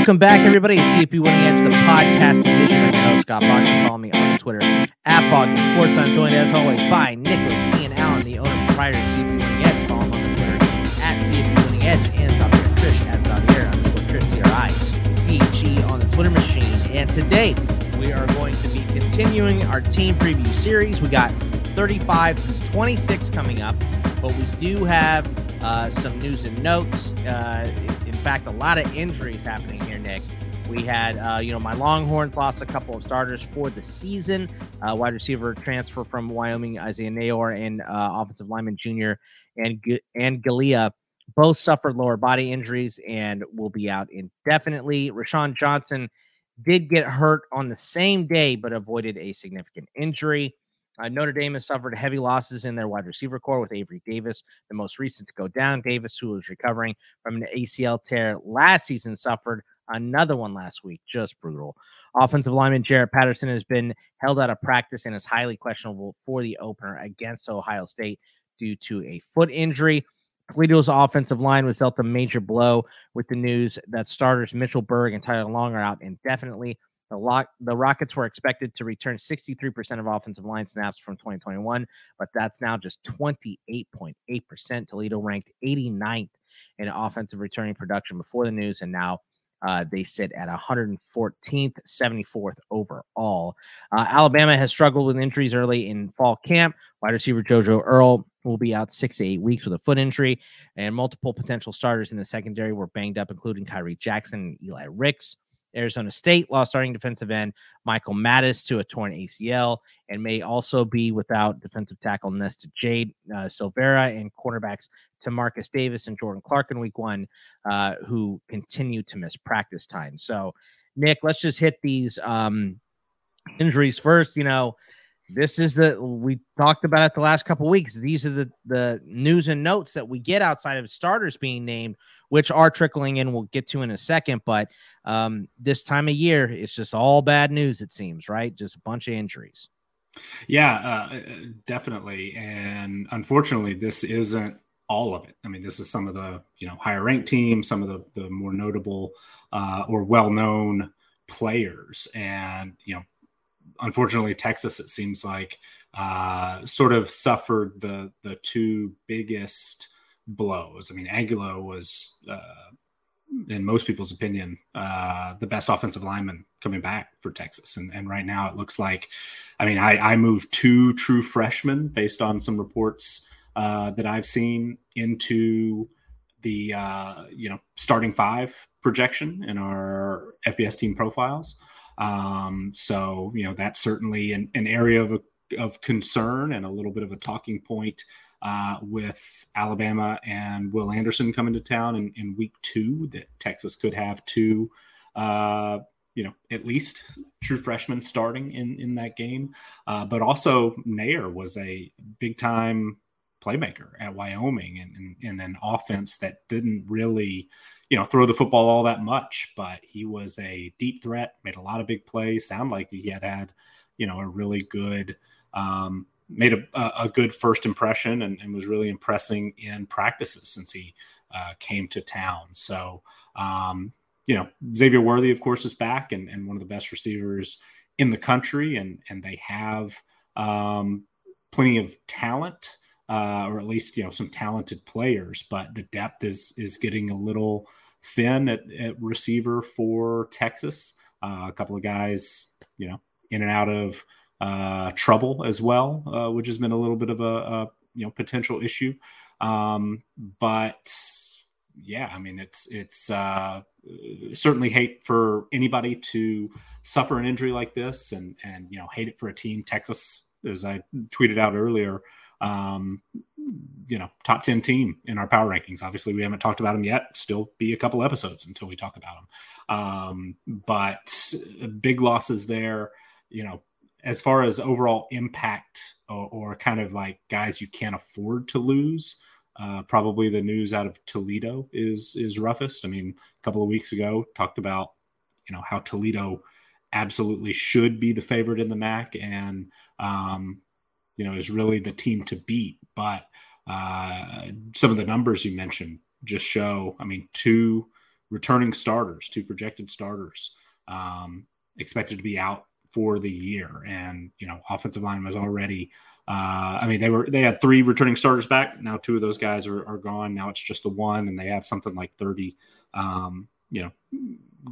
Welcome back, everybody. It's CFP Winning Edge, the podcast edition. I'm your host, Scott Bogman. Follow me on Twitter at Bogman Sports. I'm joined, as always, by Nicholas Ian Allen, the owner and proprietor of CFP Winning Edge. Follow him on Twitter at CFP Winning Edge and Xavier Trish at Xavier underscore Trish, T-R-I-C-G on the Twitter machine. And today, we are going to be continuing our team preview series. We got 35 through 26 coming up, but we do have uh, some news and notes. Uh, fact, a lot of injuries happening here, Nick. We had, uh, you know, my Longhorns lost a couple of starters for the season. Uh, wide receiver transfer from Wyoming, Isaiah Neyor, and uh, offensive lineman junior and Angilau both suffered lower body injuries and will be out indefinitely. Roschon Johnson did get hurt on the same day, but avoided a significant injury. Uh, Notre Dame has suffered heavy losses in their wide receiver corps with Avery Davis, the most recent to go down. Davis, who was recovering from an ACL tear last season, suffered another one last week. Just brutal. Offensive lineman Jarrett Patterson has been held out of practice and is highly questionable for the opener against Ohio State due to a foot injury. Toledo's offensive line was dealt a major blow with the news that starters Mitchell Berg and Tyler Long are out indefinitely. The, lock, the Rockets were expected to return 63% of offensive line snaps from 2021, but that's now just 28.8%. Toledo ranked 89th in offensive returning production before the news, and now uh, they sit at 114th, 74th overall. Uh, Alabama has struggled with injuries early in fall camp. Wide receiver JoJo Earle will be out six to eight weeks with a foot injury, and multiple potential starters in the secondary were banged up, including Khyree Jackson and Eli Ricks. Arizona State lost starting defensive end Michael Matus to a torn ACL and may also be without defensive tackle Nesta Jade uh, Silvera and cornerbacks Timarcus Davis and Jordan Clark in week one, uh, who continue to miss practice time. So, Nick, let's just hit these um, injuries first. You know, this is the we talked about it the last couple weeks. These are the the news and notes that we get outside of starters being named, which are trickling in. We'll get to in a second, but um, this time of year, it's just all bad news. It seems right, just a bunch of injuries. Yeah, uh, uh definitely, and unfortunately, this isn't all of it. I mean, this is some of the you know higher ranked teams, some of the the more notable uh, or well known players, and you know unfortunately, Texas, it seems like, uh, sort of suffered the the two biggest blows. I mean, Angilau was, uh, in most people's opinion, uh, the best offensive lineman coming back for Texas, and and right now it looks like, I mean, I I moved two true freshmen based on some reports uh, that I've seen into the uh, you know starting five projection in our FBS team profiles. Um, so, you know, that's certainly an, an area of, a, of concern and a little bit of a talking point uh, with Alabama and Will Anderson coming to town in, in week two, that Texas could have two, uh, you know, at least true freshmen starting in, in that game. Uh, but also, Neyor was a big time playmaker at Wyoming and, in an offense that didn't really, you know, throw the football all that much, but he was a deep threat, made a lot of big plays, sound like he had had, you know, a really good, um, made a, a good first impression and, and, was really impressing in practices since he uh, came to town. So, um, you know, Xavier Worthy, of course, is back and, and one of the best receivers in the country, and and they have um, plenty of talent uh, or at least you know some talented players. But the depth is is getting a little thin at, at receiver for Texas. Uh, a couple of guys, you know, in and out of uh, trouble as well, uh, which has been a little bit of a, a you know potential issue. Um, but yeah, I mean, it's it's uh, certainly hate for anybody to suffer an injury like this, and and you know hate it for a team. Texas, as I tweeted out earlier, um, you know, top 10 team in our power rankings. Obviously, we haven't talked about them yet. Still be a couple episodes until we talk about them. Um, but big losses there, you know, as far as overall impact or, or kind of like guys you can't afford to lose. Uh, probably the news out of Toledo is is roughest. I mean, a couple of weeks ago, talked about you know how Toledo absolutely should be the favorite in the MAC, and um, you know, is really the team to beat. But uh, some of the numbers you mentioned just show, I mean, two returning starters, two projected starters, um, expected to be out for the year. And you know, offensive line was already. Uh, I mean, they were they had three returning starters back. Now two of those guys are, are gone. Now it's just the one, and they have something like thirty. Um, you know,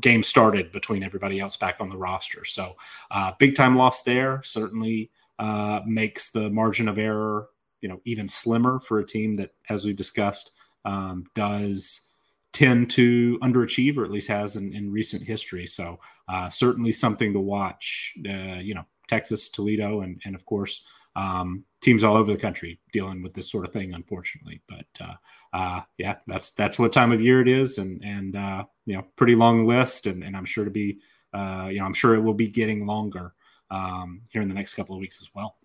games started between everybody else back on the roster. So uh, big time loss there. Certainly uh, makes the margin of error you know even slimmer for a team that, as we've discussed, um, does tend to underachieve or at least has in, in recent history. So uh, certainly something to watch. Uh, you know, Texas, Toledo, and and of course um, teams all over the country dealing with this sort of thing, unfortunately. But uh, uh, yeah, that's that's what time of year it is, and and uh, you know, pretty long list, and, and I'm sure to be, uh, you know, I'm sure it will be getting longer um, here in the next couple of weeks as well.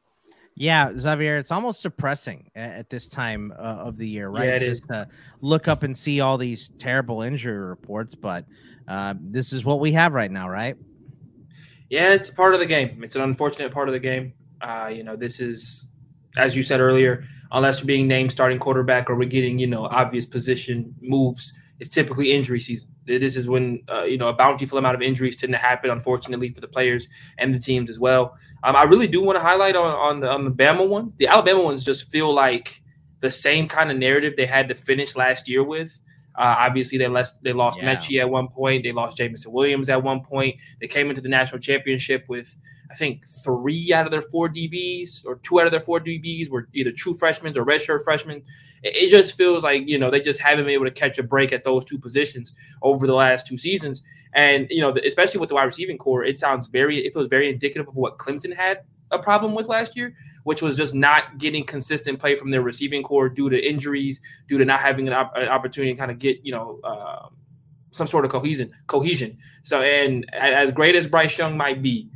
Yeah, Xavier, it's almost depressing at this time uh, of the year, right? Yeah, it Just is. to look up and see all these terrible injury reports, but uh, this is what we have right now, right? Yeah, it's part of the game. It's an unfortunate part of the game. Uh, you know, this is, as you said earlier, unless you're being named starting quarterback or we're getting, you know, obvious position moves, it's typically injury season. This is when, uh, you know, a bountiful amount of injuries tend to happen, unfortunately, for the players and the teams as well. Um, I really do want to highlight on, on the on the Bama one. The Alabama ones just feel like the same kind of narrative they had to finish last year with. Uh, obviously, they lost they lost Yeah. Metchie at one point. They lost Jameson Williams at one point. They came into the national championship with I think three out of their four DBs or two out of their four DBs were either true freshmen or redshirt freshmen. It, it just feels like you know they just haven't been able to catch a break at those two positions over the last two seasons. And you know, especially with the wide receiving corps, it sounds very it feels very indicative of what Clemson had a problem with last year, which was just not getting consistent play from their receiving corps due to injuries, due to not having an, op- an opportunity to kind of get you know. um some sort of cohesion cohesion so and as great as bryce young might be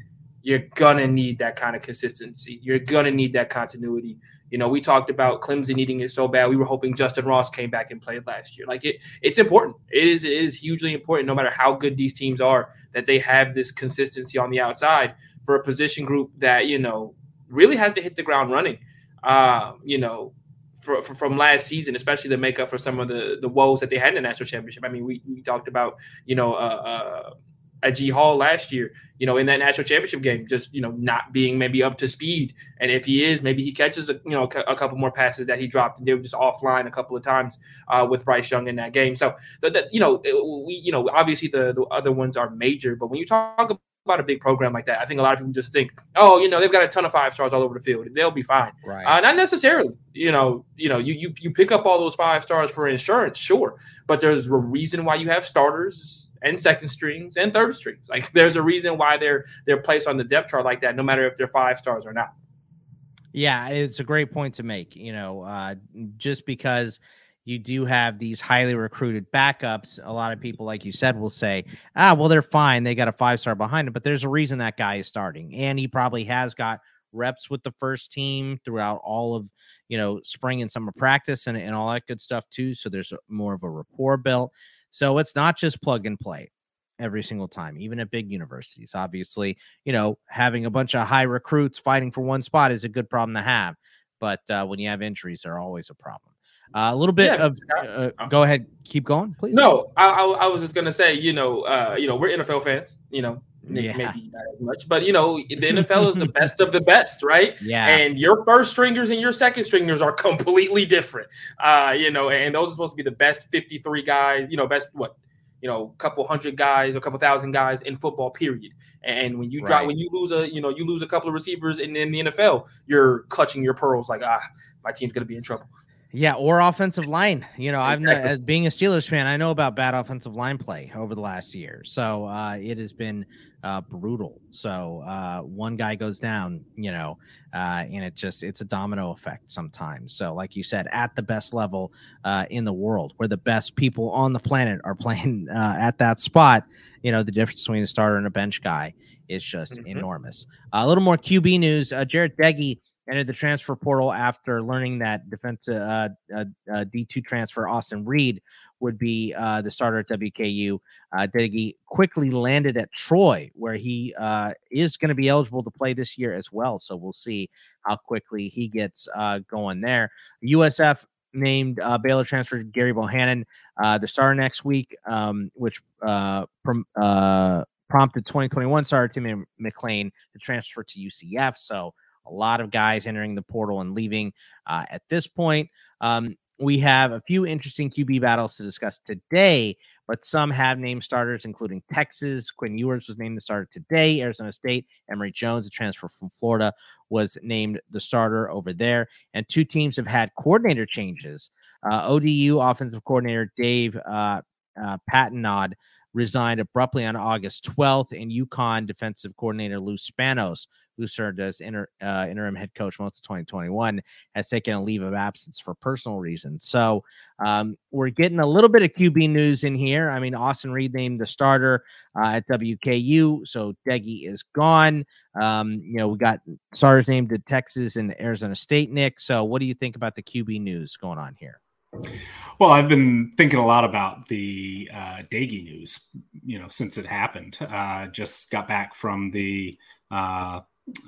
you're gonna need that kind of consistency. You're gonna need that continuity. You know, we talked about Clemson needing it so bad. We were hoping Justin Ross came back and played last year. Like it, it's important. It is, it is hugely important. No matter how good these teams are, that they have this consistency on the outside for a position group that you know really has to hit the ground running. Um, you know, for, for, from last season, especially to make up for some of the the woes that they had in the national championship. I mean, we, we talked about you know uh, uh, G Hall last year, you know, in that national championship game, just you know not being maybe up to speed. And if he is, maybe he catches a, you know a couple more passes that he dropped, and they were just offline a couple of times uh, with Bryce Young in that game. So that, that you know we you know obviously the the other ones are major, but when you talk about a big program like that, I think a lot of people just think, oh, you know, they've got a ton of five stars all over the field, they'll be fine. Right. Uh, not necessarily. You know, you know, you you you pick up all those five stars for insurance, sure, but there's a reason why you have starters and second strings and third strings. Like there's a reason why they're they're placed on the depth chart like that, no matter if they're five stars or not. Yeah, it's a great point to make. You know, uh, just because you do have these highly recruited backups, a lot of people, like you said, will say, ah, well, they're fine. They got a five star behind it, but there's a reason that guy is starting. And he probably has got reps with the first team throughout all of, you know, spring and summer practice and, and all that good stuff, too. So there's a, more of a rapport built. So it's not just plug and play every single time, even at big universities. Obviously, you know, having a bunch of high recruits fighting for one spot is a good problem to have. But uh, when you have injuries, they're always a problem. Uh, a little bit Yeah, of uh, go ahead, keep going, please. No, I, I, I was just gonna say, you know, uh, you know, we're NFL fans, you know, Yeah. maybe not as much, but you know, the NFL is the best of the best, right? yeah, And your first stringers and your second stringers are completely different. Uh, you know, and those are supposed to be the best 53 guys, you know, best what, you know, couple hundred guys or couple thousand guys in football, period. And when you drop, Right. when you lose a, you know, you lose a couple of receivers in, in the NFL, you're clutching your pearls like, ah, my team's gonna be in trouble. Yeah, or offensive line. You know, as being a Steelers fan, I know about bad offensive line play over the last year. So uh, it has been uh, brutal. So uh, one guy goes down, you know, uh, and it just it's a domino effect sometimes. So, like you said, at the best level uh, in the world, where the best people on the planet are playing uh, at that spot, you know, the difference between a starter and a bench guy is just Mhm. enormous. a little more QB news: uh, Jarret Doege entered the transfer portal after learning that defensive uh, uh, uh, D2 transfer Austin Reed would be uh, the starter at WKU. Uh, Doege quickly landed at Troy, where he uh, is going to be eligible to play this year as well. So we'll see how quickly he gets uh, going there. USF named uh, Baylor transfer Gerry Bohanon the starter next week, um, which prom- prompted 2021 starter Tim McClain to transfer to UCF. So a lot of guys entering the portal and leaving uh, at this point. Um, we have a few interesting QB battles to discuss today, but some have named starters, including Texas. Quinn Ewers was named the starter today. Arizona State, Emory Jones, a transfer from Florida, was named the starter over there. And two teams have had coordinator changes. Uh, ODU offensive coordinator Dave uh, uh, Patenaude resigned abruptly on August 12th, and UConn defensive coordinator Lou Spanos who served as inter, uh, interim head coach most of 2021, has taken a leave of absence for personal reasons. So um, we're getting a little bit of QB news in here. I mean, Austin Reed named the starter uh, at WKU, so Doege is gone. Um, you know, we got starters named to Texas and Arizona State, Nick. So what do you think about the QB news going on here? Well, I've been thinking a lot about the uh, news, you know, since it happened. Uh, just got back from the uh,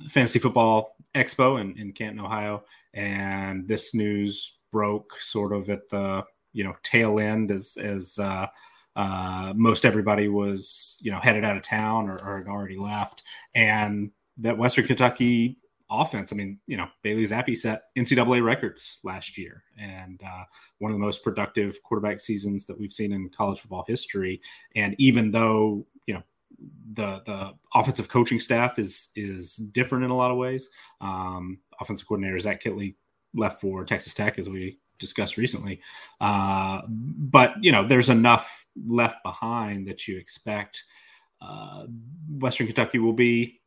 Fantasy Football Expo in, in Canton, Ohio, and this news broke sort of at the you know tail end as as uh, uh, most everybody was you know headed out of town or, or had already left, and that Western Kentucky offense. I mean, you know, Bailey Zappe set NCAA records last year and uh, one of the most productive quarterback seasons that we've seen in college football history. And even though, you know, the the offensive coaching staff is is different in a lot of ways. Um, offensive coordinator Zach Kitley left for Texas Tech, as we discussed recently. Uh, but you know, there's enough left behind that you expect uh, Western Kentucky will be,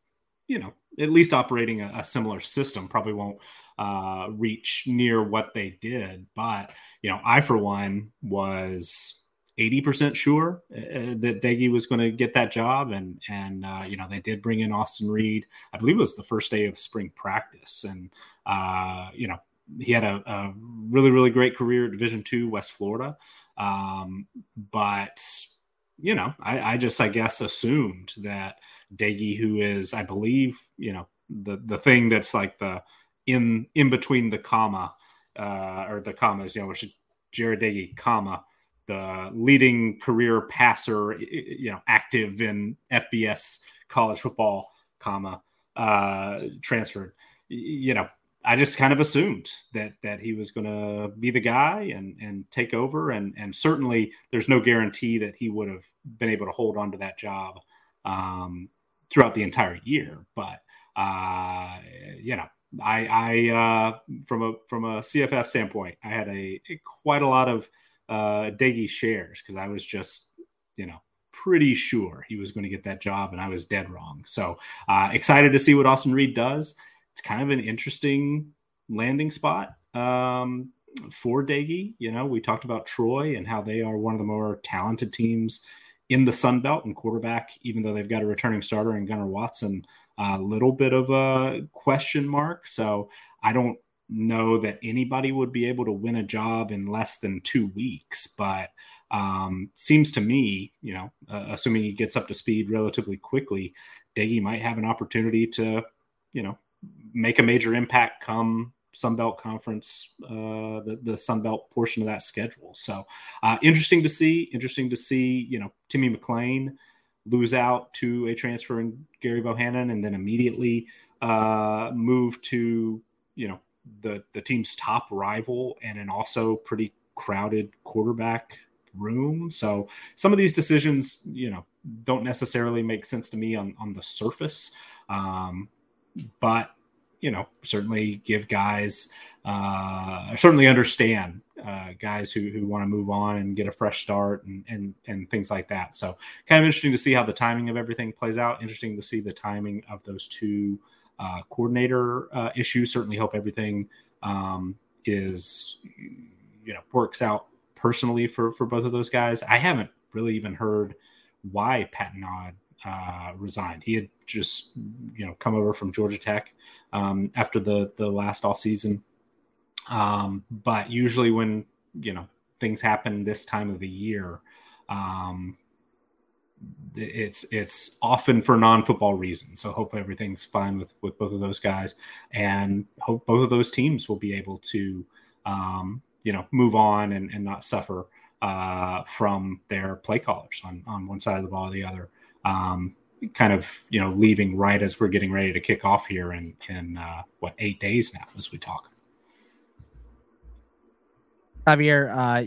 you know, at least operating a, a similar system. Probably won't uh, reach near what they did, but you know, I for one was 80% sure uh, uh, that Doege was going to get that job. And, and uh, you know, they did bring in Austin Reed. I believe it was the first day of spring practice. And, uh, you know, he had a, a, really, really great career at Division two, West Florida. Um, but, you know, I, I, just, I guess, assumed that Doege, who is, I believe, you know, the, the thing that's like the in, in between the comma, uh, or the commas, you know, which is Jarret Doege, comma, the leading career passer, you know, active in FBS college football, comma, uh, transferred. You know, I just kind of assumed that that he was going to be the guy and and take over, and and certainly there's no guarantee that he would have been able to hold on to that job um, throughout the entire year. But uh, you know, I I uh, from a from a CFF standpoint, I had a, a quite a lot of uh, Doege shares because I was just, you know, pretty sure he was going to get that job, and I was dead wrong. So uh, excited to see what Austin Reed does. It's kind of an interesting landing spot um, for Doege. You know, we talked about Troy and how they are one of the more talented teams in the Sun Belt and quarterback, even though they've got a returning starter in Gunnar Watson, a little bit of a question mark. So I don't know that anybody would be able to win a job in less than two weeks, but um, seems to me, you know, uh, assuming he gets up to speed relatively quickly, Doege might have an opportunity to, you know, make a major impact come Sun Belt Conference, uh, the the Sun Belt portion of that schedule. So uh, interesting to see. Interesting to see. You know, Timmy McClain lose out to a transfer in Gerry Bohanon, and then immediately uh, move to you know the the team's top rival and an also pretty crowded quarterback room. So some of these decisions, you know, don't necessarily make sense to me on on the surface, um, but you know, certainly give guys. Uh, certainly understand uh, guys who, who want to move on and get a fresh start and, and and things like that. So kind of interesting to see how the timing of everything plays out. Interesting to see the timing of those two uh, coordinator uh, issue. Certainly hope everything um, is you know works out personally for for both of those guys. I haven't really even heard why Patenaude uh, resigned. He had just you know come over from Georgia Tech um, after the the last off season. Um, but usually when you know things happen this time of the year, um, it's it's often for non-football reasons. So hope everything's fine with with both of those guys, and hope both of those teams will be able to um, you know, move on and, and not suffer uh, from their play callers on, on one side of the ball or the other. Um, kind of, you know, leaving right as we're getting ready to kick off here in, in uh, what, eight days now as we talk. Javier, uh,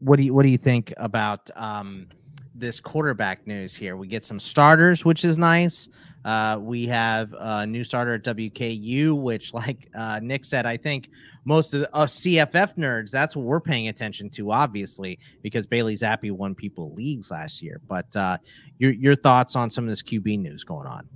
what do you what do you think about um, this quarterback news here? We get some starters, which is nice. Uh, we have a new starter at WKU, which, like uh, Nick said, I think most of the, us CFF nerds, that's what we're paying attention to, obviously, because Bailey Zappe won people leagues last year. But uh, your your thoughts on some of this QB news going on?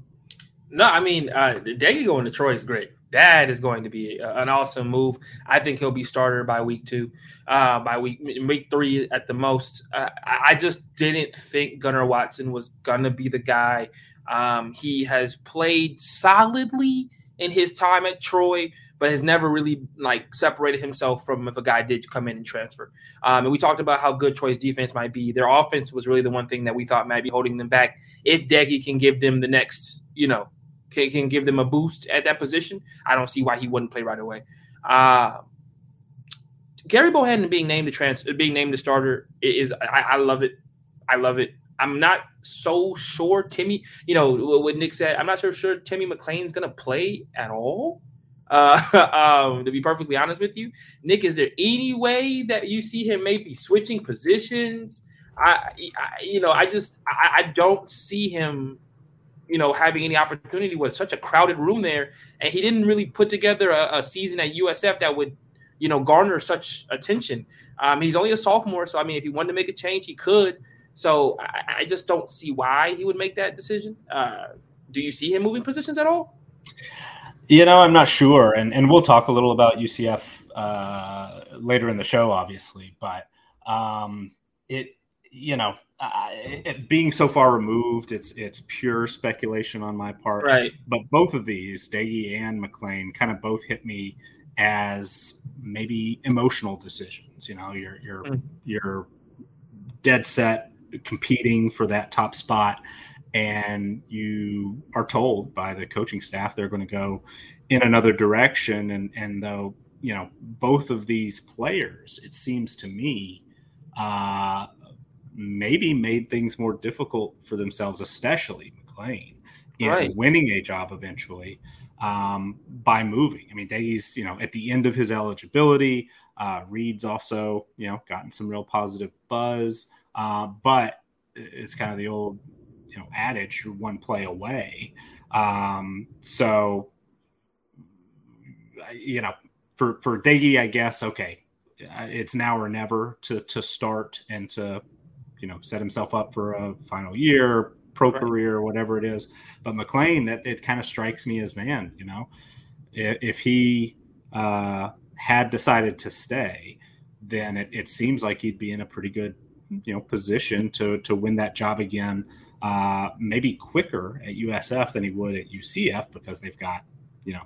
No, I mean, uh, going to Troy is great. That is going to be an awesome move. I think he'll be starter by week two, uh, by week week three at the most. Uh, I just didn't think Gunnar Watson was gonna be the guy um, he has played solidly in his time at Troy, but has never really like separated himself from if a guy did come in and transfer. Um, and we talked about how good Troy's defense might be. Their offense was really the one thing that we thought might be holding them back. If Doege can give them the next, you know, can, can give them a boost at that position, I don't see why he wouldn't play right away. Uh, Gerry Bohanon being named the trans being named the starter is I, I love it. I love it. I'm not so sure Timmy, you know, what Nick said, I'm not so sure Timmy McClain's to play at all. Uh, um, to be perfectly honest with you, Nick, is there any way that you see him maybe switching positions? I, I you know, I just, I, I, don't see him, you know, having any opportunity with such a crowded room there. And he didn't really put together a, a season at USF that would, you know, garner such attention. Um, he's only a sophomore. So, I mean, if he wanted to make a change, he could. So I, I just don't see why he would make that decision. Uh, do you see him moving positions at all? You know, I'm not sure, and and we'll talk a little about UCF uh, later in the show, obviously. But um, it, you know, uh, it, being so far removed, it's it's pure speculation on my part. Right. But both of these, Doege and McClain, kind of both hit me as maybe emotional decisions. You know, you're you're mm. you're dead set competing for that top spot and you are told by the coaching staff they're going to go in another direction and and though you know both of these players it seems to me uh maybe made things more difficult for themselves especially mcclain in right. winning a job eventually um, by moving. I mean, he's you know at the end of his eligibility. Uh, Reed's also you know gotten some real positive buzz. Uh, but it's kind of the old, you know, adage: you're one play away. Um, so, you know, for for Doege, I guess okay, uh, it's now or never to to start and to, you know, set himself up for a final year, pro right. career, whatever it is. But McClain that it kind of strikes me as man, you know, if, if he uh, had decided to stay, then it, it seems like he'd be in a pretty good you know position to to win that job again, uh, maybe quicker at USF than he would at UCF because they've got you know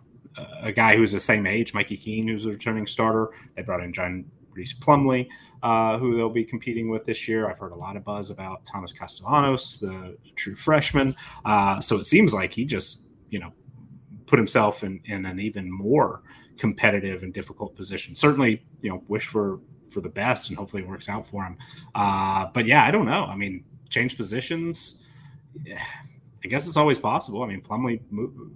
a guy who's the same age, Mikey Keene, who's a returning starter. They brought in John Rhys Plumlee, uh, who they'll be competing with this year. I've heard a lot of buzz about Thomas Castellanos, the true freshman. Uh, so it seems like he just, you know, put himself in, in an even more competitive and difficult position. Certainly, you know, wish for for the best, and hopefully it works out for him. Uh, but yeah, I don't know. I mean, change positions. I guess it's always possible. I mean, Plumlee,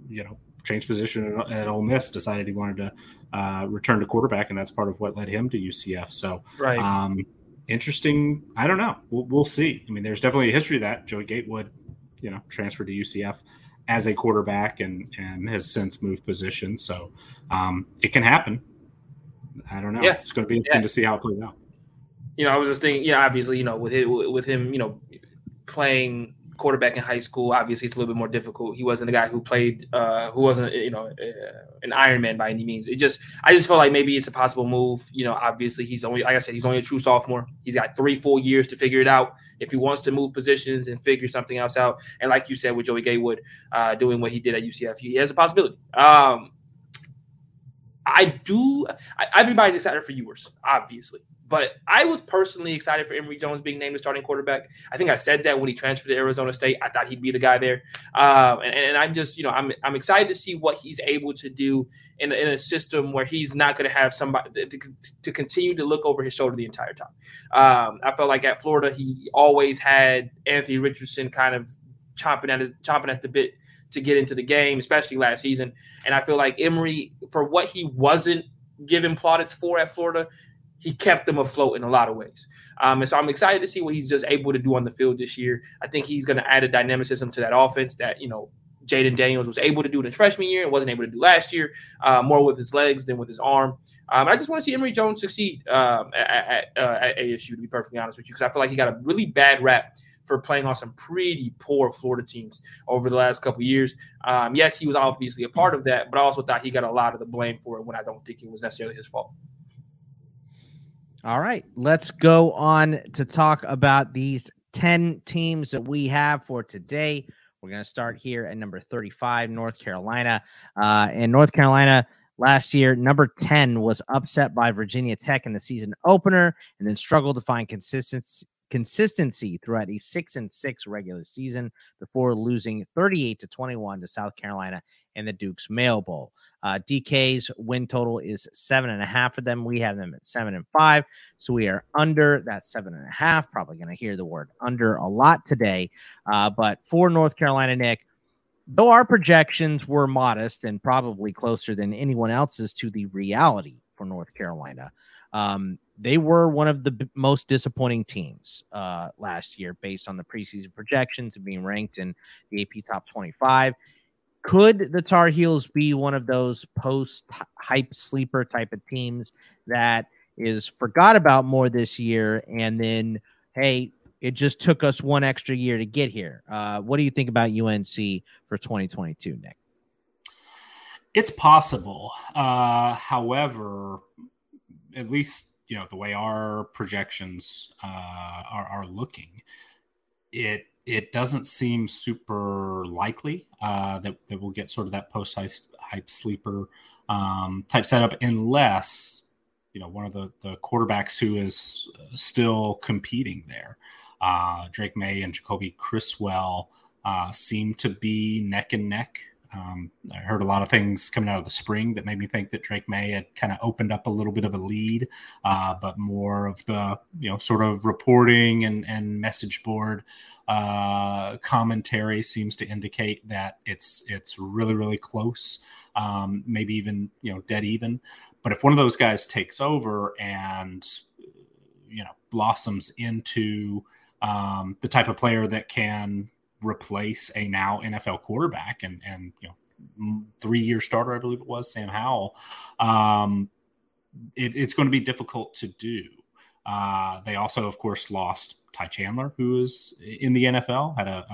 you know, changed position at, Ole Miss, decided he wanted to uh, return to quarterback, and that's part of what led him to UCF. So, right. Um, interesting. I don't know. We'll, we'll see. I mean, there's definitely a history of that. Joey Gatewood, you know, transferred to UCF as a quarterback and and has since moved position. So um, it can happen. I don't know. Yeah. It's going to be interesting yeah. to see how it plays out. You know, I was just thinking, yeah, obviously, you know, with him, with him, you know, playing quarterback in high school, obviously it's a little bit more difficult. He wasn't a guy who played, uh, who wasn't, you know, uh, an Iron Man by any means. It just, I just felt like maybe it's a possible move. You know, obviously he's only, like I said, he's only a true sophomore. He's got three full years to figure it out. If he wants to move positions and figure something else out, and like you said with Joey Gatewood uh, doing what he did at UCF, he has a possibility. Um, I do. I, everybody's excited for Ewers, obviously, but I was personally excited for Emory Jones being named the starting quarterback. I think I said that when he transferred to Arizona State. I thought he'd be the guy there. Um, and, and, I'm just, you know, I'm, I'm excited to see what he's able to do in, in a system where he's not going to have somebody to, to, continue to look over his shoulder the entire time. Um, I felt like at Florida, he always had Anthony Richardson kind of chomping at his, chomping at the bit to get into the game, especially last season. And I feel like Emory, for what he wasn't given plaudits for at Florida, he kept them afloat in a lot of ways. Um, and so I'm excited to see what he's just able to do on the field this year. I think he's going to add a dynamicism to that offense that, you know, Jayden Daniels was able to do in his freshman year and wasn't able to do last year, uh, more with his legs than with his arm. Um, I just want to see Emory Jones succeed um, at, at, uh, at, ASU, to be perfectly honest with you, because I feel like he got a really bad rap for playing on some pretty poor Florida teams over the last couple years. Um, yes, he was obviously a part of that, but I also thought he got a lot of the blame for it when I don't think it was necessarily his fault. All right, let's go on to talk about these 10 teams that we have for today. We're going to start here at number 35, North Carolina. Uh, and North Carolina last year, number 10 was upset by Virginia Tech in the season opener and then struggled to find consistency consistency throughout a six and six regular season before losing 38 to 21 to South Carolina in the Duke's Mayo Bowl. Uh, DK's win total is seven and a half for them. We have them at seven and five. So we are under that seven and a half. Probably going to hear the word under a lot today. Uh, but for North Carolina, Nick, though our projections were modest and probably closer than anyone else's to the reality for North Carolina, um, they were one of the b- most disappointing teams uh, last year based on the preseason projections and being ranked in the AP top 25. Could the Tar Heels be one of those post hype sleeper type of teams that is forgot about more this year and then, hey, it just took us one extra year to get here? Uh, what do you think about UNC for 2022, Nick? It's possible. Uh, however, at least you know the way our projections uh, are, are looking, it it doesn't seem super likely uh, that, that we'll get sort of that post hype, sleeper um, type setup unless you know one of the, the quarterbacks who is still competing there uh, drake Maye and jacolby criswell uh, seem to be neck and neck um, I heard a lot of things coming out of the spring that made me think that Drake Maye had kind of opened up a little bit of a lead, uh, but more of the you know sort of reporting and and message board uh, commentary seems to indicate that it's it's really really close, um, maybe even you know dead even. But if one of those guys takes over and you know blossoms into um, the type of player that can replace a now NFL quarterback and and you know three year starter, I believe it was Sam Howell. Um, it, it's going to be difficult to do. Uh, they also, of course, lost Ty Chandler, who is in the NFL. Had a,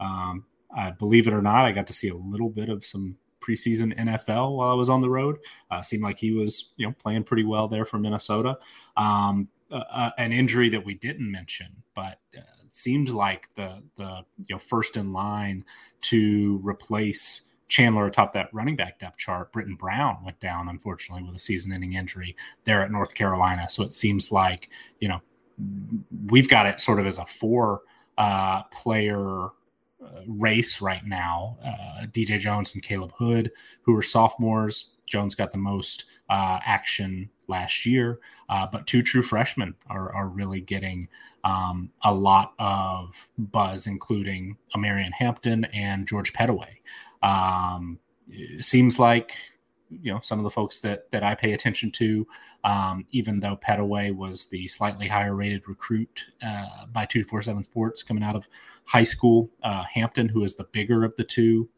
uh, um, I believe it or not, I got to see a little bit of some preseason NFL while I was on the road. Uh, seemed like he was, you know, playing pretty well there for Minnesota. Um, uh, an injury that we didn't mention, but uh, seemed like the the you know first in line to replace Chandler atop that running back depth chart. Brittain Brown went down unfortunately with a season-ending injury there at North Carolina. So it seems like you know we've got it sort of as a four uh, player uh, race right now. Uh, DJ Jones and Caleb Hood, who are sophomores. Jones got the most uh, action last year, uh, but two true freshmen are, are really getting um, a lot of buzz, including Omarion Hampton and George Pettaway. Um, seems like you know some of the folks that that I pay attention to, um, even though Pettaway was the slightly higher rated recruit uh, by two four seven Sports coming out of high school. Uh, Hampton, who is the bigger of the two,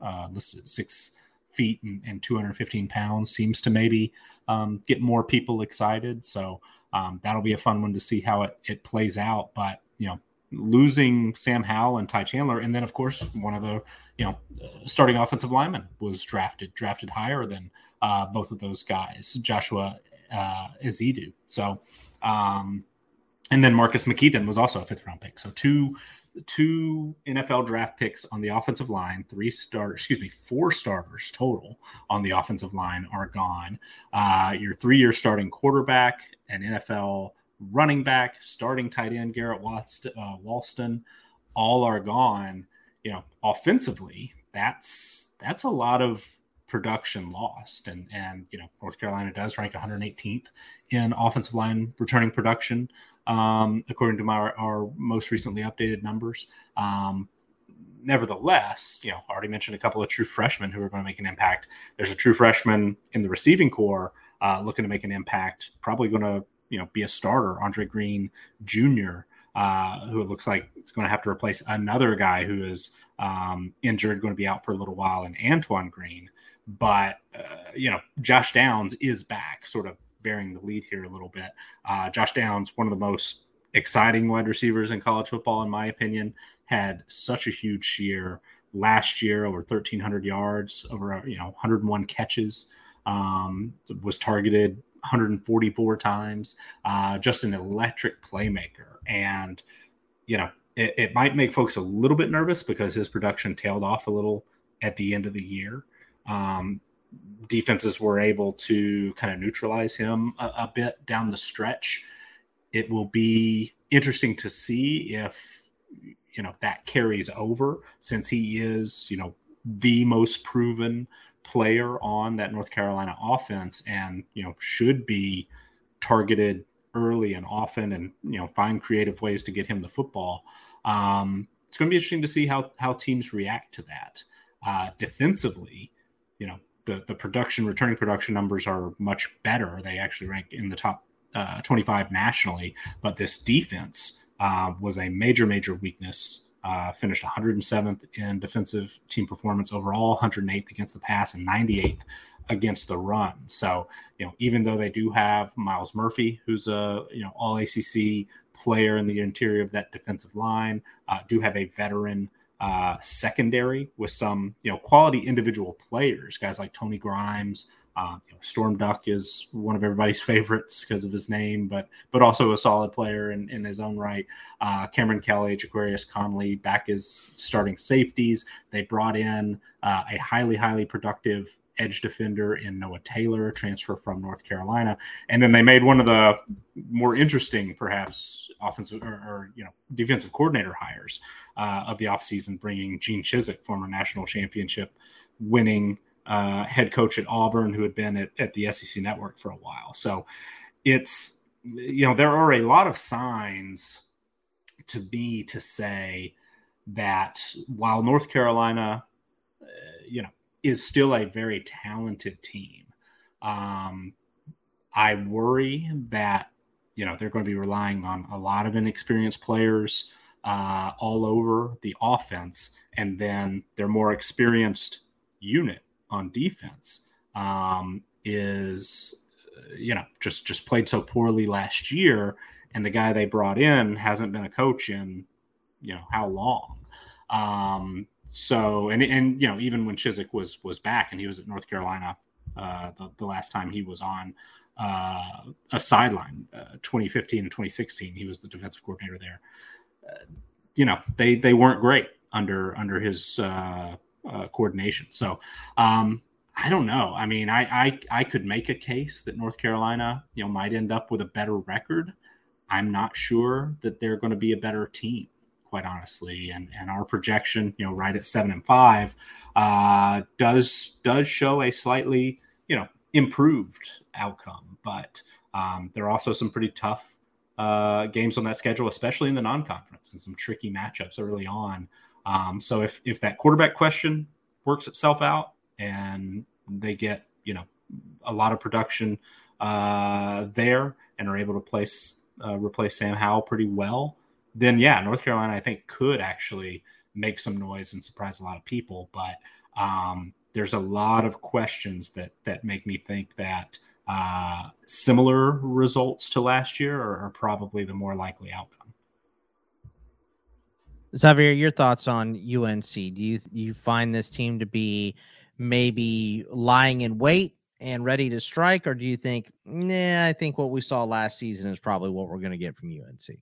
uh, listed at six feet and, and 215 pounds seems to maybe um, get more people excited. So um, that'll be a fun one to see how it, it plays out. But, you know, losing Sam Howell and Ty Chandler, and then, of course, one of the, you know, starting offensive linemen was drafted, drafted higher than uh, both of those guys, Joshua uh, Ezeudu. So, um, and then Marcus McKethan was also a fifth round pick. So two two NFL draft picks on the offensive line, three starters, excuse me, four starters total on the offensive line are gone. Uh, your three year starting quarterback, an NFL running back, starting tight end, Garrett Walston, uh, Walston, all are gone. You know, offensively, that's that's a lot of production lost. And and you know, North Carolina does rank 118th in offensive line returning production um, according to my, our most recently updated numbers. Um, nevertheless, you know, I already mentioned a couple of true freshmen who are going to make an impact. There's a true freshman in the receiving corps uh, looking to make an impact, probably going to, you know, be a starter, Andre Green Jr., uh, who it looks like it's going to have to replace another guy who is um, injured, going to be out for a little while, and Antoine Green. But, uh, you know, Josh Downs is back, sort of bearing the lead here a little bit. Uh, Josh Downs, one of the most exciting wide receivers in college football, in my opinion, had such a huge year last year, over 1,300 yards, over you know 101 catches, um, was targeted 144 times. Uh, just an electric playmaker, and you know it, it might make folks a little bit nervous because his production tailed off a little at the end of the year. Um, defenses were able to kind of neutralize him a, a, bit down the stretch. It will be interesting to see if you know that carries over since he is you know the most proven player on that North Carolina offense and you know should be targeted early and often and you know find creative ways to get him the football. Um, it's going to be interesting to see how how teams react to that. Uh, defensively, you know, the the production returning production numbers are much better. They actually rank in the top uh, 25 nationally, but this defense uh, was a major major weakness. Uh, finished 107th in defensive team performance overall, 108th against the pass, and 98th against the run. So, you know, even though they do have Myles Murphy, who's a you know All ACC player in the interior of that defensive line, uh, do have a veteran uh, secondary with some you know quality individual players, guys like Tony Grimes. Uh, you know, Storm Duck is one of everybody's favorites because of his name, but but also a solid player in, in his own right. Uh, Cameron Kelly, Ja'Qurious Conley back as starting safeties. They brought in uh, a highly highly productive edge defender in Noah Taylor, transfer from North Carolina, and then they made one of the more interesting, perhaps offensive or, or you know defensive coordinator hires uh, of the offseason, bringing Gene Chizik, former national championship winning uh, head coach at Auburn, who had been at, at the SEC Network for a while. So it's you know there are a lot of signs to be to say that while North Carolina, uh, you know is still a very talented team. Um, I worry that you know they're going to be relying on a lot of inexperienced players uh, all over the offense, and then their more experienced unit on defense um, is you know just just played so poorly last year, and the guy they brought in hasn't been a coach in you know how long. Um, so and and you know even when Chizik was was back and he was at North Carolina uh, the, the last time he was on uh, a sideline, uh, 2015 and 2016, he was the defensive coordinator there. Uh, you know they they weren't great under under his uh, uh, coordination. So um, I don't know. I mean, I, I I could make a case that North Carolina you know might end up with a better record. I'm not sure that they're going to be a better team quite honestly. And and our projection, you know, right at seven and five, uh, does does show a slightly you know improved outcome. But um, there are also some pretty tough uh, games on that schedule, especially in the non-conference, and some tricky matchups early on. Um, so if if that quarterback question works itself out and they get you know a lot of production uh, there and are able to place uh, replace Sam Howell pretty well, then yeah, North Carolina I think could actually make some noise and surprise a lot of people. But um, there's a lot of questions that that make me think that uh, similar results to last year are, are, probably the more likely outcome. Xavier, your thoughts on UNC? Do you you find this team to be maybe lying in wait and ready to strike, or do you think, nah, I think what we saw last season is probably what we're going to get from UNC?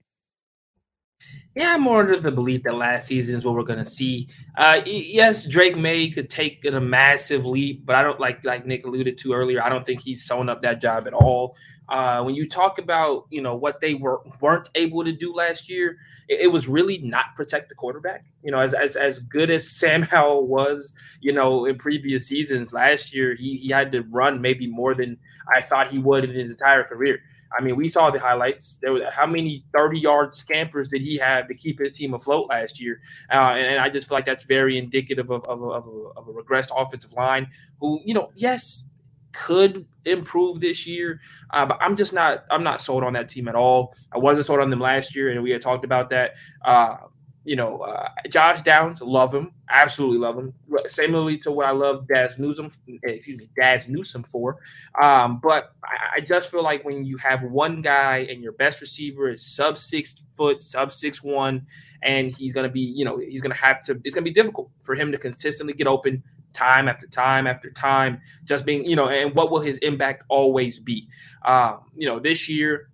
Yeah, I'm more under the belief that last season is what we're going to see. Uh, yes, Drake Maye could take a massive leap, but I don't like like Nick alluded to earlier. I don't think he's sewn up that job at all. Uh, when you talk about you know what they were weren't able to do last year, it, it, was really not protect the quarterback. You know, as, as as good as Sam Howell was, you know, in previous seasons last year, he he had to run maybe more than I thought he would in his entire career. I mean, we saw the highlights. There was how many 30 yard scampers did he have to keep his team afloat last year? Uh, and, and, I just feel like that's very indicative of, of, of, a, of a regressed offensive line who, you know, yes, could improve this year, uh, but I'm just not. I'm not sold on that team at all. I wasn't sold on them last year, and we had talked about that. Uh, you know, uh, Josh Downs, love him, absolutely love him. Similarly to what I love Dazz Newsome, excuse me, Dazz Newsome for. Um, but I, I, just feel like when you have one guy and your best receiver is sub six foot, sub six one, and he's going to be, you know, he's going to have to. It's going to be difficult for him to consistently get open time after time after time. Just being, you know, and what will his impact always be? Um, you know, this year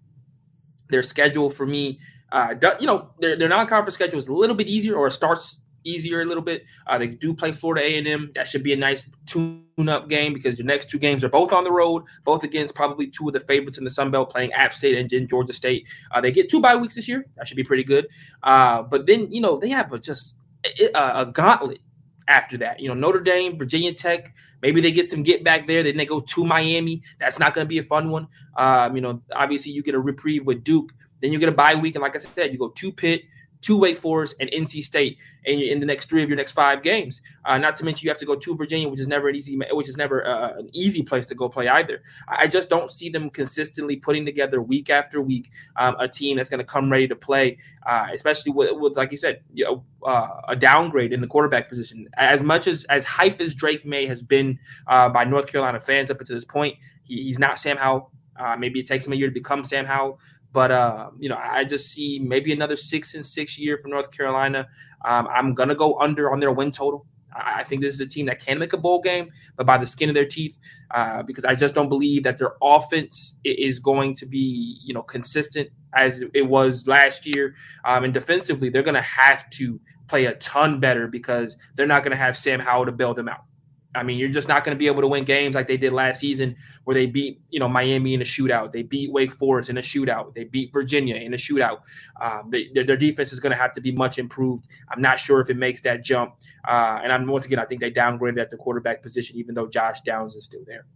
their schedule for me uh, you know, their, their non-conference schedule is a little bit easier, or starts easier a little bit. Uh, they do play Florida A&M. That should be a nice tune-up game because your next two games are both on the road, both against probably two of the favorites in the Sun Belt, playing App State and, Georgia State. Uh, they get two bye weeks this year. That should be pretty good. Uh, but then you know they have a, just a, a, gauntlet after that. You know Notre Dame, Virginia Tech. Maybe they get some get back there. Then they go to Miami. That's not going to be a fun one. Um, you know, obviously you get a reprieve with Duke. Then you get a bye week, and like I said, you go to Pitt, to Wake Forest, and NC State, and in the next three of your next five games. Uh, not to mention you have to go to Virginia, which is never an easy, which is never uh, an easy place to go play either. I just don't see them consistently putting together week after week um, a team that's going to come ready to play, uh, especially with, with, like you said, you know, uh, a downgrade in the quarterback position. As much as as hype as Drake Maye has been uh, by North Carolina fans up until this point, he, he's not Sam Howell. Uh, maybe it takes him a year to become Sam Howell. But uh, you know, I just see maybe another six and six year for North Carolina. Um, I'm gonna go under on their win total. I think this is a team that can make a bowl game, but by the skin of their teeth, uh, because I just don't believe that their offense is going to be, you know, consistent as it was last year. Um, and defensively, they're going to have to play a ton better because they're not going to have Sam Howell to bail them out. I mean, you're just not going to be able to win games like they did last season, where they beat you know Miami in a shootout, they beat Wake Forest in a shootout, they beat Virginia in a shootout. Um, they, their, their, defense is going to have to be much improved. I'm not sure if it makes that jump. Uh, and I'm once again, I think they downgraded at the quarterback position, even though Josh Downs is still there.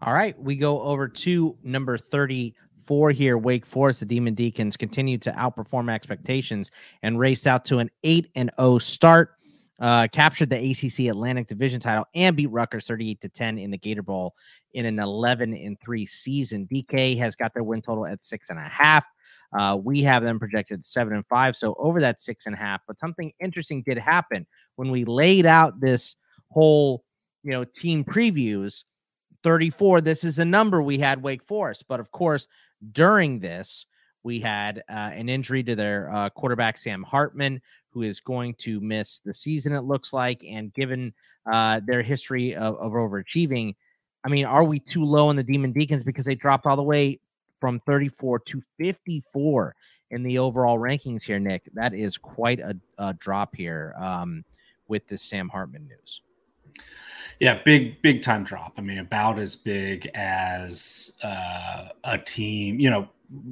All right, we go over to number 34 here. Wake Forest, the Demon Deacons continue to outperform expectations and race out to an 8 and 0 start uh, captured the ACC Atlantic Division title and beat Rutgers 38 to 10 in the Gator Bowl in an 11 and 3 season. DK has got their win total at six and a half. Uh, we have them projected seven and five, so over that six and a half. But something interesting did happen when we laid out this whole, you know, team previews. 34. This is a number we had Wake Forest, but of course, during this, we had uh, an injury to their uh, quarterback Sam Hartman, who is going to miss the season, it looks like. And given uh, their history of, of overachieving, I mean, are we too low in the Demon Deacons because they dropped all the way from 34 to 54 in the overall rankings here, Nick? That is quite a, a drop here um, with this Sam Hartman news. Yeah, big, big time drop. I mean, about as big as uh, a team, you know,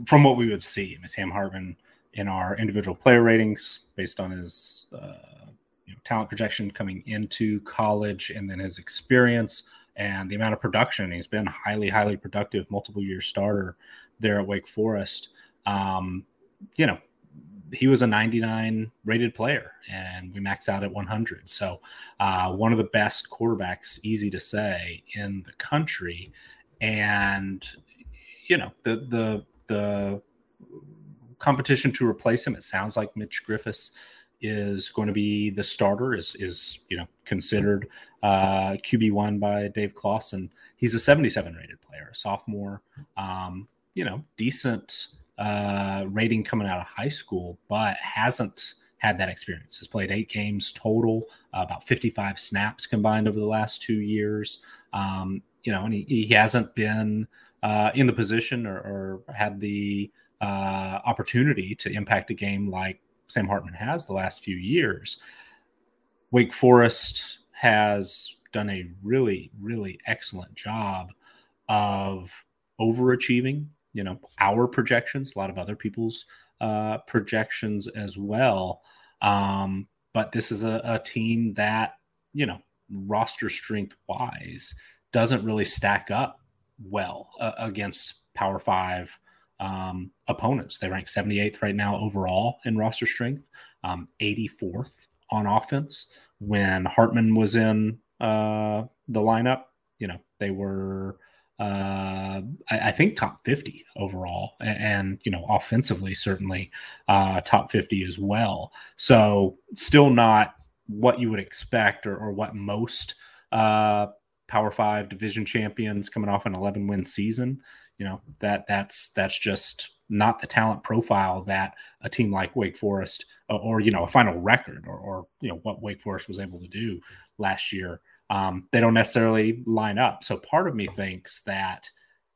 from what we would see. I mean, Sam Hartman in our individual player ratings based on his uh, you know, talent projection coming into college and then his experience and the amount of production. He's been highly, highly productive, multiple year starter there at Wake Forest. Um, you know, he was a 99 rated player and we maxed out at 100. So, uh, one of the best quarterbacks, easy to say, in the country. And, you know, the, the, the competition to replace him. It sounds like Mitch Griffis is going to be the starter. is is you know considered uh, QB one by Dave Clawson. He's a 77 rated player, a sophomore. Um, you know, decent uh, rating coming out of high school, but hasn't had that experience. Has played eight games total, uh, about 55 snaps combined over the last two years. Um, you know, and he, he hasn't been uh, in the position or, or had the uh, opportunity to impact a game like Sam Hartman has the last few years. Wake Forest has done a really, really excellent job of overachieving, you know, our projections, a lot of other people's uh, projections as well. Um, but this is a, a team that, you know, roster strength wise doesn't really stack up well uh, against Power Five um, opponents. They rank 78th right now overall in roster strength, um, 84th on offense. When Hartman was in uh, the lineup, you know, they were, uh, I, I, think, top 50 overall. And, and you know, offensively, certainly uh, top 50 as well. So, still not what you would expect or, or what most uh, Power Five division champions coming off an 11 win season. You know that that's that's just not the talent profile that a team like Wake Forest or, or you know a final record or, or, you know what Wake Forest was able to do last year. Um, they don't necessarily line up. So part of me thinks that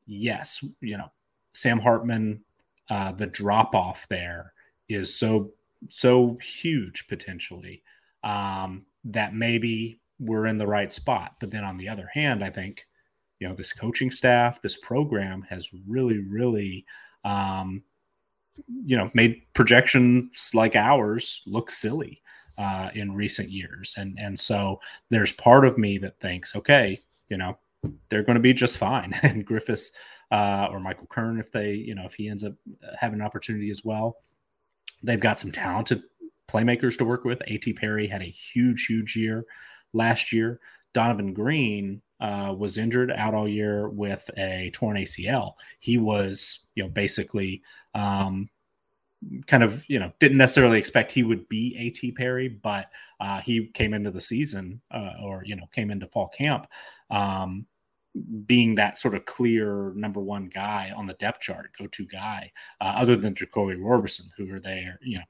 yes, you know Sam Hartman, uh, the drop off there is so so huge potentially um, that maybe we're in the right spot. But then on the other hand, I think, you know, this coaching staff, this program has really, really, um, you know, made projections like ours look silly uh, in recent years. And, and so there's part of me that thinks, okay, you know, they're going to be just fine. and Griffis uh, or Michael Kern, if they, you know, if he ends up having an opportunity as well, they've got some talented playmakers to work with. A.T. Perry had a huge, huge year last year. Donavon Greene uh, was injured out all year with a torn ACL. He was, you know, basically um, kind of, you know, didn't necessarily expect he would be A.T. Perry, but uh, he came into the season uh, or, you know, came into fall camp um, being that sort of clear number one guy on the depth chart, go to guy, uh, other than Jacoby Roberson, who are there, you know,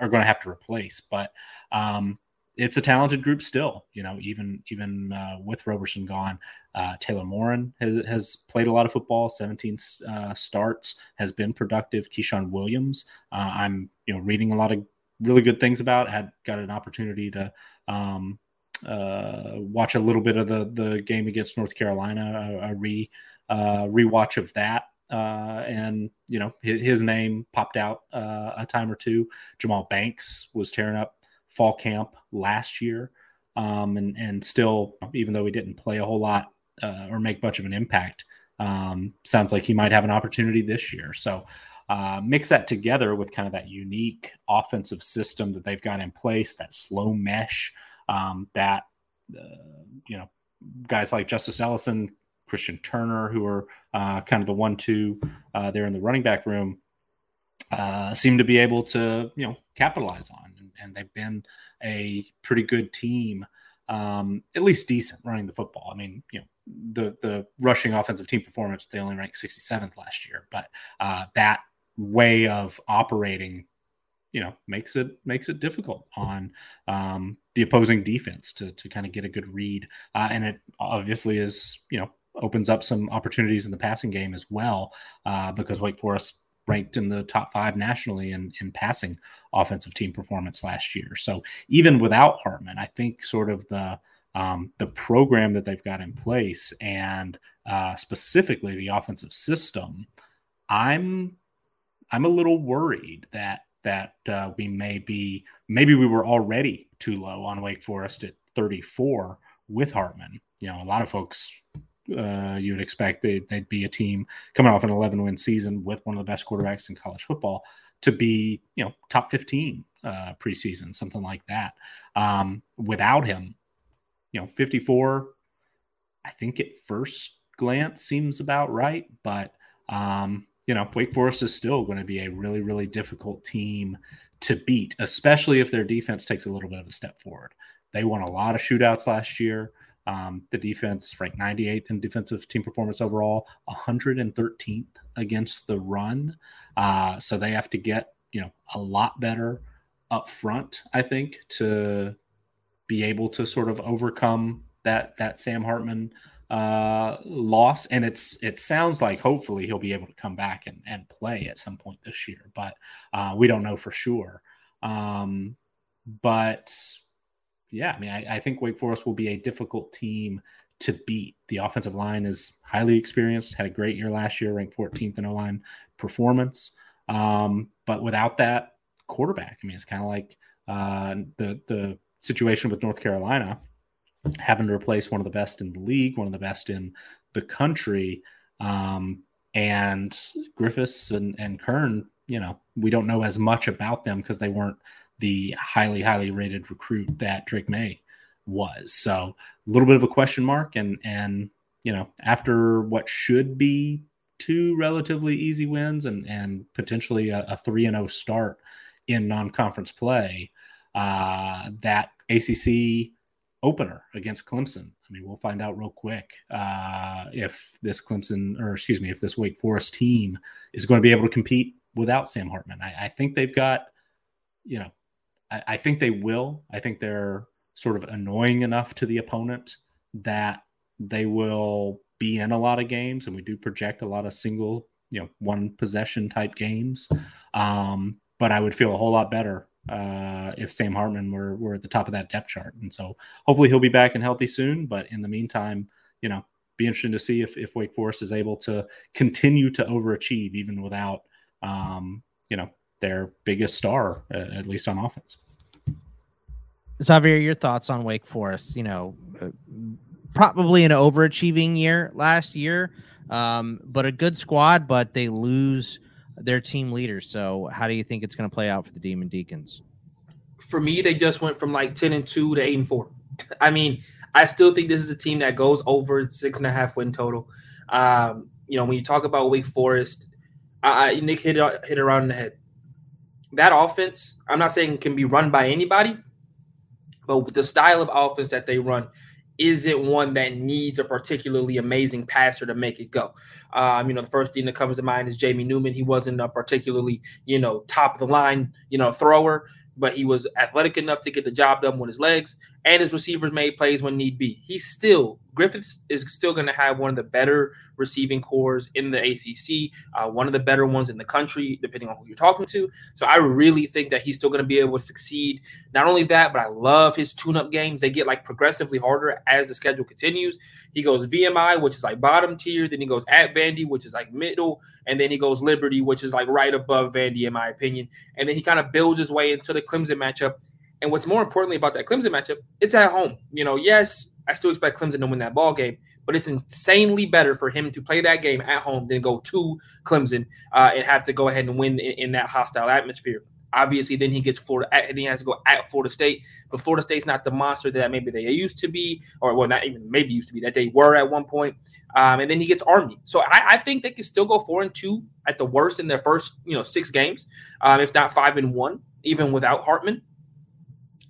are going to have to replace. But um, it's a talented group still. You know, even even uh, with Roberson gone, uh, Taylor Morin has, has, played a lot of football. 17 uh, starts, has been productive. Ke'Shawn Williams, uh, I'm you know reading a lot of really good things about. Had got an opportunity to um, uh, watch a little bit of the the game against North Carolina, a, a re uh, rewatch of that uh, and you know his, his name popped out uh, a time or two. Jahmal Banks was tearing up fall camp last year, um, and and still, even though he didn't play a whole lot uh, or make much of an impact, um, sounds like he might have an opportunity this year. So. Uh, mix that together with kind of that unique offensive system that they've got in place, that slow mesh, um, that uh, you know guys like Justice Ellison Christian Turner, who are uh, kind of the one-two uh, there in the running back room, uh, seem to be able to you know capitalize on, and, they've been a pretty good team, um, at least decent running the football. I mean, you know, the the rushing offensive team performance they only ranked 67th last year, but uh, that way of operating you know makes it makes it difficult on um, the opposing defense to to kind of get a good read uh, and it obviously is you know opens up some opportunities in the passing game as well, uh, because Wake Forest ranked in the top five nationally in, in passing offensive team performance last year. So even without Hartman, I think sort of the um, the program that they've got in place and uh, specifically the offensive system, I'm I'm a little worried that that uh, we may be maybe we were already too low on Wake Forest at 34 with Hartman. You know, a lot of folks uh, you would expect they, would be a team coming off an 11 win season with one of the best quarterbacks in college football to be, you know, top 15 uh, preseason, something like that. Um, without him, you know, 54, I think at first glance seems about right, but, um, you know, Wake Forest is still going to be a really, really difficult team to beat, especially if their defense takes a little bit of a step forward. They won a lot of shootouts last year. Um, the defense ranked 98th in defensive team performance overall, 113th against the run. Uh, so they have to get you know a lot better up front, I think, to be able to sort of overcome that that Sam Hartman uh, loss, and it's it sounds like hopefully he'll be able to come back and, and play at some point this year, but uh, we don't know for sure. Um, but yeah, I mean, I, I, think Wake Forest will be a difficult team to beat. The offensive line is highly experienced, had a great year last year, ranked 14th in O line performance. Um, but without that quarterback, I mean, it's kind of like uh, the the situation with North Carolina having to replace one of the best in the league, one of the best in the country. Um, and Griffis and, and Kern, you know, we don't know as much about them because they weren't the highly, highly rated recruit that Drake Maye was. So a little bit of a question mark. And, and, you know, after what should be two relatively easy wins and, and potentially a, 3 and 0 start in non conference play, uh, that ACC opener against Clemson. I mean, we'll find out real quick uh, if this Clemson, or excuse me, if this Wake Forest team is going to be able to compete without Sam Hartman. I, I think they've got, you know, I, I, think they will. I think they're sort of annoying enough to the opponent that they will be in a lot of games, and we do project a lot of single, you know, one possession type games. Um, but I would feel a whole lot better uh, if Sam Hartman were, were at the top of that depth chart. And so hopefully he'll be back and healthy soon. But in the meantime, you know, be interesting to see if, if Wake Forest is able to continue to overachieve even without, um, you know, their biggest star, uh, at least on offense. Xavier, your thoughts on Wake Forest? You know, uh, probably an overachieving year last year, um, but a good squad, but they lose – their team leader. So, how do you think it's going to play out for the Demon Deacons? For me, they just went from like ten and two to eight and four. I mean, I still think this is a team that goes over six and a half win total. Um, you know, when you talk about Wake Forest, I, Nick hit it, hit it around in the head. That offense, I'm not saying can be run by anybody, but the style of offense that they run, isn't one that needs a particularly amazing passer to make it go. Um, you know, the first thing that comes to mind is Jamie Newman. He wasn't a particularly, you know, top of the line, you know, thrower but he was athletic enough to get the job done with his legs, and his receivers made plays when need be. He's still Griffis is still going to have one of the better receiving corps in the ACC, uh, one of the better ones in the country, depending on who you're talking to. So I really think that he's still going to be able to succeed. Not only that, but I love his tune-up games. They get like progressively harder as the schedule continues. He goes VMI, which is like bottom tier, then he goes at Vandy, which is like middle, and then he goes Liberty, which is like right above Vandy, in my opinion. And then he kind of builds his way into the Clemson matchup. And what's more importantly about that Clemson matchup, it's at home. You know, yes, I still expect Clemson to win that ball game, but it's insanely better for him to play that game at home than go to Clemson uh, and have to go ahead and win in, in, that hostile atmosphere. Obviously, then he gets Florida, and he has to go at Florida State. But Florida State's not the monster that maybe they used to be, or well, not even maybe used to be that they were at one point. Um, and then he gets Army. So I, I, think they can still go four and two at the worst in their first, you know, six games, um, if not five and one, even without Hartman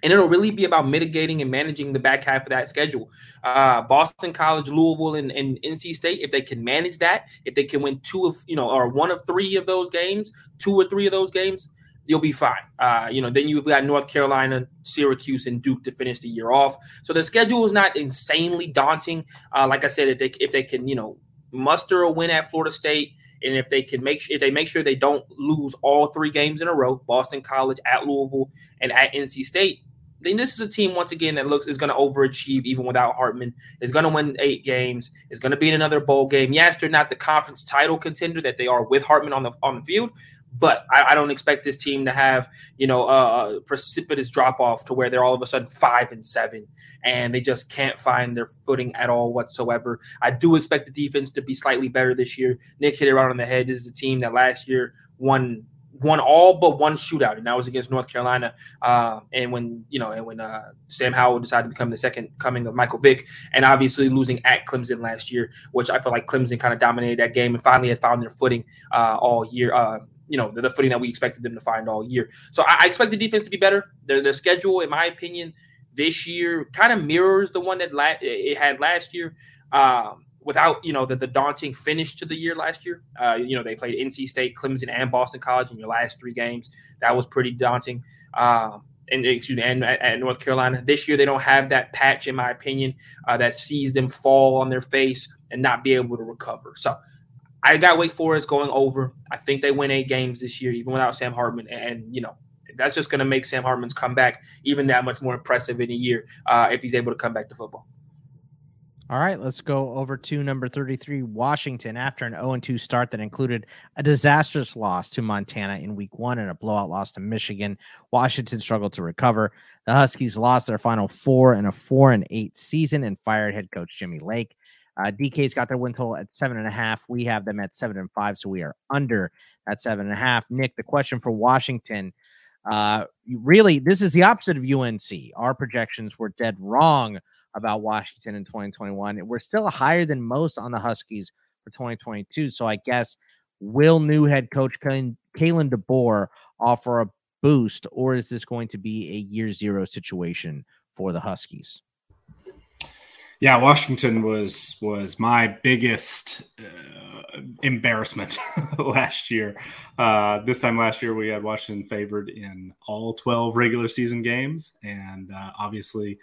and it'll really be about mitigating and managing the back half of that schedule. Uh, Boston College, Louisville, and, and, NC State, if they can manage that, if they can win two of you know or one of three of those games, two or three of those games, you'll be fine. Uh, you know, then you've got North Carolina, Syracuse, and Duke to finish the year off. So the schedule is not insanely daunting. Uh, like I said, if they if they can you know muster a win at Florida State. And if they can make if they make sure they don't lose all three games in a row, Boston College at Louisville and at NC State, then this is a team once again that looks is going to overachieve even without Hartman. Is going to win eight games. Is going to be in another bowl game. Yes, they're not the conference title contender that they are with Hartman on the on the field, but I, I don't expect this team to have you know a, a precipitous drop off to where they're all of a sudden five and seven and they just can't find their footing at all whatsoever. I do expect the defense to be slightly better this year. Nick hit it right on the head. This is a team that last year won won all but one shootout, and that was against North Carolina. Uh, and when you know, and when uh, Sam Howell decided to become the second coming of Michael Vick, and obviously losing at Clemson last year, which I feel like Clemson kind of dominated that game and finally had found their footing uh, all year. Uh, you know, the, the, footing that we expected them to find all year. So I, I expect the defense to be better. Their, their schedule, in my opinion, this year kind of mirrors the one that la- it had last year. Um, without you know the, the daunting finish to the year last year. Uh, you know they played NC State, Clemson, and Boston College in your last three games. That was pretty daunting. Um, and excuse me, and at, North Carolina. This year, they don't have that patch, in my opinion, uh, that sees them fall on their face and not be able to recover. So I got Wake Forest going over. I think they win eight games this year, even without Sam Hartman. And, you know, that's just going to make Sam Hartman's comeback even that much more impressive in a year uh, if he's able to come back to football. All right, let's go over to number 33, Washington. After an 0 2 start that included a disastrous loss to Montana in week one and a blowout loss to Michigan, Washington struggled to recover. The Huskies lost their final four in a 4 and 8 season and fired head coach Jimmy Lake. Uh, DK's got their win total at seven and a half. We have them at seven and five, so we are under at seven and a half. Nick, the question for Washington uh, really, this is the opposite of UNC. Our projections were dead wrong about Washington in 2021. We're still higher than most on the Huskies for 2022. So I guess will new head coach Kalen, DeBoer offer a boost, or is this going to be a year zero situation for the Huskies? Yeah, Washington was was my biggest uh, embarrassment last year. Uh, this time last year, we had Washington favored in all twelve regular season games, and uh, obviously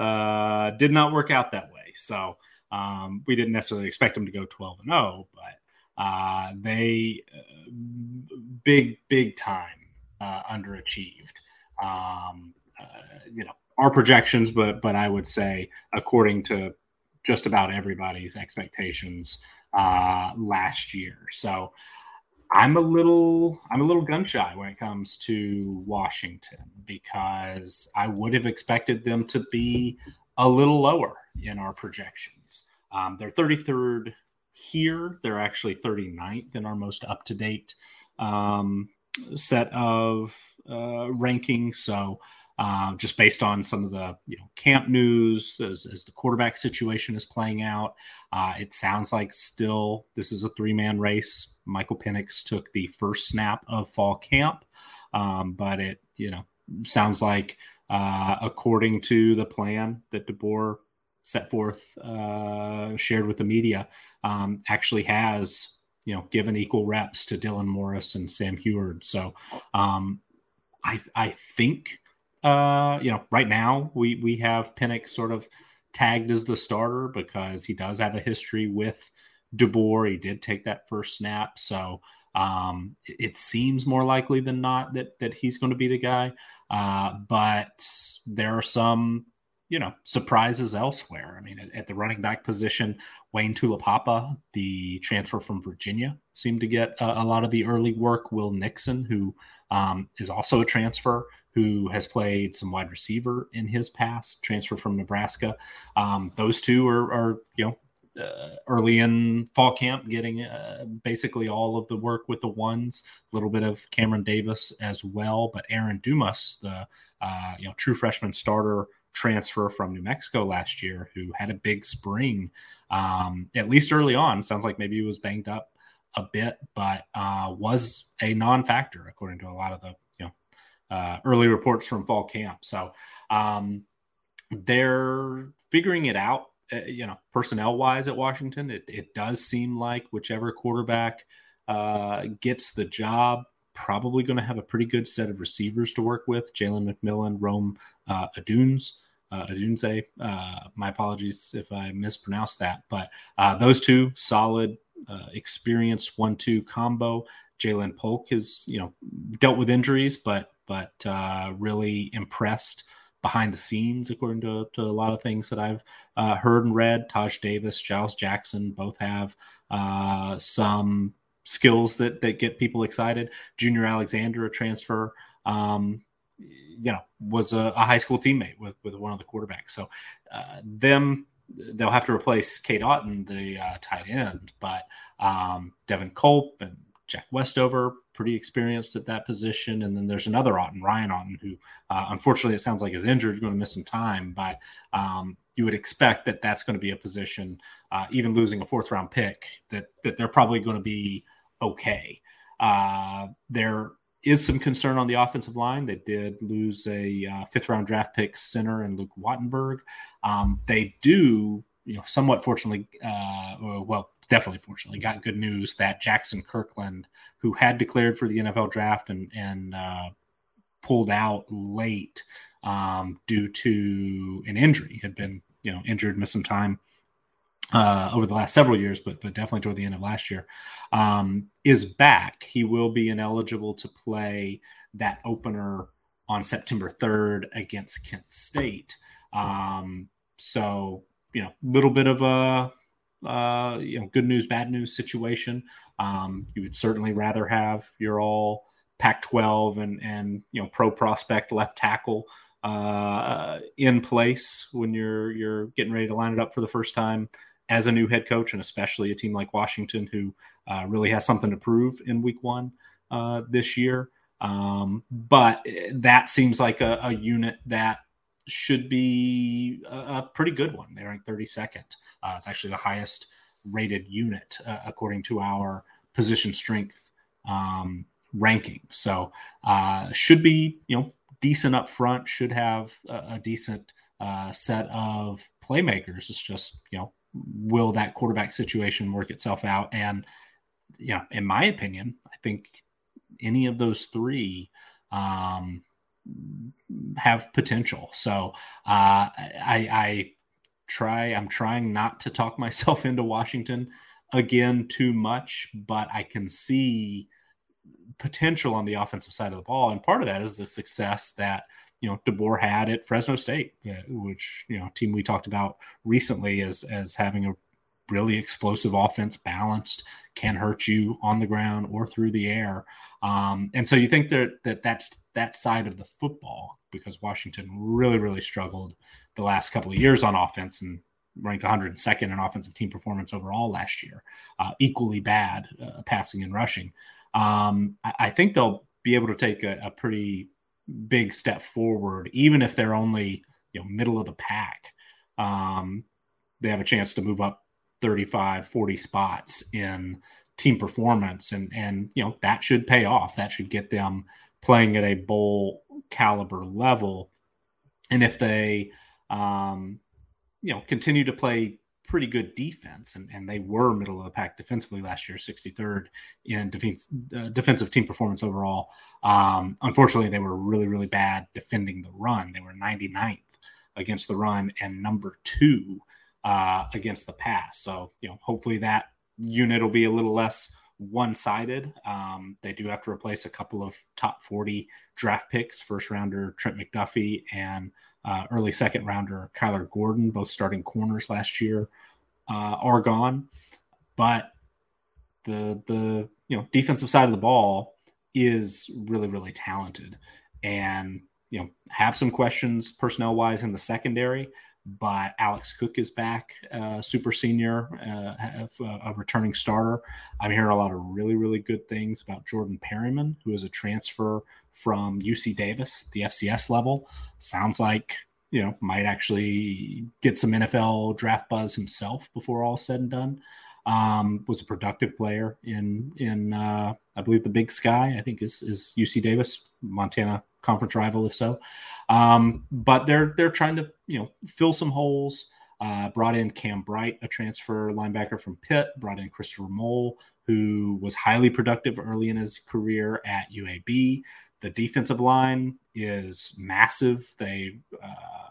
uh, did not work out that way. So um, we didn't necessarily expect them to go 12 and 0, but uh, they uh, big, big time uh, underachieved. Um, uh, you know, our projections, but but I would say according to just about everybody's expectations uh, last year. So I'm a little I'm a little gun shy when it comes to Washington because I would have expected them to be a little lower in our projections. Um, they're 33rd here. They're actually 39th in our most up to date um, set of uh, rankings. So uh, just based on some of the you know, camp news as, as, the quarterback situation is playing out. Uh, it sounds like still this is a three man race. Michael Penix took the first snap of fall camp, um, but it you know sounds like uh, according to the plan that DeBoer set forth, uh, shared with the media, um, actually has you know given equal reps to Dylan Morris and Sam Huard. So um, I I think uh, you know, right now we we have Penix sort of tagged as the starter because he does have a history with DeBoer. He did take that first snap, so um, it, it, seems more likely than not that that he's going to be the guy. Uh, but there are some, you know, surprises elsewhere. I mean, at, at the running back position, Wayne Taulapapa, the transfer from Virginia, seemed to get a, lot of the early work. Will Nixon, who um, is also a transfer, who has played some wide receiver in his past, transfer from Nebraska. Um, those two are, are you know, uh, early in fall camp, getting uh, basically all of the work with the ones, a little bit of Cameron Davis as well. But Aaron Dumas, the uh, you know true freshman starter transfer from New Mexico last year, who had a big spring, um, at least early on. Sounds like maybe he was banged up a bit, but uh, was a non-factor according to a lot of the you know uh, early reports from fall camp. So um, they're figuring it out. Uh, you know, personnel wise at Washington, it, it does seem like whichever quarterback uh, gets the job, probably going to have a pretty good set of receivers to work with. Jalen McMillan, Rome uh, Adunes. Uh, Adunze. Uh, my apologies if I mispronounced that, but uh, those two solid, uh, experienced one-two combo. Ja'Lynn Polk has you know dealt with injuries, but but uh, really impressed behind the scenes, according to, to a lot of things that I've uh, heard and read. Taj Davis, Giles Jackson both have uh, some skills that that get people excited. Junior Alexander, a transfer, um, you know, was a, a, high school teammate with with one of the quarterbacks. So uh, them. They'll have to replace Cade Otton, the uh, tight end, but um, Devin Culp and Jack Westover, pretty experienced at that position. And then there's another Otton, Ryan Otton, who uh, unfortunately it sounds like is injured, going to miss some time. But um, you would expect that that's going to be a position, uh, even losing a fourth round pick, that that they're probably going to be okay. Uh, there is some concern on the offensive line. They did lose a uh, fifth round draft pick center and Luke Wattenberg. Um, they do, you know, somewhat fortunately, uh, well, definitely fortunately got good news that Jaxson Kirkland, who had declared for the NFL draft and and uh, pulled out late um, due to an injury. Had been you know injured, missed some time uh, over the last several years, but but definitely toward the end of last year, um, is back. He will be ineligible to play that opener on September 3rd against Kent State. Um, so you know, little bit of a uh, you know good news, bad news situation. Um, you would certainly rather have your all Pac-12 and and you know pro prospect left tackle uh, in place when you're you're getting ready to line it up for the first time as a new head coach, and especially a team like Washington who uh, really has something to prove in Week One uh, this year. Um, but that seems like a, a, unit that should be a, a, pretty good one. They're ranked 32nd. Uh, it's actually the highest rated unit uh, according to our position strength um, ranking. So uh, should be you know decent up front. Should have a, a decent uh, set of playmakers. It's just you know will that quarterback situation work itself out? And, you know, in my opinion, I think any of those three um, have potential. So uh, I, I try, I'm trying not to talk myself into Washington again too much, but I can see potential on the offensive side of the ball. And part of that is the success that you know DeBoer had at Fresno State, which you know team we talked about recently as as having a really explosive offense, balanced, can hurt you on the ground or through the air. Um, and so you think that that that's that side of the football because Washington really really struggled the last couple of years on offense and ranked 102nd in offensive team performance overall last year, uh, equally bad uh, passing and rushing. Um, I, I, think they'll be able to take a, a pretty big step forward, even if they're only you know middle of the pack. Um, they have a chance to move up 35, 40 spots in team performance, and and you know that should pay off. That should get them playing at a bowl caliber level. And if they, um, you know, continue to play pretty good defense, and, and they were middle of the pack defensively last year, 63rd in defense, uh, defensive team performance overall. Um, unfortunately, they were really, really bad defending the run. They were 99th against the run and number two uh, against the pass. So, you know, hopefully that unit will be a little less one sided. Um, they do have to replace a couple of top 40 draft picks, first rounder Trent McDuffie and uh, early second rounder Kyler Gordon, both starting corners last year, uh, are gone. But the the you know defensive side of the ball is really really talented, and you know have some questions personnel wise in the secondary but Alex Cook is back, uh, super senior, uh, a, a, returning starter. I'm hearing a lot of really, really good things about Jordan Perryman, who is a transfer from UC Davis, the FCS level. Sounds like you know might actually get some NFL draft buzz himself before all said and done. Um, was a productive player in in uh, I believe the Big Sky. I think is is UC Davis, Montana conference rival, if so. Um, but they're they're trying to you know fill some holes. Uh, brought in Cam Bright, a transfer linebacker from Pitt. Brought in Christopher Mole, who was highly productive early in his career at UAB. The defensive line is massive. They uh,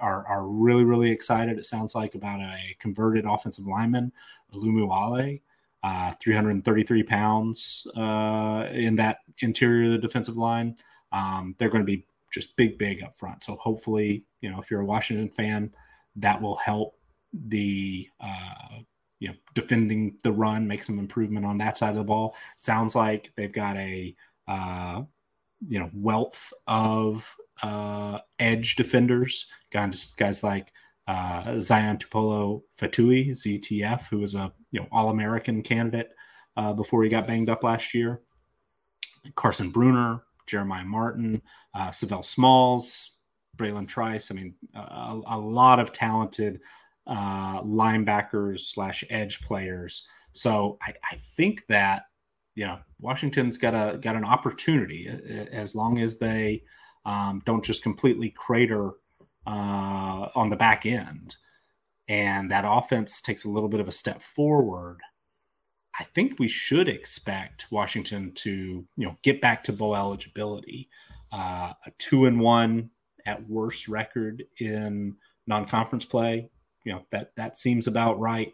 are, are really, really excited, it sounds like, about a converted offensive lineman, Ulumoo Ale, uh, 333 pounds uh, in that interior of the defensive line. Um, they're going to be just big, big up front. So hopefully, you know, if you're a Washington fan, that will help the uh, you know defending the run, make some improvement on that side of the ball. Sounds like they've got a uh, you know wealth of uh, edge defenders, guys guys like uh, Zion Tupolo Fatui, ZTF, who was a you know All American candidate uh, before he got banged up last year. Carson Bruener, Jeremiah Martin, uh, Sav'ell Smalls, Bralen Trice. I mean, a, a lot of talented uh, linebackers slash edge players. So I, I, think that you know Washington's got a got an opportunity as long as they um, don't just completely crater uh, on the back end, and that offense takes a little bit of a step forward. I think we should expect Washington to, you know, get back to bowl eligibility. uh, a two and one at worst record in non-conference play. You know that that seems about right.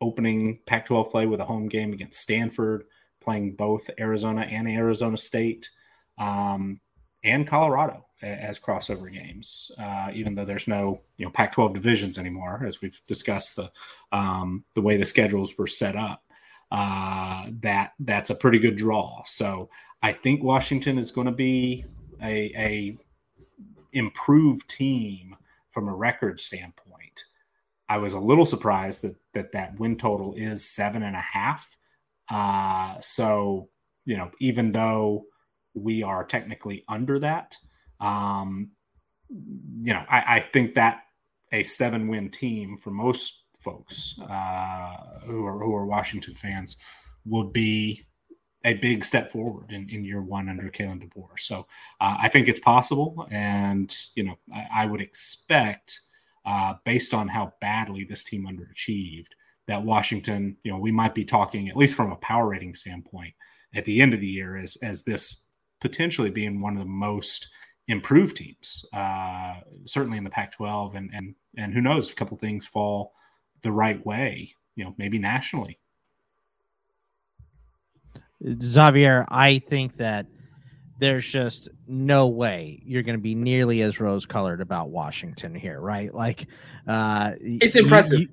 Opening Pac-12 play with a home game against Stanford, playing both Arizona and Arizona State, um, and Colorado as crossover games. Uh, even though there's no you know Pac-12 divisions anymore, as we've discussed the um, the way the schedules were set up, uh, that that's a pretty good draw. So I think Washington is going to be a, a improved team from a record standpoint. I was a little surprised that that that win total is seven and a half. Uh, so you know, even though we are technically under that, um, you know, I, I think that a seven win team for most folks uh, who are who are Washington fans would be a big step forward in, in year one under Kalen DeBoer. So uh, I think it's possible, and you know I, I would expect, uh, based on how badly this team underachieved, that Washington, you know, we might be talking at least from a power rating standpoint at the end of the year as as this potentially being one of the most improved teams, uh, certainly in the Pac-12, and and and who knows, if a couple things fall the right way, you know, maybe nationally. Xavier, I think that there's just no way you're going to be nearly as rose colored about Washington here, right? Like, uh, it's impressive. You,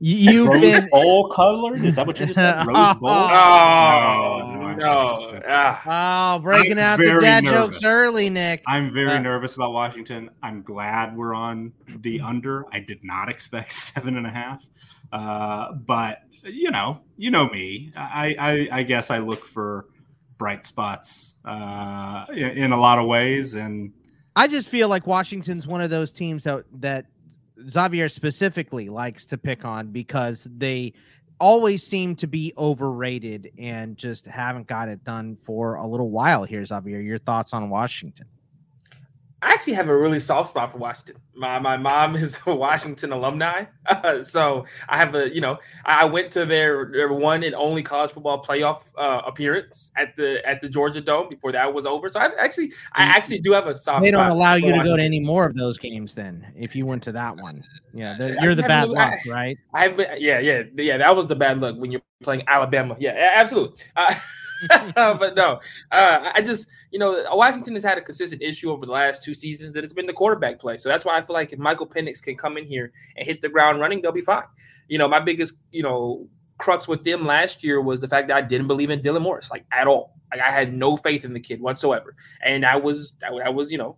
you, have Rose been Bowl colored? Is that what you just said? Rose Bowl? Oh, no. Ah. oh breaking I'm out the dad nervous. jokes early, Nick. I'm very Uh, nervous about Washington. I'm glad we're on the under. I did not expect seven and a half, uh, but you know, you know me. I, I, I guess I look for bright spots uh, in, in a lot of ways, and I just feel like Washington's one of those teams that that Xavier specifically likes to pick on because they always seem to be overrated and just haven't got it done for a little while here. Xavier, your thoughts on Washington? I actually have a really soft spot for Washington. My my mom is a Washington alumni, so I have a you know I went to their, their one and only college football playoff uh, appearance at the at the Georgia Dome before that was over. So I actually I actually do have a soft. They don't allow you to go to any more of those games then if you went to that one. Yeah, you're the bad luck, I- right? I've yeah, yeah, yeah. That was the bad luck when you're playing Alabama. Yeah, absolutely. Uh, but no, uh, I just you know Washington has had a consistent issue over the last two seasons that it's been the quarterback play. So that's why I feel like if Michael Penix can come in here and hit the ground running, they'll be fine. You know, my biggest you know crux with them last year was the fact that I didn't believe in Dylan Morris like at all. Like I had no faith in the kid whatsoever, and I was I, I was you know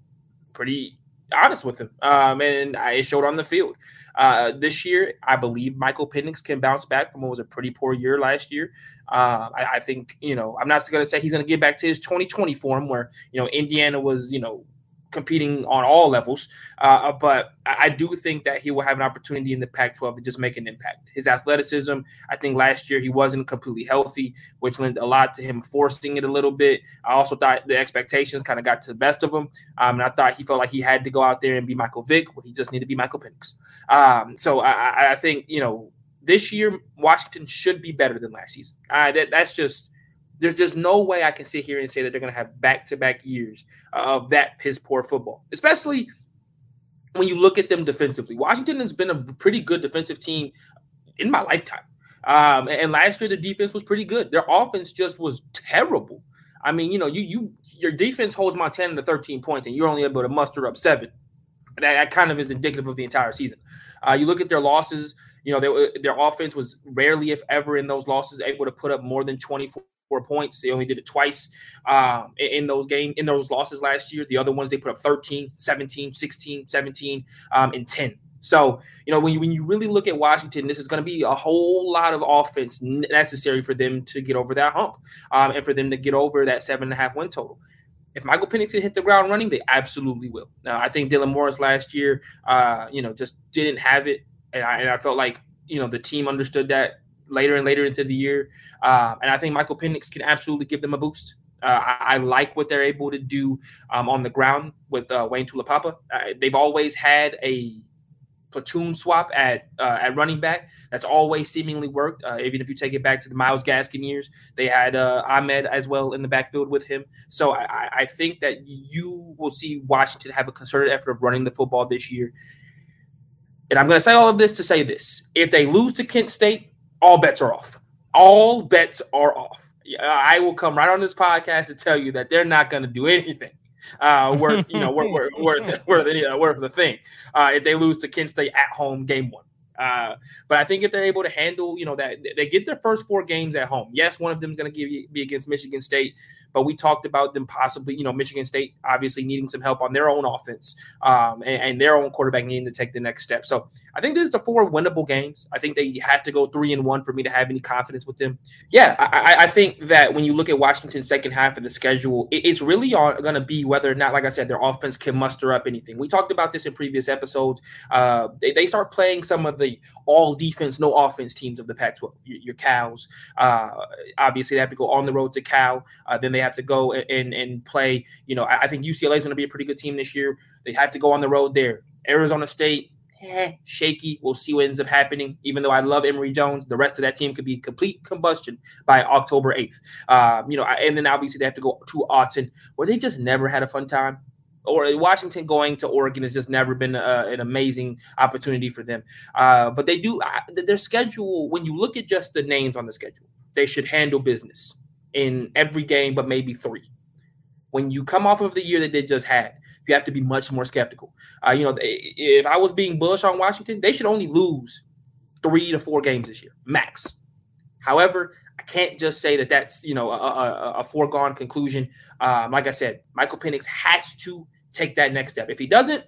pretty honest with him, um, and I it showed on the field. Uh, this year, I believe Michael Penix can bounce back from what was a pretty poor year last year. Uh, I, I think you know I'm not going to say he's going to get back to his 2020 form where you know Indiana was you know competing on all levels, uh, but I, do think that he will have an opportunity in the Pac-12 to just make an impact. His athleticism, I think last year he wasn't completely healthy, which lent a lot to him forcing it a little bit. I also thought the expectations kind of got to the best of him, um, and I thought he felt like he had to go out there and be Michael Vick when he just needed to be Michael Penix. Um, so I, I, I think you know this year Washington should be better than last season. Uh, that that's just there's just no way I can sit here and say that they're going to have back to back years of that piss poor football, especially when you look at them defensively. Washington has been a pretty good defensive team in my lifetime. Um, and last year the defense was pretty good. Their offense just was terrible. I mean, you know, you you your defense holds Montana to 13 points, and you're only able to muster up seven. That, that kind of is indicative of the entire season. Uh, you look at their losses. You know, they, their offense was rarely, if ever, in those losses able to put up more than 24 points. They only did it twice um, in, those games, in those losses last year. The other ones they put up 13, 17, 16, 17, um, and 10. So, you know, when you when you really look at Washington, this is going to be a whole lot of offense necessary for them to get over that hump, um, and for them to get over that seven and a half win total. If Michael Penix can hit the ground running, they absolutely will. Now, I think Dylan Morris last year, uh, you know, just didn't have it, and I, and I felt like you know the team understood that later and later into the year, uh, and I think Michael Penix can absolutely give them a boost. Uh, I, I, like what they're able to do um, on the ground with uh, Wayne Taulapapa. Uh, they've always had a platoon swap at uh, at running back. That's always seemingly worked. Uh, even if you take it back to the Myles Gaskin years, they had Ahmed as well in the backfield with him. So I, I think that you will see Washington have a concerted effort of running the football this year. And I'm going to say all of this to say this: if they lose to Kent State, all bets are off. All bets are off. I will come right on this podcast to tell you that they're not going to do anything uh, worth you know worth worth worth, worth, you know, worth the thing uh, if they lose to Kent State at home game one. Uh, but I think if they're able to handle, you know, that they get their first four games at home. Yes, one of them is going to be against Michigan State, but we talked about them possibly, you know, Michigan State obviously needing some help on their own offense um, and, and, their own quarterback needing to take the next step. So I think this is the four winnable games. I think they have to go three and one for me to have any confidence with them. Yeah, I, I think that when you look at Washington's second half of the schedule, it, it's really going to be whether or not, like I said, their offense can muster up anything. We talked about this in previous episodes. Uh, they, they start playing some of the all defense, no offense teams of the Pac 12. Your, your Cows, uh, obviously, they have to go on the road to Cal. Uh, then they have to go and and play. You know, I, I think UCLA is going to be a pretty good team this year. They have to go on the road there. Arizona State, eh, shaky. We'll see what ends up happening. Even though I love Emory Jones, the rest of that team could be complete combustion by October 8th. Um, you know, and then obviously they have to go to Austin, where they just never had a fun time. Or Washington going to Oregon has just never been a, an amazing opportunity for them. Uh, but they do uh, their schedule. When you look at just the names on the schedule, they should handle business in every game, but maybe three. When you come off of the year that they just had, you have to be much more skeptical. Uh, you know, if I was being bullish on Washington, they should only lose three to four games this year, max. However, I can't just say that that's you know a, a, a foregone conclusion. Um, like I said, Michael Penix has to take that next step. If he doesn't,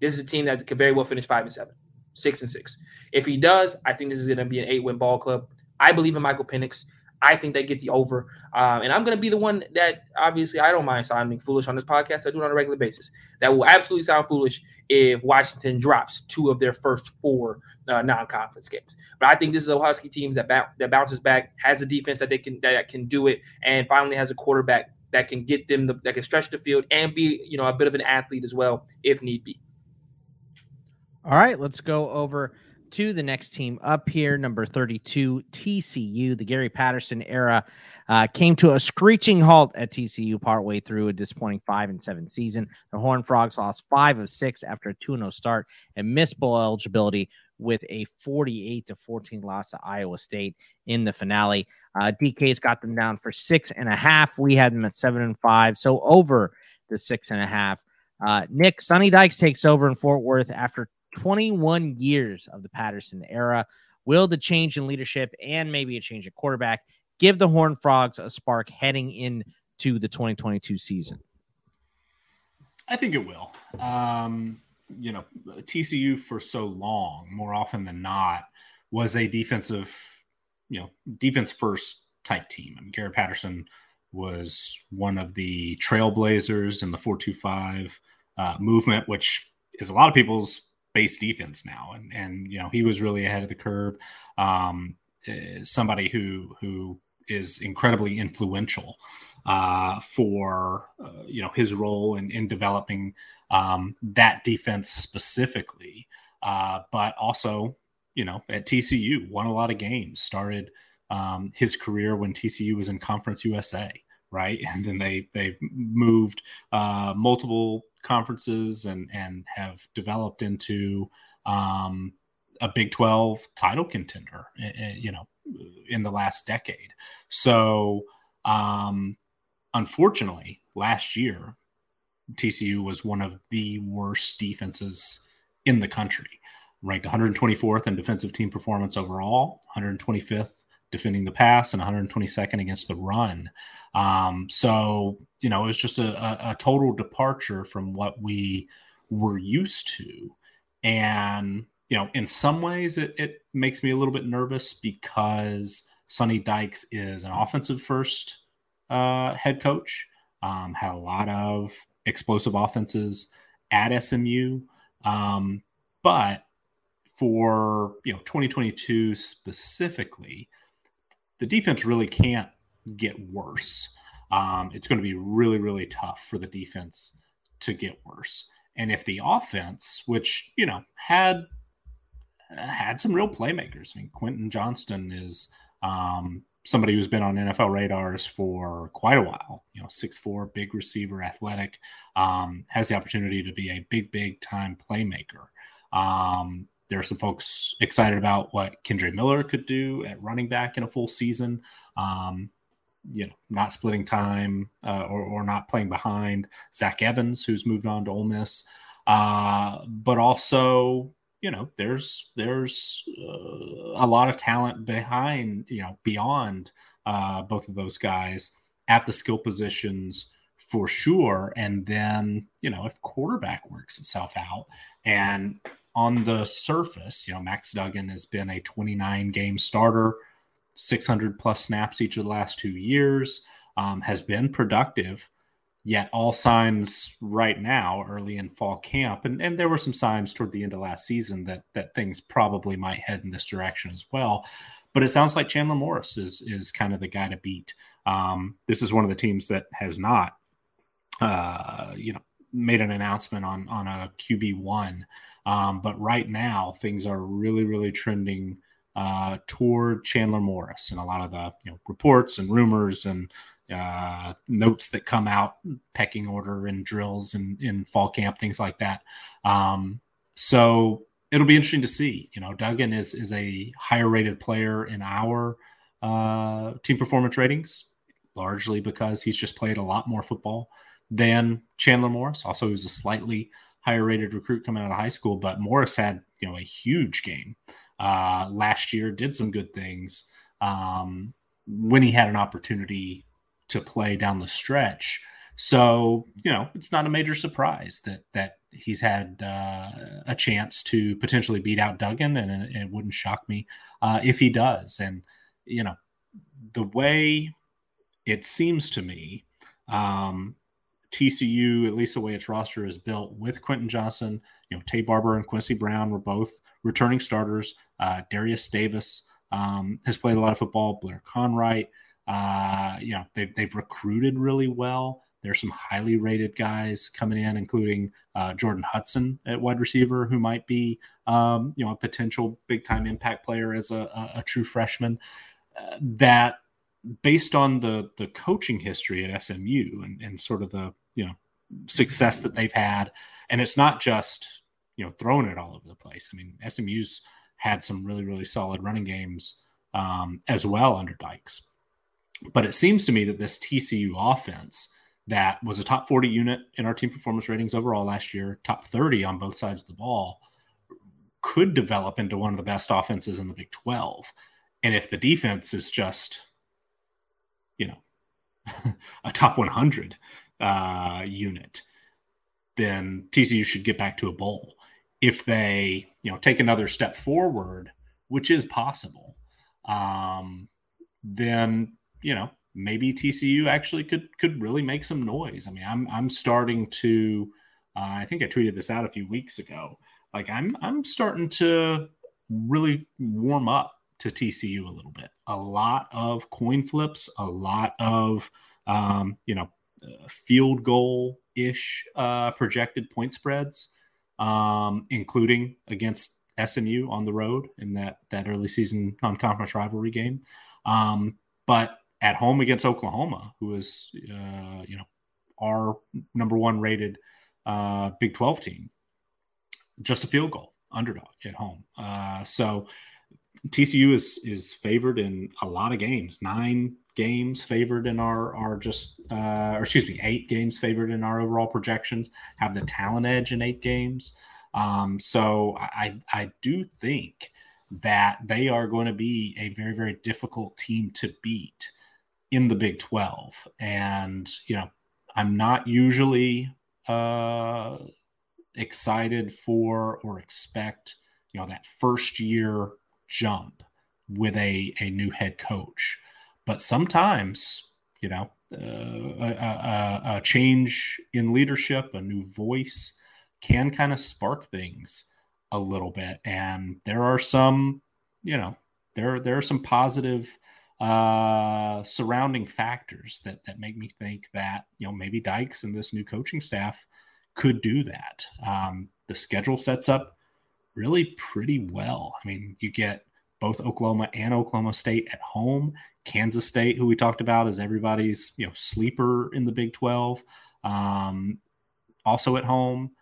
this is a team that could very well finish five and seven, six and six. If he does, I think this is going to be an eight win ball club. I believe in Michael Penix. I think they get the over. Um, and I'm going to be the one that obviously I don't mind sounding foolish on this podcast. I do it on a regular basis. That will absolutely sound foolish if Washington drops two of their first four uh, non-conference games. But I think this is a Husky team that ba- that bounces back, has a defense that they can that can do it, and finally has a quarterback that can get them the, that can stretch the field and be you know a bit of an athlete as well if need be. All right, let's go over to the next team up here, number 32, TCU. The Gary Patterson era uh, came to a screeching halt at TCU partway through a disappointing five and seven season. The Horn Frogs lost five of six after a 2 0 start and missed bowl eligibility with a 48 to 14 loss to Iowa State in the finale. Uh, DK's got them down for six and a half. We had them at seven and five, so over the six and a half. Uh, Nick Sonny Dykes takes over in Fort Worth after 21 years of the Patterson era. Will the change in leadership and maybe a change at quarterback give the Horn Frogs a spark heading into the 2022 season? I think it will. Um, you know, TCU for so long, more often than not, was a defensive, you know, defense first type team. I mean, Garrett Patterson was one of the trailblazers in the 425 uh, movement, which is a lot of people's base defense now, and and you know he was really ahead of the curve. Um, eh, somebody who who is incredibly influential uh, for uh, you know his role in, in developing um, that defense specifically, uh, but also you know at TCU won a lot of games. Started um, his career when TCU was in Conference USA, right, and then they they moved uh, multiple conferences and and have developed into um, a Big 12 title contender, eh, eh, you know, in the last decade. So, um, unfortunately, last year, TCU was one of the worst defenses in the country, ranked 124th in defensive team performance overall, 125th defending the pass and 122nd against the run. Um, so, you know, it was just a, a, total departure from what we were used to. And, you know, in some ways it, it makes me a little bit nervous because Sonny Dykes is an offensive first uh, head coach, um, had a lot of explosive offenses at SMU. Um, but for, you know, 2022 specifically, the defense really can't get worse. Um, it's going to be really, really tough for the defense to get worse. And if the offense, which, you know, had had some real playmakers. I mean, Quentin Johnston is um, somebody who's been on NFL radars for quite a while. You know, six four, big receiver, athletic, um, has the opportunity to be a big, big time playmaker. Um, there are some folks excited about what Kendre Miller could do at running back in a full season. Um, you know, not splitting time uh, or, or not playing behind Zach Evans, who's moved on to Ole Miss. Uh, but also, you know, there's there's uh, a lot of talent behind, you know, beyond uh, both of those guys at the skill positions for sure. And then, you know, if quarterback works itself out and on the surface, you know, Max Duggan has been a 29 game starter, 600 plus snaps each of the last two years, um, has been productive. Yet all signs right now, early in fall camp, and, and there were some signs toward the end of last season that that things probably might head in this direction as well. But it sounds like Chandler Morris is is kind of the guy to beat. Um, this is one of the teams that has not, uh, you know, made an announcement on on a QB one, um, but right now things are really really trending uh, toward Chandler Morris, and a lot of the you know reports and rumors and uh, notes that come out, pecking order and drills and in fall camp, things like that. Um, so it'll be interesting to see. You know, Duggan is is a higher rated player in our uh, team performance ratings, largely because he's just played a lot more football than Chandler Morris. Also, he was a slightly higher rated recruit coming out of high school, but Morris had you know a huge game uh, last year. Did some good things um, when he had an opportunity to play down the stretch. So you know it's not a major surprise that that he's had uh, a chance to potentially beat out Duggan, and, it wouldn't shock me uh, if he does. And you know the way it seems to me. Um, TCU, at least the way its roster is built, with Quentin Johnston, you know, Taye Barber and Quincy Brown were both returning starters. Uh, Darius Davis um, has played a lot of football. Blair Conwright, uh, you know, they've, they've recruited really well. There's some highly rated guys coming in, including uh, Jordan Hudson at wide receiver, who might be, um, you know, a potential big time impact player as a, a, a true freshman. Uh, that based on the the coaching history at SMU and, and sort of the you know success that they've had, and it's not just you know throwing it all over the place. I mean, SMU's had some really really solid running games um, as well under Dykes, but it seems to me that this TCU offense that was a top 40 unit in our team performance ratings overall last year, top 30 on both sides of the ball, could develop into one of the best offenses in the Big 12. And if the defense is just you know a top 100 uh, unit, then TCU should get back to a bowl. If they you know take another step forward, which is possible, um, then you know maybe TCU actually could could really make some noise. I mean, I'm I'm starting to. Uh, I think I tweeted this out a few weeks ago. Like I'm I'm starting to really warm up to TCU a little bit. A lot of coin flips, a lot of um, you know uh, field goal ish uh, projected point spreads, um, including against SMU on the road in that that early season non conference rivalry game. Um, but at home against Oklahoma, who is uh, you know our number one rated uh, Big Twelve team, just a field goal underdog at home. Uh, so TCU is is favored in a lot of games. Nine games favored in our our just uh, or excuse me, eight games favored in our overall projections. Have the talent edge in eight games. Um, so I I do think that they are going to be a very very difficult team to beat in the Big Twelve. And you know, I'm not usually uh, excited for or expect you know that first year jump with a, a new head coach. But sometimes, you know, uh, a, a, a, change in leadership, a new voice can kind of spark things a little bit. And there are some, you know, there there are some positive uh, surrounding factors that that make me think that you know maybe Dykes and this new coaching staff could do that. Um, the schedule sets up really pretty well. I mean, you get both Oklahoma and Oklahoma State at home. Kansas State, who we talked about, is everybody's you know sleeper in the Big Twelve. Um, also at home.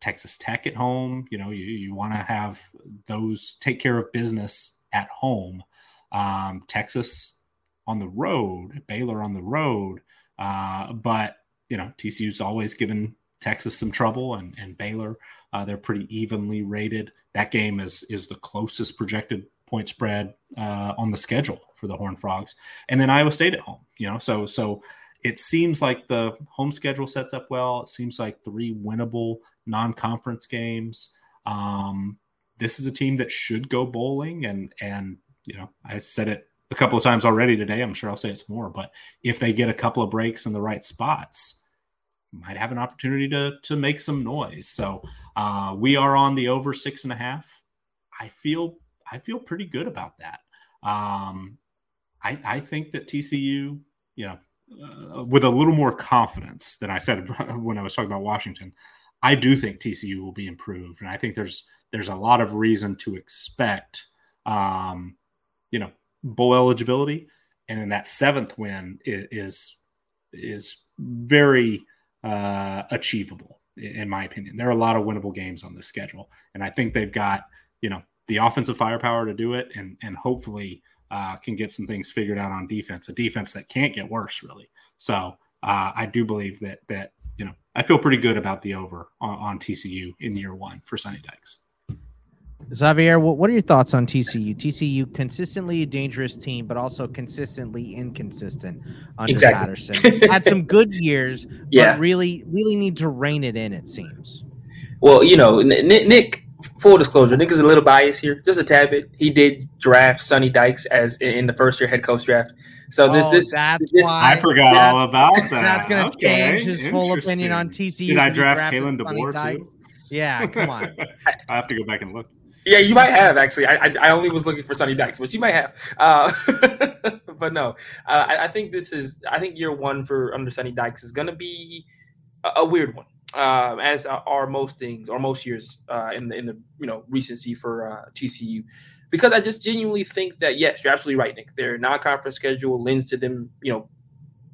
Texas Tech at home. You know, you, you want to have those take care of business at home. Um, Texas on the road, Baylor on the road. Uh, but, you know, TCU's always given Texas some trouble and, and Baylor, uh, they're pretty evenly rated. That game is, is the closest projected point spread uh, on the schedule for the Horn Frogs. And then Iowa State at home, you know, so, so it seems like the home schedule sets up well. It seems like three winnable non-conference games. Um, this is a team that should go bowling, and and you know I said it a couple of times already today. I'm sure I'll say it's more, but if they get a couple of breaks in the right spots, might have an opportunity to to make some noise. So uh, we are on the over six and a half. I feel I feel pretty good about that. Um, I I think that TCU, you know, uh, with a little more confidence than I said when I was talking about Washington. I do think TCU will be improved, and I think there's there's a lot of reason to expect, um, you know, bowl eligibility, and then that seventh win is is, is very uh, achievable in my opinion. There are a lot of winnable games on this schedule, and I think they've got you know the offensive firepower to do it, and and hopefully uh, can get some things figured out on defense. A defense that can't get worse, really. So uh, I do believe that that you know I feel pretty good about the over on, on TCU in year one for Sonny Dykes. Xavier, what are your thoughts on TCU? TCU consistently a dangerous team, but also consistently inconsistent under exactly. Patterson. Had some good years, yeah. but really, really need to rein it in. It seems. Well, you know, Nick full disclosure, Nick is a little biased here, just a tad bit. He did draft Sonny Dykes as in the first year head coach draft. So this, oh, this, that's this, why, I forgot that, all about that. That's going to okay. change his full opinion on TCU. Did I draft Kalen DeBoer too? Yeah, come on. I have to go back and look. Yeah, you might have actually. I, I, I only was looking for Sonny Dykes, but you might have. Uh, but no, uh, I, I, think this is. I think year one for under Sonny Dykes is going to be a, a weird one uh, as are most things or most years uh, in the in the you know recency for uh, TCU, because I just genuinely think that yes, you're absolutely right, Nick. Their non-conference schedule lends to them, you know,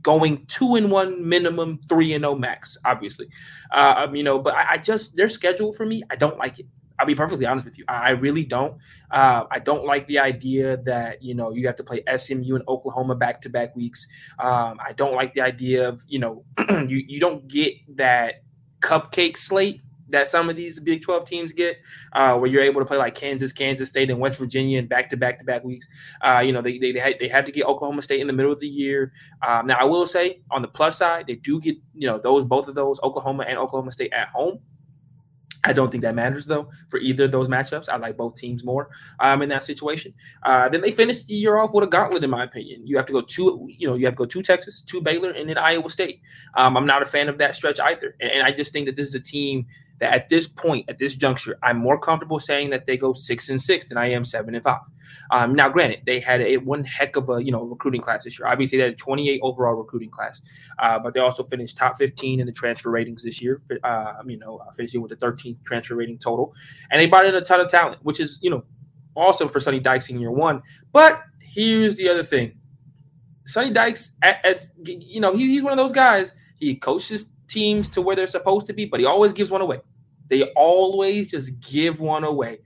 going two and one minimum, three and no max, obviously, uh, um, you know. But I, I, just their schedule for me, I don't like it. I'll be perfectly honest with you. I really don't. Uh, I don't like the idea that you know you have to play SMU and Oklahoma back to back weeks. Um, I don't like the idea of you know you you don't get that cupcake slate that some of these Big 12 teams get, uh, where you're able to play like Kansas, Kansas State, and West Virginia in back to back to back weeks. Uh, you know, they, they, they, had, they had to get Oklahoma State in the middle of the year. Um, now, I will say on the plus side, they do get, you know, those both of those, Oklahoma and Oklahoma State at home. I don't think that matters though for either of those matchups. I like both teams more um, in that situation. Uh, then they finished the year off with a gauntlet, in my opinion. You have to go to, you know, you have to go to Texas, to Baylor, and then Iowa State. Um, I'm not a fan of that stretch either, and, and I just think that this is a team that at this point, at this juncture, I'm more comfortable saying that they go six and six than I am seven and five. Um, now, granted, they had a one heck of a you know recruiting class this year. Obviously, they had a 28 overall recruiting class, uh, but they also finished top 15 in the transfer ratings this year. Uh, you know, uh, finishing with the 13th transfer rating total, and they brought in a ton of talent, which is you know awesome for Sonny Dykes in year one. But here's the other thing: Sonny Dykes, as you know, he, he's one of those guys. He coaches teams to where they're supposed to be, but he always gives one away. They always just give one away.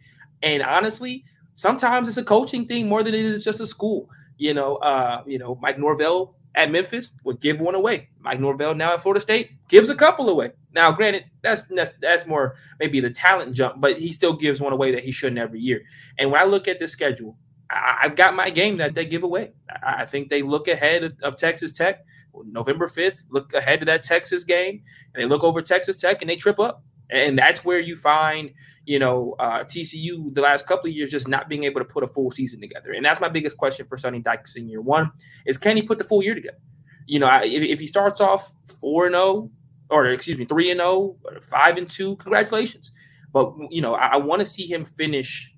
And honestly, sometimes it's a coaching thing more than it is just a school. You know, uh, you know, Mike Norvell at Memphis would give one away. Mike Norvell now at Florida State gives a couple away. Now, granted, that's that's that's more maybe the talent jump, but he still gives one away that he shouldn't every year. And when I look at the schedule, I, have got my game that they give away. I, I think they look ahead of, of Texas Tech. November 5th, look ahead to that Texas game, and they look over Texas Tech and they trip up. And that's where you find, you know, uh, TCU the last couple of years just not being able to put a full season together. And that's my biggest question for Sonny Dykes in year one is can he put the full year together? You know, if, if he starts off 4 and 0, or excuse me, 3 and 0, 5 and 2, congratulations. But, you know, I, I want to see him finish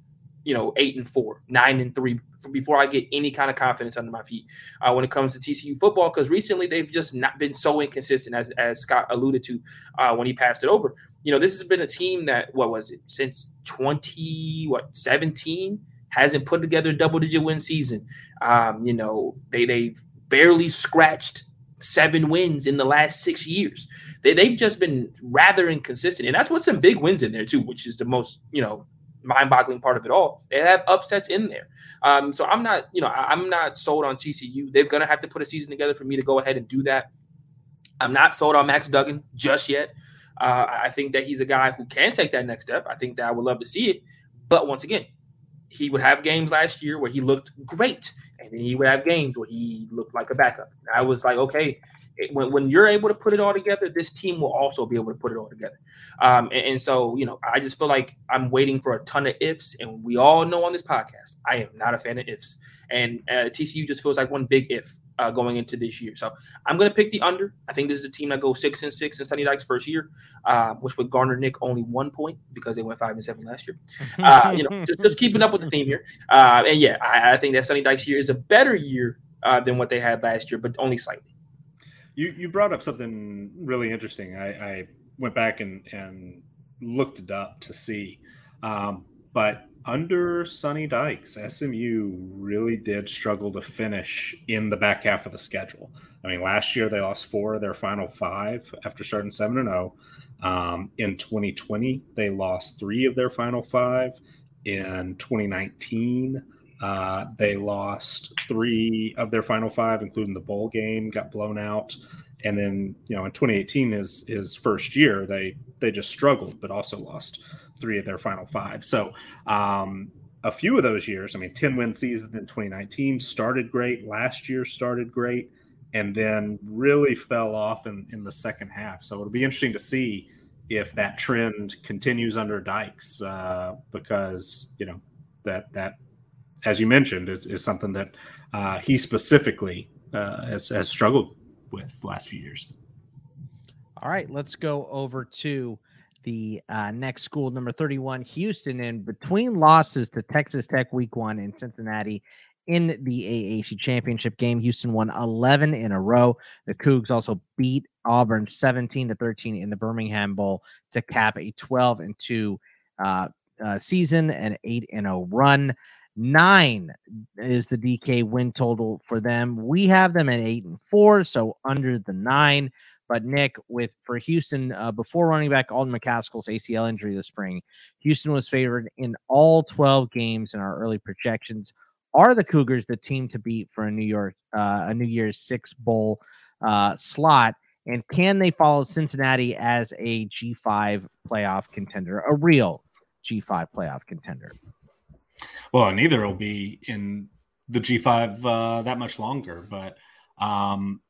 you know, eight and four, nine and three before I get any kind of confidence under my feet uh, when it comes to TCU football. Because recently they've just not been so inconsistent, as as Scott alluded to uh, when he passed it over. You know, this has been a team that what was it since twenty what seventeen hasn't put together a double digit win season. Um, you know, they they've barely scratched seven wins in the last six years. They, they've just been rather inconsistent. And that's what some big wins in there, too, which is the most, you know, mind-boggling part of it all. They have upsets in there. Um, so I'm not, you know, I'm not sold on TCU. They're gonna have to put a season together for me to go ahead and do that. I'm not sold on Max Duggan just yet. Uh, I think that he's a guy who can take that next step. I think that I would love to see it. But once again, he would have games last year where he looked great, and then he would have games where he looked like a backup. I was like, okay, when, when you're able to put it all together, this team will also be able to put it all together. Um, and, and, so, you know, I just feel like I'm waiting for a ton of ifs. And we all know on this podcast, I am not a fan of ifs. And uh, TCU just feels like one big if uh, going into this year. So I'm going to pick the under. I think this is a team that goes six and six in Sonny Dykes' first year, uh, which would garner Nick only one point because they went five and seven last year. Uh, you know, just, just, keeping up with the theme here. Uh, and yeah, I, I, think that Sonny Dykes' year is a better year uh, than what they had last year, but only slightly. You you brought up something really interesting. I, I went back and and looked it up to see, um, but under Sonny Dykes, SMU really did struggle to finish in the back half of the schedule. I mean, last year they lost four of their final five after starting seven and zero. Oh. Um, in 2020, they lost three of their final five. In 2019, uh, they lost three of their final five, including the bowl game, got blown out. And then, you know, in 2018, his his first year, they they just struggled, but also lost three of their final five. So, um, a few of those years, I mean, 10 win season in 2019 started great. Last year started great, and then really fell off in, in the second half. So it'll be interesting to see if that trend continues under Dykes, uh, because you know that that as you mentioned, is, is something that uh, he specifically uh, has, has struggled with the last few years. All right, let's go over to the uh, next school, number 31, Houston. And between losses to Texas Tech week one in Cincinnati in the AAC championship game, Houston won 11 in a row. The Cougs also beat Auburn 17 to 13 in the Birmingham Bowl to cap a 12 and 2 uh, uh, season and 8 and 0 run. Nine is the DK win total for them. We have them at eight and four, so under the nine. But Nick, with for Houston, uh, before running back Alton McCaskill's ACL injury this spring, Houston was favored in all 12 games in our early projections. Are the Cougars the team to beat for a New York uh, a New Year's Six bowl uh, slot? And can they follow Cincinnati as a G5 playoff contender, a real G5 playoff contender? Well, neither will be in the G5 uh, that much longer, but um,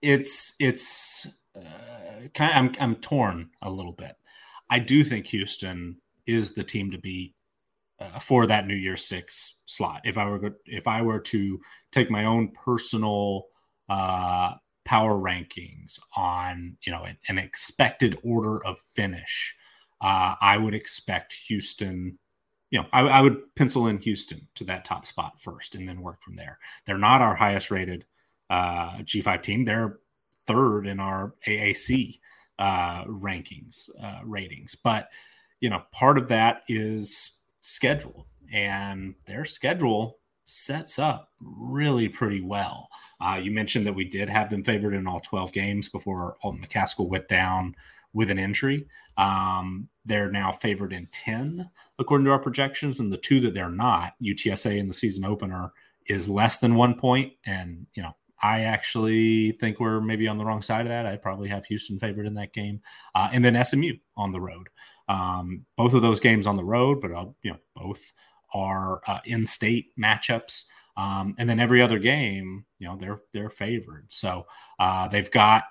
it's it's uh, kind of, I'm I'm torn a little bit. I do think Houston is the team to beat uh, for that New Year Six slot. If I were if I were to take my own personal uh, power rankings on you know an, an expected order of finish, uh, I would expect Houston you know, I, I, would pencil in Houston to that top spot first and then work from there. They're not our highest rated uh, G5 team. They're third in our AAC uh, rankings, uh, ratings. But, you know, part of that is schedule, and their schedule sets up really pretty well. Uh, you mentioned that we did have them favored in all 12 games before Alton McCaskill went down with an injury. Um, they're now favored in 10, according to our projections. And the two that they're not, UTSA in the season opener, is less than one point. And, you know, I actually think we're maybe on the wrong side of that. I'd probably have Houston favored in that game. Uh, and then SMU on the road. Um, both of those games on the road, but, uh, you know, both are uh, in state matchups. Um, and then every other game, you know, they're they're favored. So uh, they've got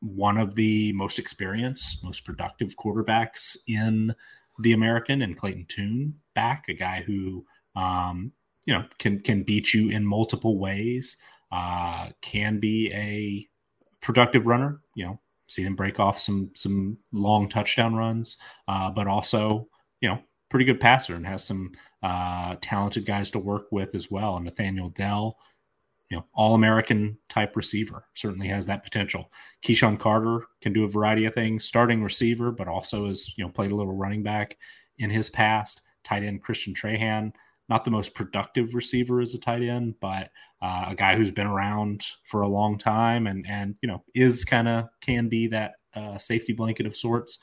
one of the most experienced, most productive quarterbacks in the American, and Clayton Tune back, a guy who um, you know can can beat you in multiple ways, uh, can be a productive runner. You know, seen him break off some some long touchdown runs, uh, but also you know pretty good passer and has some uh, talented guys to work with as well. And Nathaniel Dell, you know, all American type receiver, certainly has that potential. KeSean Carter can do a variety of things, starting receiver, but also has, you know, played a little running back in his past. Tight end Christian Trahan, not the most productive receiver as a tight end, but uh, a guy who's been around for a long time and, and you know, is kind of can be that uh, safety blanket of sorts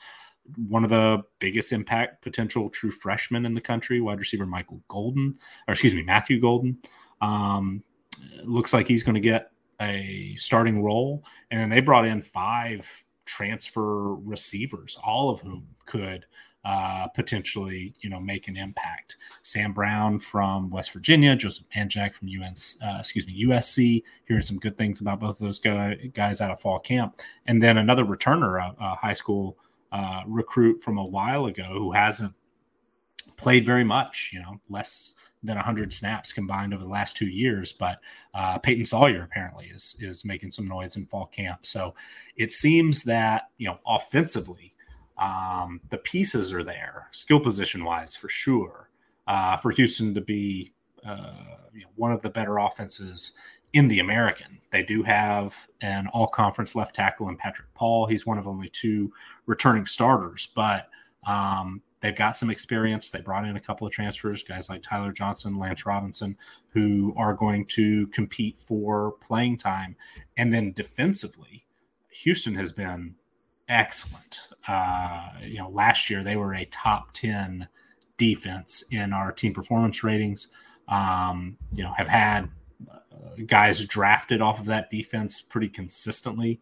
one of the biggest impact potential true freshmen in the country, wide receiver Michael Golden, or excuse me, Matthew Golden. Um, looks like he's going to get a starting role. And then they brought in five transfer receivers, all of whom could uh, potentially, you know, make an impact. Sam Brown from West Virginia, Joseph Manjack from UNC, uh, excuse me, USC. Hearing some good things about both of those guys out of fall camp, and then another returner, a, a high school uh, recruit from a while ago who hasn't played very much, you know, less than 100 snaps combined over the last two years. But uh, Peyton Sawyer apparently is is making some noise in fall camp. So it seems that you know offensively, um, the pieces are there, skill position wise for sure, uh, for Houston to be uh, you know, one of the better offenses in the American. They do have an all conference left tackle in Patrick Paul. He's one of only two returning starters, but um, they've got some experience. They brought in a couple of transfers, guys like Tyler Johnson, Lance Robinson, who are going to compete for playing time. And then defensively, Houston has been excellent. Uh, you know, last year they were a top 10 defense in our team performance ratings. Um, you know, have had guys drafted off of that defense pretty consistently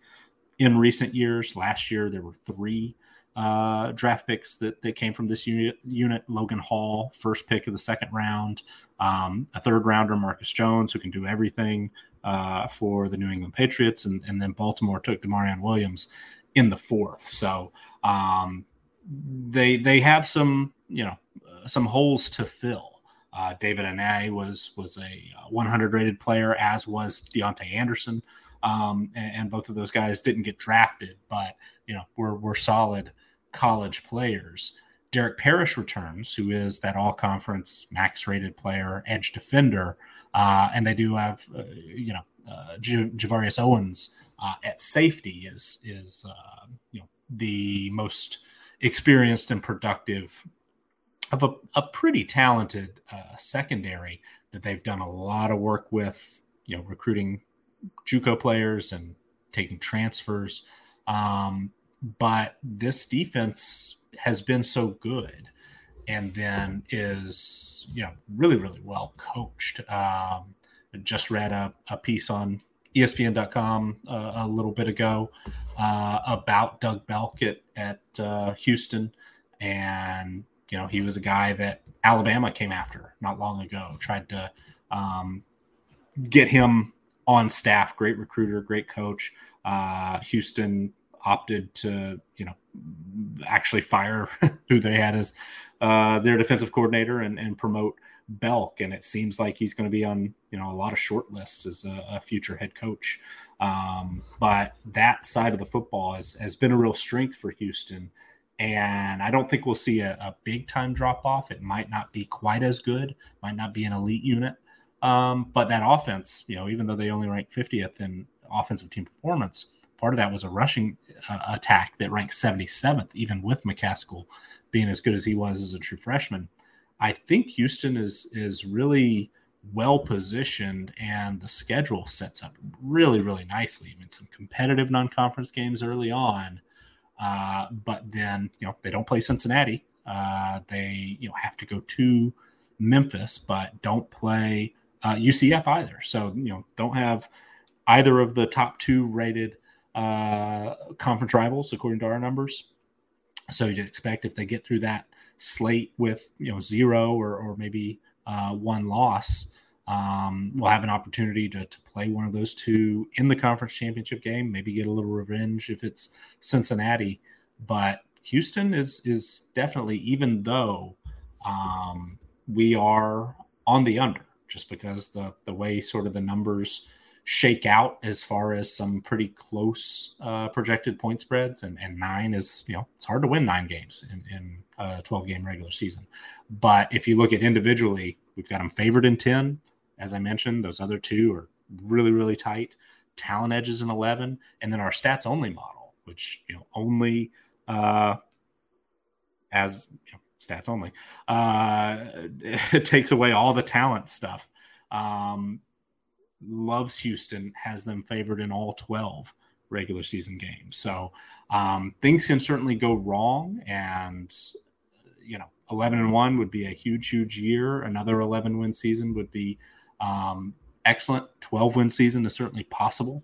in recent years. Last year, there were three uh, draft picks that, that came from this unit, unit. Logan Hall, first pick of the second round, um, a third rounder, Marcus Jones, who can do everything uh, for the New England Patriots, and, and then Baltimore took Damarion Williams in the fourth. So um, they they have some you know some holes to fill. Uh, David Anae was was a 100 rated player, as was Deontay Anderson, um, and, and, both of those guys didn't get drafted, but you know were were solid college players. Derek Parish returns, who is that all conference max rated player, edge defender, uh, and they do have uh, you know uh, Gervarrius Owens uh, at safety is is uh, you know the most experienced and productive of a, a pretty talented uh, secondary that they've done a lot of work with, you know, recruiting JUCO players and taking transfers. Um, but this defense has been so good and then is, you know, really, really well coached. Um, just read a, a piece on ESPN.com uh, a little bit ago uh, about Doug Belk at, at uh, Houston and you know, he was a guy that Alabama came after not long ago, tried to um, get him on staff. Great recruiter, great coach. Uh, Houston opted to, you know, actually fire who they had as uh, their defensive coordinator and, and, promote Belk. And it seems like he's going to be on, you know, a lot of short lists as a, a future head coach. Um, but that side of the football has, has been a real strength for Houston and I don't think we'll see a, a, big time drop off. It might not be quite as good, might not be an elite unit, um, but that offense, you know, even though they only rank 50th in offensive team performance, part of that was a rushing uh, attack that ranked 77th, even with McCaskill being as good as he was as a true freshman. I think Houston is is really well positioned, and the schedule sets up really, really nicely. I mean, some competitive non conference games early on uh, but then you know they don't play Cincinnati. Uh, they you know have to go to Memphis, but don't play uh, UCF either. So you know don't have either of the top two rated uh, conference rivals according to our numbers. So you'd expect if they get through that slate with you know zero or or maybe uh, one loss, um, we'll have an opportunity to, to play one of those two in the conference championship game, maybe get a little revenge if it's Cincinnati. But Houston is is definitely, even though um, we are on the under, just because the the way sort of the numbers shake out as far as some pretty close uh, projected point spreads, and, and nine is you know it's hard to win nine games in, in a 12 game regular season. But if you look at individually, we've got them favored in 10. As I mentioned, those other two are really really tight. Talent edges in 11, and then our stats only model, which you know only uh, as you know, stats only uh, it takes away all the talent stuff. Um, loves Houston, has them favored in all 12 regular season games. So um, things can certainly go wrong. And, you know, 11 and 1 would be a huge, huge year. Another 11 win season would be um, excellent. 12 win season is certainly possible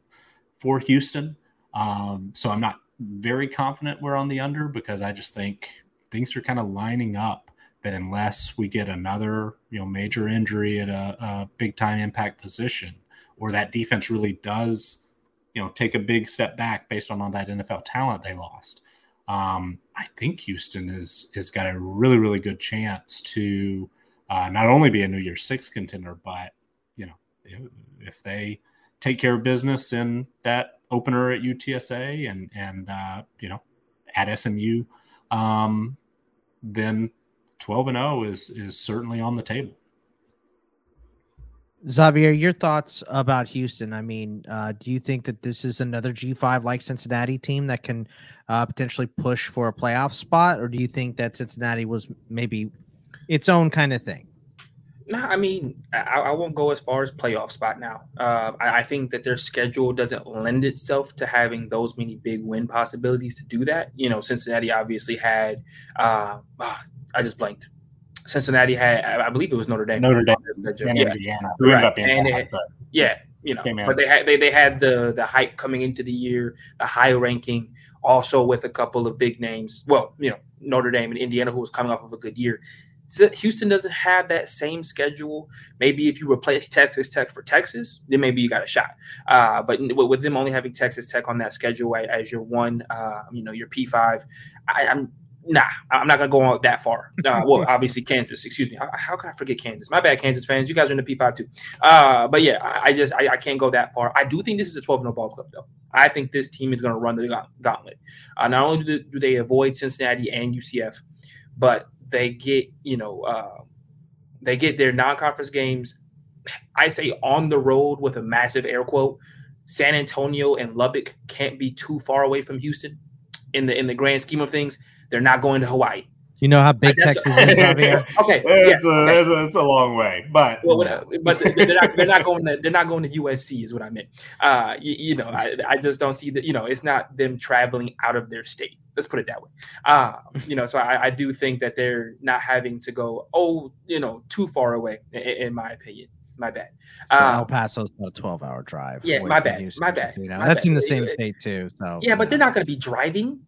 for Houston. Um, so I'm not very confident we're on the under because I just think things are kind of lining up that unless we get another you know major injury at a, a big time impact position or that defense really does, you know, take a big step back based on all that NFL talent they lost. Um, I think Houston is is got a really really good chance to uh, not only be a New Year's Six contender, but you know if they take care of business in that opener at UTSA and and uh, you know at SMU, um, then twelve and zero oh is is certainly on the table. Xavier, your thoughts about Houston? I mean, uh, do you think that this is another G5 like Cincinnati team that can uh, potentially push for a playoff spot, or do you think that Cincinnati was maybe its own kind of thing? No, I mean, I, I, won't go as far as playoff spot now. Uh, I, I, think that their schedule doesn't lend itself to having those many big win possibilities to do that. You know, Cincinnati obviously had, uh, I just blanked. Cincinnati had, I believe it was Notre Dame. Notre Dame, and yeah. Indiana. Right. And had, yeah, you know, but they had they, they had the the hype coming into the year, the high ranking, also with a couple of big names. Well, you know, Notre Dame and Indiana, who was coming off of a good year. Houston doesn't have that same schedule. Maybe if you replace Texas Tech for Texas, then maybe you got a shot. Uh, but with them only having Texas Tech on that schedule as your one, uh, you know, your P five, I'm nah, I'm not gonna go on that far. Uh, well, obviously Kansas. Excuse me. How can I forget Kansas? My bad, Kansas fans. You guys are in the P5 too. Uh, but yeah, I, I just I, I, can't go that far. I do think this is a 12 0 ball club though. I think this team is gonna run the gauntlet. Uh, not only do, do, they avoid Cincinnati and UCF, but they get you know uh, they get their non-conference games. I say on the road with a massive air quote. San Antonio and Lubbock can't be too far away from Houston in the in the grand scheme of things. They're not going to Hawaii. You know how big Texas is, Javier? okay, it's, yes, a, okay. It's, a, it's, a, long way, but well, but they're not, they're not going to they're not going to USC is what I meant. Uh, you, you, know, I, I just don't see that. You know, it's not them traveling out of their state. Let's put it that way. Uh, you know, so I, I do think that they're not having to go oh you know too far away in, in my opinion. My bad. So um, El Paso's about a twelve-hour drive. Yeah, my bad. Houston, my bad. You know, my that's bad. in the same state too. So yeah, but they're not going to be driving.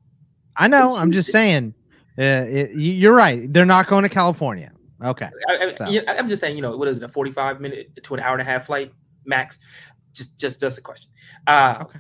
I know. I'm just saying. Uh, it, you're right. They're not going to California. Okay. I, am just saying. You know, what is it? A 45 minute to an hour and a half flight max. Just, just, just a question. Uh, okay.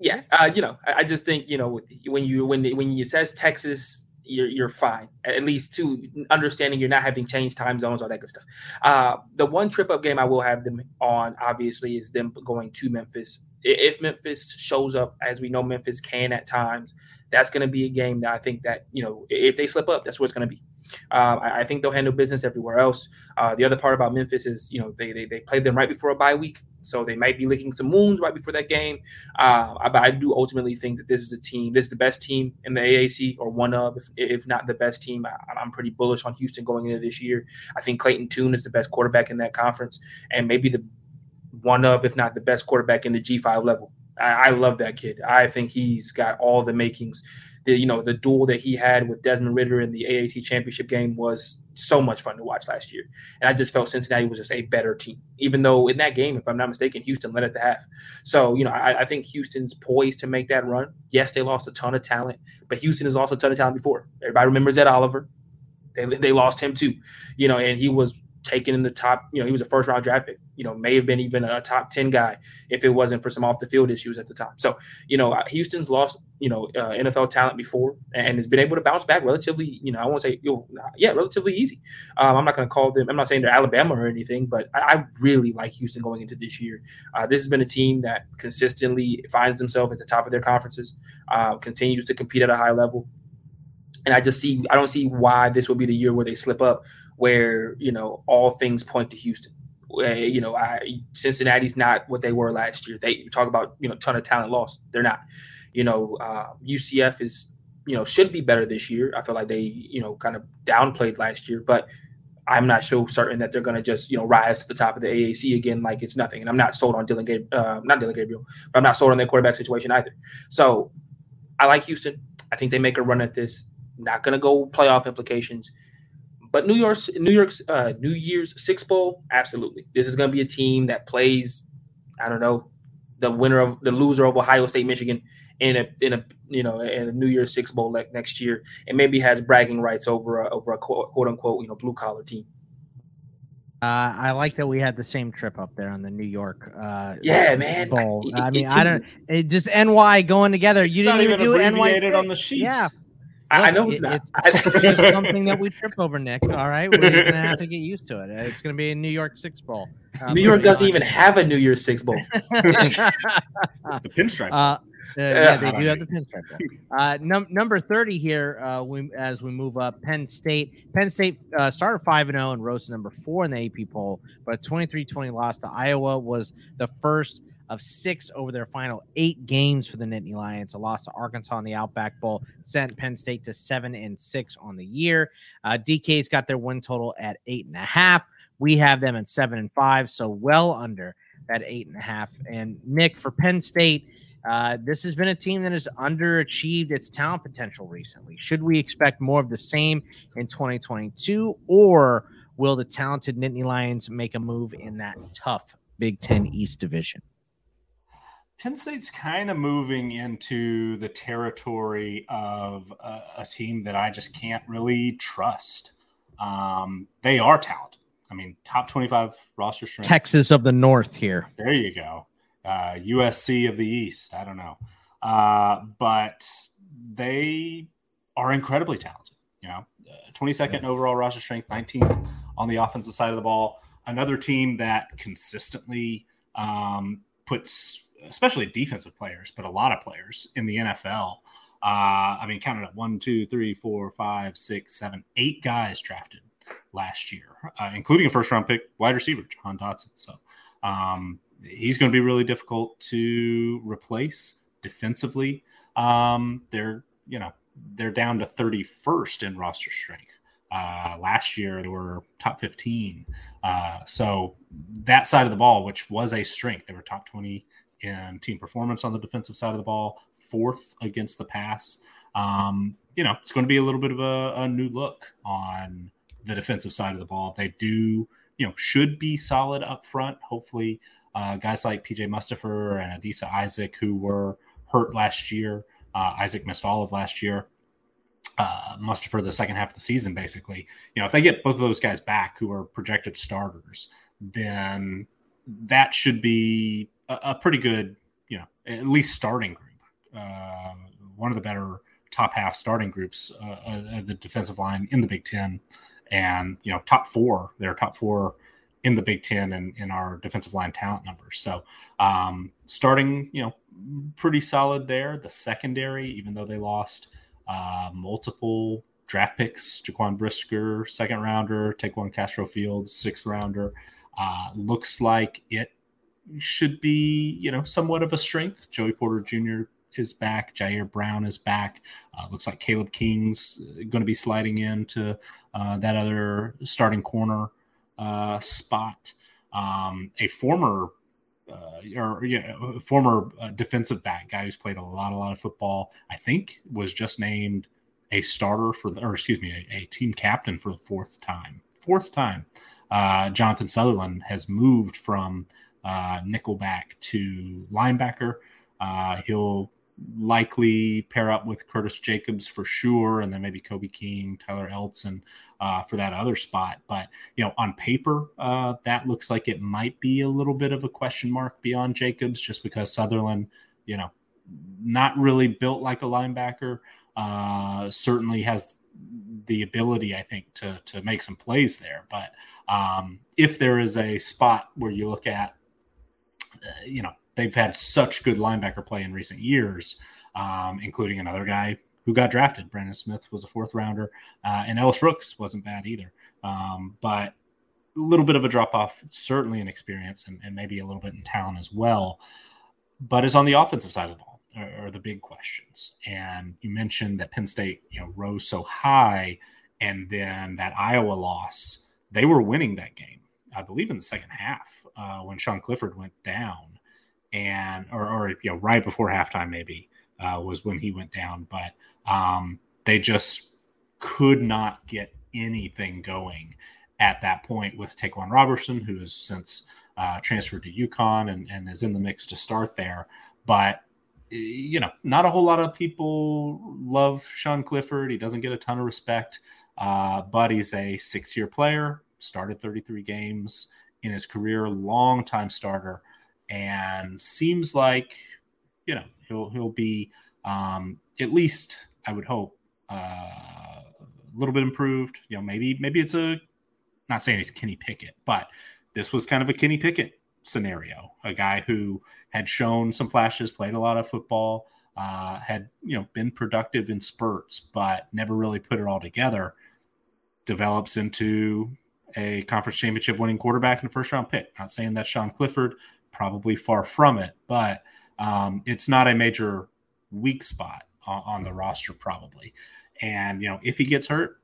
Yeah. Uh, you know, I, I, just think you know when you when when you says Texas, you're you're fine. At least to understanding you're not having changed time zones, all that good stuff. Uh, the one trip up game I will have them on, obviously, is them going to Memphis. If Memphis shows up, as we know Memphis can at times, that's going to be a game that I think that you know if they slip up, that's what it's going to be. Um, I, I, think they'll handle business everywhere else. Uh, the other part about Memphis is you know they, they they played them right before a bye week, so they might be licking some wounds right before that game. Uh, but I do ultimately think that this is a team. This is the best team in the AAC, or one of, if, if not the best team. I, am pretty bullish on Houston going into this year. I think Clayton Tune is the best quarterback in that conference, and maybe the one of, if not the best quarterback in the G5 level. I, I love that kid. I think he's got all the makings. The you know the duel that he had with Desmond Ridder in the AAC championship game was so much fun to watch last year. And I just felt Cincinnati was just a better team, even though in that game, if I'm not mistaken, Houston led at the half. So, you know, I, I, think Houston's poised to make that run. Yes, they lost a ton of talent, but Houston has lost a ton of talent before. Everybody remembers Ed Oliver. They, they lost him too, you know, and he was taken in the top, you know, he was a first round draft pick, you know, may have been even a top 10 guy if it wasn't for some off the field issues at the time. So, you know, Houston's lost, you know, uh, NFL talent before and has been able to bounce back relatively, you know, I won't say, you know, yeah, relatively easy. Um, I'm not going to call them, I'm not saying they're Alabama or anything, but I, I really like Houston going into this year. Uh, this has been a team that consistently finds themselves at the top of their conferences, uh, continues to compete at a high level. And I just see, I don't see why this will be the year where they slip up where you know all things point to Houston. You know, I, Cincinnati's not what they were last year. They talk about you know ton of talent lost. They're not. You know, uh, UCF is you know should be better this year. I feel like they you know kind of downplayed last year, but I'm not so certain that they're going to just you know rise to the top of the AAC again like it's nothing. And I'm not sold on Dillon Gabriel, uh, not Dillon Gabriel, but I'm not sold on their quarterback situation either. So I like Houston. I think they make a run at this. Not going to go playoff implications. But New York's New York's uh, New Year's Six Bowl, absolutely. This is going to be a team that plays. I don't know the winner of the loser of Ohio State, Michigan in a in a you know in a New Year's Six Bowl like next year, and maybe has bragging rights over a, over a quote, quote unquote you know blue collar team. Uh, I like that we had the same trip up there on the New York. Uh, yeah, man. Bowl. I, I mean, I don't. It just NY going together. You didn't even, even do NY on the sheet. Yeah, I, I know it's it, not. It's, it's just something that we trip over, Nick. All right, we're gonna have to get used to it. It's gonna be a New York Six Bowl. Uh, New York doesn't on. even have a New Year's Six Bowl. the pinstripe. Uh, uh, yeah, they do have the pinstripe. Uh, num- number thirty here. Uh, we as we move up, Penn State. Penn State uh, started five and zero oh and rose to number four in the AP poll, but a 23-20 loss to Iowa was the first of six over their final eight games for the Nittany Lions. A loss to Arkansas in the Outback Bowl sent Penn State to seven and six on the year. Uh, DK's got their win total at eight and a half. We have them at seven and five, so well under that eight and a half. And Nick, for Penn State, uh, this has been a team that has underachieved its talent potential recently. Should we expect more of the same in 2022, or will the talented Nittany Lions make a move in that tough Big Ten East division? Penn State's kind of moving into the territory of a, a team that I just can't really trust. Um, they are talented. I mean, top 25 roster strength. Texas of the North here. There you go. Uh, USC of the East. I don't know. Uh, but they are incredibly talented. You know, uh, 22nd overall roster strength, 19th on the offensive side of the ball. Another team that consistently um, puts especially defensive players, but a lot of players in the NFL. Uh, I mean, counted at one, two, three, four, five, six, seven, eight guys drafted last year, uh, including a first round pick wide receiver, Jahan Dotson. So um, he's going to be really difficult to replace defensively. Um, they're, you know, they're down to 31st in roster strength. Uh, last year they were top 15. Uh, so that side of the ball, which was a strength, they were top 20 in team performance on the defensive side of the ball, fourth against the pass. Um, you know, it's going to be a little bit of a, a, new look on the defensive side of the ball. They do, you know, should be solid up front. Hopefully, uh, guys like PJ Mustipher and Adisa Isaac, who were hurt last year, uh, Isaac missed all of last year. Uh, Mustipher the second half of the season, basically. You know, if they get both of those guys back, who are projected starters, then that should be a, pretty good, you know, at least starting group. Uh, one of the better top half starting groups, uh, uh, the defensive line in the Big Ten, and you know, top four. They're top four in the Big Ten and in our defensive line talent numbers. So, um, starting, you know, pretty solid there. The secondary, even though they lost uh, multiple draft picks, Jaquan Brisker, second rounder, Tariq Castro-Fields, sixth rounder, uh, looks like it should be, you know, somewhat of a strength. Joey Porter Jr. is back. Ji'Ayir Brown is back. Uh, looks like Kalen King's going to be sliding into uh, that other starting corner uh, spot. Um, a former uh, or yeah, former uh, defensive back guy who's played a lot, a lot of football. I think was just named a starter for the, or excuse me, a, a team captain for the fourth time. Fourth time, uh, Jonathan Sutherland has moved from uh, nickelback to linebacker. Uh, he'll likely pair up with Curtis Jacobs for sure, and then maybe Kobe King, Tyler Elsdon uh, for that other spot. But you know, on paper, uh, that looks like it might be a little bit of a question mark beyond Jacobs, just because Sutherland, you know, not really built like a linebacker. Uh, certainly has the ability, I think, to to make some plays there. But um, if there is a spot where you look at, you know, they've had such good linebacker play in recent years, um, including another guy who got drafted. Brandon Smith was a fourth rounder, uh, and Ellis Brooks wasn't bad either. Um, but a little bit of a drop off, certainly in experience and, and, maybe a little bit in talent as well. But is on the offensive side of the ball are, are the big questions. And you mentioned that Penn State, you know, rose so high, and then that Iowa loss, they were winning that game, I believe, in the second half uh, when Sean Clifford went down and or, or you know right before halftime maybe uh, was when he went down, but um, they just could not get anything going at that point with Ta'Quan Roberson, who has since uh, transferred to UConn and, and is in the mix to start there. But you know, not a whole lot of people love Sean Clifford. He doesn't get a ton of respect, uh, but he's a six-year player. Started 33 games in his career, long time starter and seems like you know he'll he'll be um, at least I would hope uh, a little bit improved. You know, maybe maybe it's a not saying he's Kenny Pickett, but this was kind of a Kenny Pickett scenario. A guy who had shown some flashes, played a lot of football, uh, had you know been productive in spurts, but never really put it all together. Develops into a conference championship winning quarterback and a first round pick. Not saying that Sean Clifford probably far from it, but um, it's not a major weak spot on, on, the roster, probably. And, you know, if he gets hurt,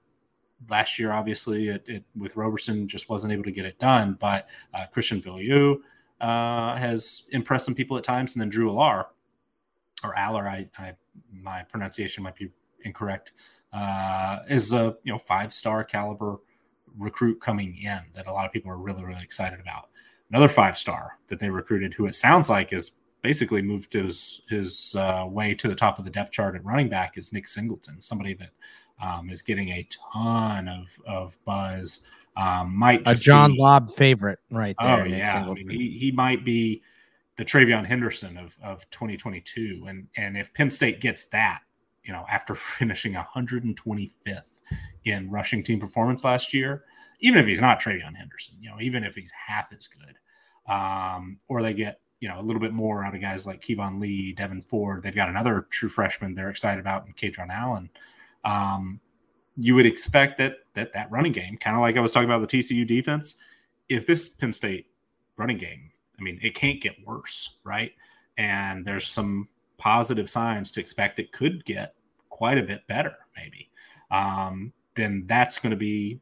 last year, obviously, it, it, with Roberson just wasn't able to get it done, but uh, Christian Veilleux uh, has impressed some people at times. And then Drew Allar, or Aller, I, I my pronunciation might be incorrect, uh, is a, you know, five star caliber recruit coming in that a lot of people are really, really excited about another five star that they recruited, who it sounds like is basically moved his his uh, way to the top of the depth chart at running back is Nick Singleton, somebody that um, is getting a ton of of buzz. Um, might a John be, Lobb favorite right there. Oh yeah, I mean, he he might be the TreVeyon Henderson of of 2022, and and if Penn State gets that, you know, after finishing 125th in rushing team performance last year, even if he's not TreVeyon Henderson, you know, even if he's half as good, um, or they get you know a little bit more out of guys like Keyvone Lee, Devyn Ford. They've got another true freshman they're excited about in Kaytron Allen. Um, you would expect that that that running game, kind of like I was talking about the TCU defense, if this Penn State running game, I mean, it can't get worse, right? And there's some positive signs to expect it could get quite a bit better, maybe. Um, then that's going to be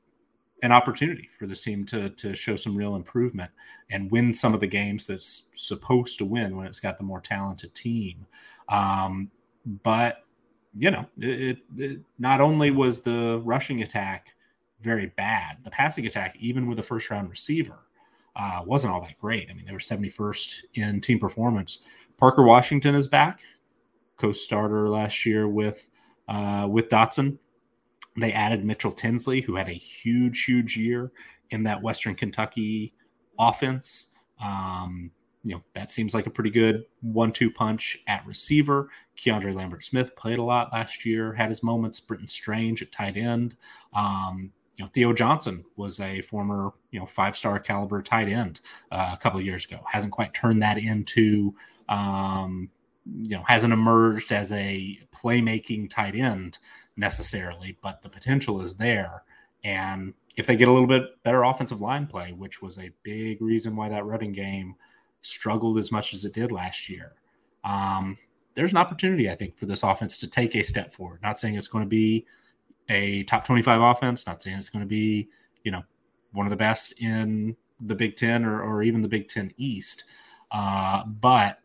an opportunity for this team to to show some real improvement and win some of the games that's supposed to win when it's got the more talented team. Um, but you know, it, it, not only was the rushing attack very bad, the passing attack, even with a first round receiver, uh, wasn't all that great. I mean, they were 71st in team performance. Parker Washington is back, co-starter last year with uh, with Dotson. They added Mitchell Tinsley, who had a huge, huge year in that Western Kentucky offense. Um, you know, that seems like a pretty good one two punch at receiver. Keandre Lambert Smith played a lot last year, had his moments. Brenton Strange at tight end. Um, you know, Theo Johnson was a former, you know, five star caliber tight end uh, a couple of years ago. Hasn't quite turned that into, um, you know, hasn't emerged as a playmaking tight end necessarily, but the potential is there. And if they get a little bit better offensive line play, which was a big reason why that running game struggled as much as it did last year, um, there's an opportunity, I think, for this offense to take a step forward. Not saying it's going to be a top 25 offense, not saying it's going to be, you know, one of the best in the Big Ten or, or even the Big Ten East, uh, but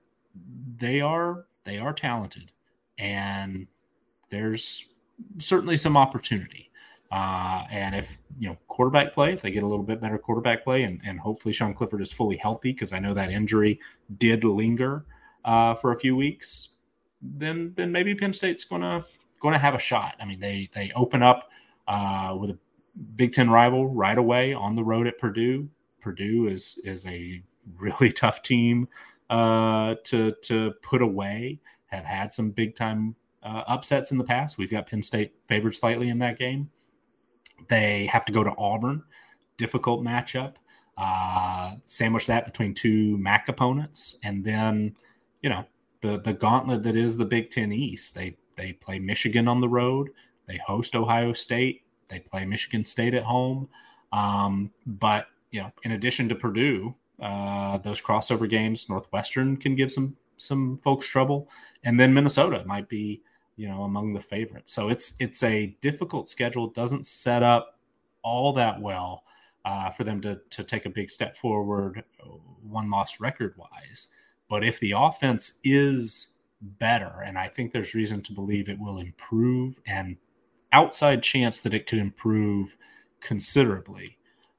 they are they are talented, and there's certainly some opportunity. Uh, and if you know quarterback play, if they get a little bit better quarterback play, and, and hopefully Sean Clifford is fully healthy, because I know that injury did linger uh, for a few weeks. then then maybe Penn State's gonna gonna have a shot. I mean, they they open up uh, with a Big Ten rival right away on the road at Purdue. Purdue is is a really tough team uh, to to put away. Have had some big time uh, upsets in the past. We've got Penn State favored slightly in that game. They have to go to Auburn, difficult matchup. Uh, sandwich that between two MAC opponents, and then you know the the gauntlet that is the Big Ten East. They they play Michigan on the road. They host Ohio State. They play Michigan State at home. Um, but you know, in addition to Purdue, uh, those crossover games, Northwestern can give some some folks trouble, and then Minnesota might be you know among the favorites. So it's it's a difficult schedule. Doesn't set up all that well uh, for them to to take a big step forward, one loss record wise. But if the offense is better, and I think there's reason to believe it will improve, and outside chance that it could improve considerably.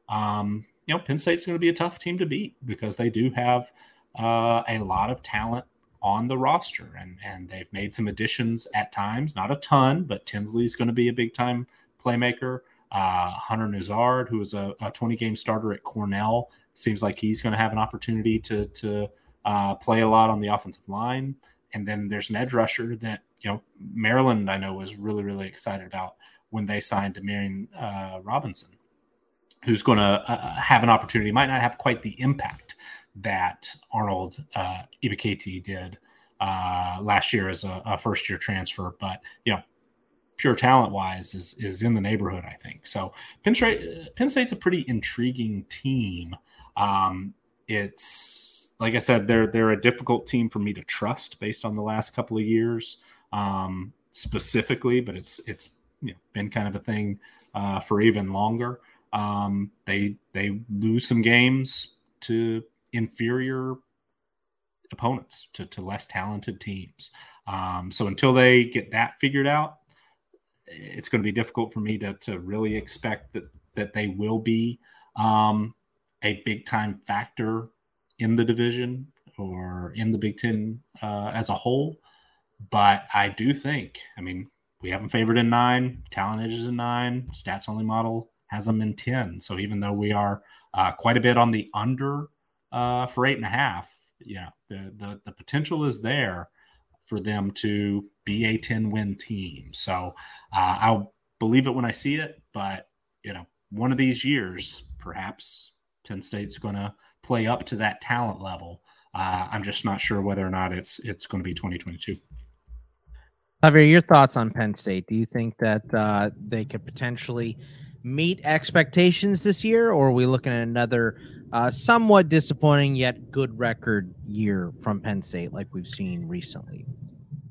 Um, you know, Penn State's going to be a tough team to beat because they do have uh, a lot of talent on the roster, and and they've made some additions at times, not a ton, but Tinsley's going to be a big time playmaker. Uh, Hunter Nourzad, who is a, a 20 game starter at Cornell, seems like he's going to have an opportunity to to uh, play a lot on the offensive line. And then there's an edge rusher that you know Maryland I know was really really excited about when they signed Demarion uh, Robinson, who's going to uh, have an opportunity. Might not have quite the impact that Arnold uh, did uh, last year as a, a, first year transfer, but you know, pure talent wise is is in the neighborhood. I think so. Penn State Penn State's a pretty intriguing team. Um, it's like I said, they're they're a difficult team for me to trust based on the last couple of years, um, specifically. But it's it's you know, been kind of a thing uh, for even longer. Um, they they lose some games to inferior opponents to, to less talented teams. Um, so until they get that figured out, it's going to be difficult for me to, to really expect that that they will be um, a big time factor in the division or in the Big Ten uh, as a whole. But I do think, I mean, we have them favored in nine, talent edges in nine, stats only model has them in 10. So even though we are uh, quite a bit on the under uh, for eight and a half, yeah, the, the, the potential is there for them to be a 10 win team. So uh, I'll believe it when I see it, but you know, one of these years, perhaps Penn State's going to play up to that talent level. Uh, I'm just not sure whether or not it's it's going to be 2022. Javier, your thoughts on Penn State? Do you think that uh, they could potentially meet expectations this year, or are we looking at another uh, somewhat disappointing yet good record year from Penn State, like we've seen recently.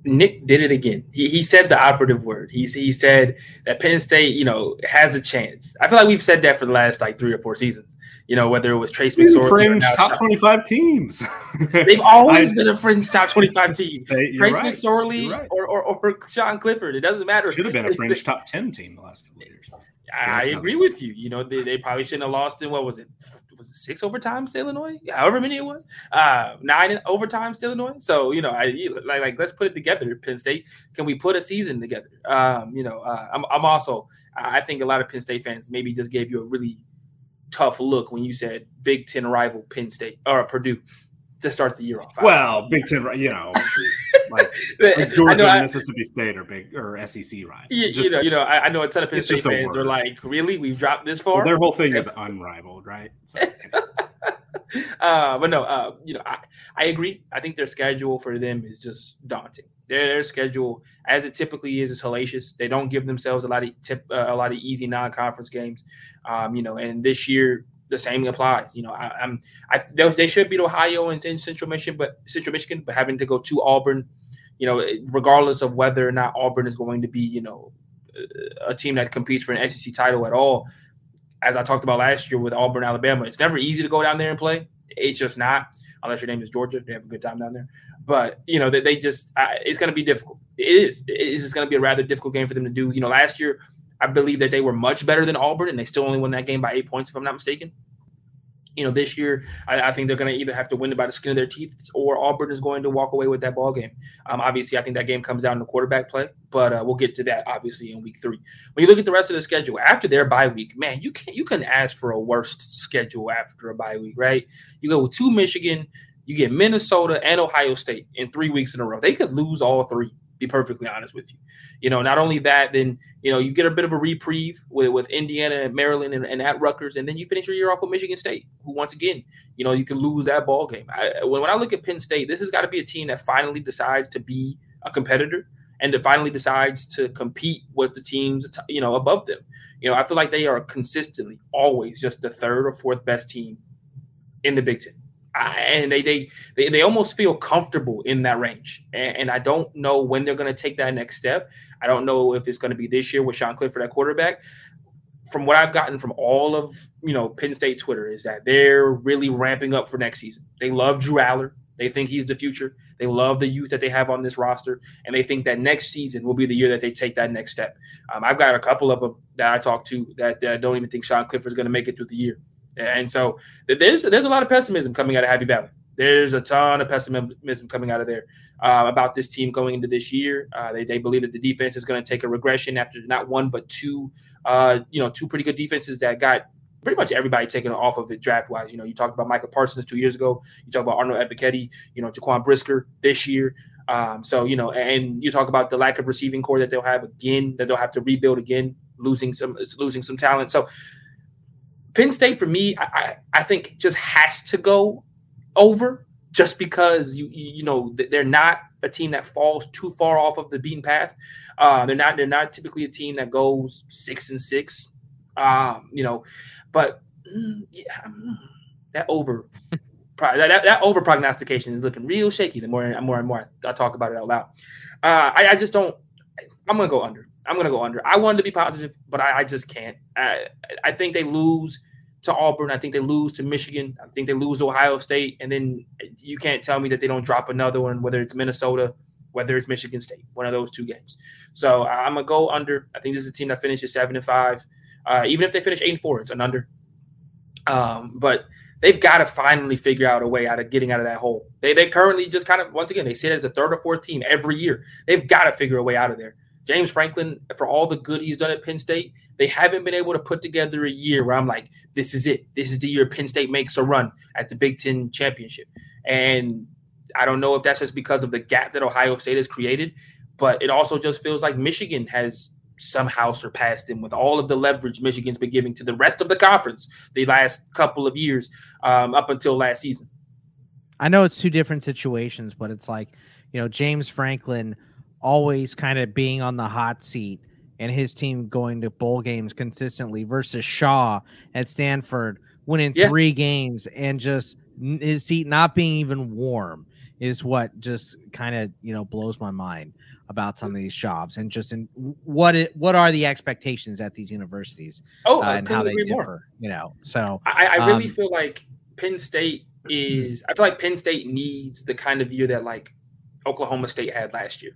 Nick did it again. He, he said the operative word. He, he said that Penn State, you know, has a chance. I feel like we've said that for the last like three or four seasons. You know, whether it was Trace McSorley, fringe top twenty-five teams. They've always I, been a fringe top twenty-five team. They, Trace right. McSorley right. or, or, or Sean Clifford. It doesn't matter. Should have been a fringe top ten team the last couple of years. I, I agree with you. You know, they, they probably shouldn't have lost in what was it was it six overtimes to Illinois? However many it was, uh, nine overtimes to Illinois. So you know, I like like let's put it together. Penn State, can we put a season together? Um, you know, uh, I'm I'm also I think a lot of Penn State fans maybe just gave you a really tough look when you said Big Ten rival Penn State or Purdue to start the year off. Well, Big Ten, you know, like, like Georgia, I, Mississippi State, or big or SEC, right? You, just, you know, you know, I, I, know a ton of Penn State fans are like, "Really, we've dropped this far?" Well, their whole thing is unrivaled, right? So, uh, but no, uh, you know, I, I agree. I think their schedule for them is just daunting. Their, their schedule, as it typically is, is hellacious. They don't give themselves a lot of tip, uh, a lot of easy non-conference games. Um, you know, and this year the same applies. You know, I, am I they, they, should beat Ohio and, and, Central Michigan, but Central Michigan, but having to go to Auburn, you know, regardless of whether or not Auburn is going to be, you know, a team that competes for an SEC title at all. As I talked about last year with Auburn, Alabama, it's never easy to go down there and play. It's just not, unless your name is Georgia. They have a good time down there. But you know, they, they just it's going to be difficult. It is. It is just going to be a rather difficult game for them to do. You know, last year I believe that they were much better than Auburn, and they still only won that game by eight points, if I'm not mistaken. you know, this year, I, I think they're going to either have to win it by the skin of their teeth, or Auburn is going to walk away with that ball game. Um, obviously, I think that game comes down to the quarterback play, but uh, we'll get to that obviously in week three. When you look at the rest of the schedule after their bye week, man, you can't you can ask for a worst schedule after a bye week, right? You go with two Michigan, you get Minnesota and Ohio State in three weeks in a row. They could lose all three be perfectly honest with you. You know, not only that, then you know you get a bit of a reprieve with, with Indiana and Maryland and, and at Rutgers, and then you finish your year off with Michigan State, who once again, you know, you can lose that ball game. I, when, when I look at Penn State, this has got to be a team that finally decides to be a competitor and that finally decides to compete with the teams, you know, above them. You know, I feel like they are consistently always just the third or fourth best team in the Big Ten. And they, they they they almost feel comfortable in that range. And, and I don't know when they're going to take that next step. I don't know if it's going to be this year with Sean Clifford at quarterback. From what I've gotten from all of you know Penn State Twitter is that they're really ramping up for next season. They love Drew Allar. They think he's the future. They love the youth that they have on this roster, and they think that next season will be the year that they take that next step. Um, I've got a couple of them that I talked to that, that don't even think Sean Clifford is going to make it through the year. And so there's there's a lot of pessimism coming out of Happy Valley. There's a ton of pessimism coming out of there uh, about this team going into this year. Uh, they, they believe that the defense is going to take a regression after not one but two, uh, you know, two pretty good defenses that got pretty much everybody taken off of it draft wise. You know, you talked about Micah Parsons two years ago. You talk about Arnold Ebiketie, you know, Jaquan Brisker this year. Um, so you know, and you talk about the lack of receiving corps that they'll have again, that they'll have to rebuild again, losing some losing some talent. So Penn State for me, I, I, I think just has to go over just because you you know they're not a team that falls too far off of the beaten path. Uh, they're not they're not typically a team that goes six and six. Um, you know, but mm, yeah, that over that, that over prognostication is looking real shaky. The more and more and more I talk about it out loud, uh, I, I just don't. I'm gonna go under. I'm going to go under. I wanted to be positive, but I, I just can't. I, I think they lose to Auburn. I think they lose to Michigan. I think they lose Ohio State. And then you can't tell me that they don't drop another one, whether it's Minnesota, whether it's Michigan State, one of those two games. So I'm to go under. I think this is a team that finishes seven and five. Uh, even if they finish eight and four, it's an under. Um, but they've got to finally figure out a way out of getting out of that hole. They, they currently just kind of, once again, they sit as a third or fourth team every year. They've got to figure a way out of there. James Franklin, for all the good he's done at Penn State, they haven't been able to put together a year where I'm like, this is it. This is the year Penn State makes a run at the Big Ten championship. And I don't know if that's just because of the gap that Ohio State has created, but it also just feels like Michigan has somehow surpassed them with all of the leverage Michigan's been giving to the rest of the conference the last couple of years um, up until last season. I know it's two different situations, but it's like, you know, James Franklin – always kind of being on the hot seat and his team going to bowl games consistently versus Shaw at Stanford winning yeah. three games and just his seat not being even warm is what just kind of you know blows my mind about some of these jobs and just in what it what are the expectations at these universities oh uh, and how they differ more. you know so I, I really um, feel like Penn State is I feel like Penn State needs the kind of year that like Oklahoma State had last year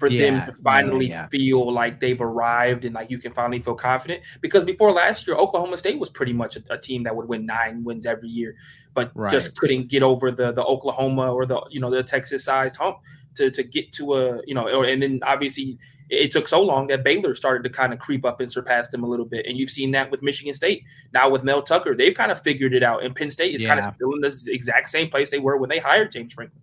for yeah, them to finally yeah, yeah. feel like they've arrived and like you can finally feel confident. Because before last year, Oklahoma State was pretty much a, a team that would win nine wins every year, but right. just couldn't get over the the Oklahoma or the you know the Texas sized hump to to get to a you know or, and then obviously it took so long that Baylor started to kind of creep up and surpass them a little bit. And you've seen that with Michigan State. Now with Mel Tucker, they've kind of figured it out. And Penn State is kind of still in this exact same place they were when they hired James Franklin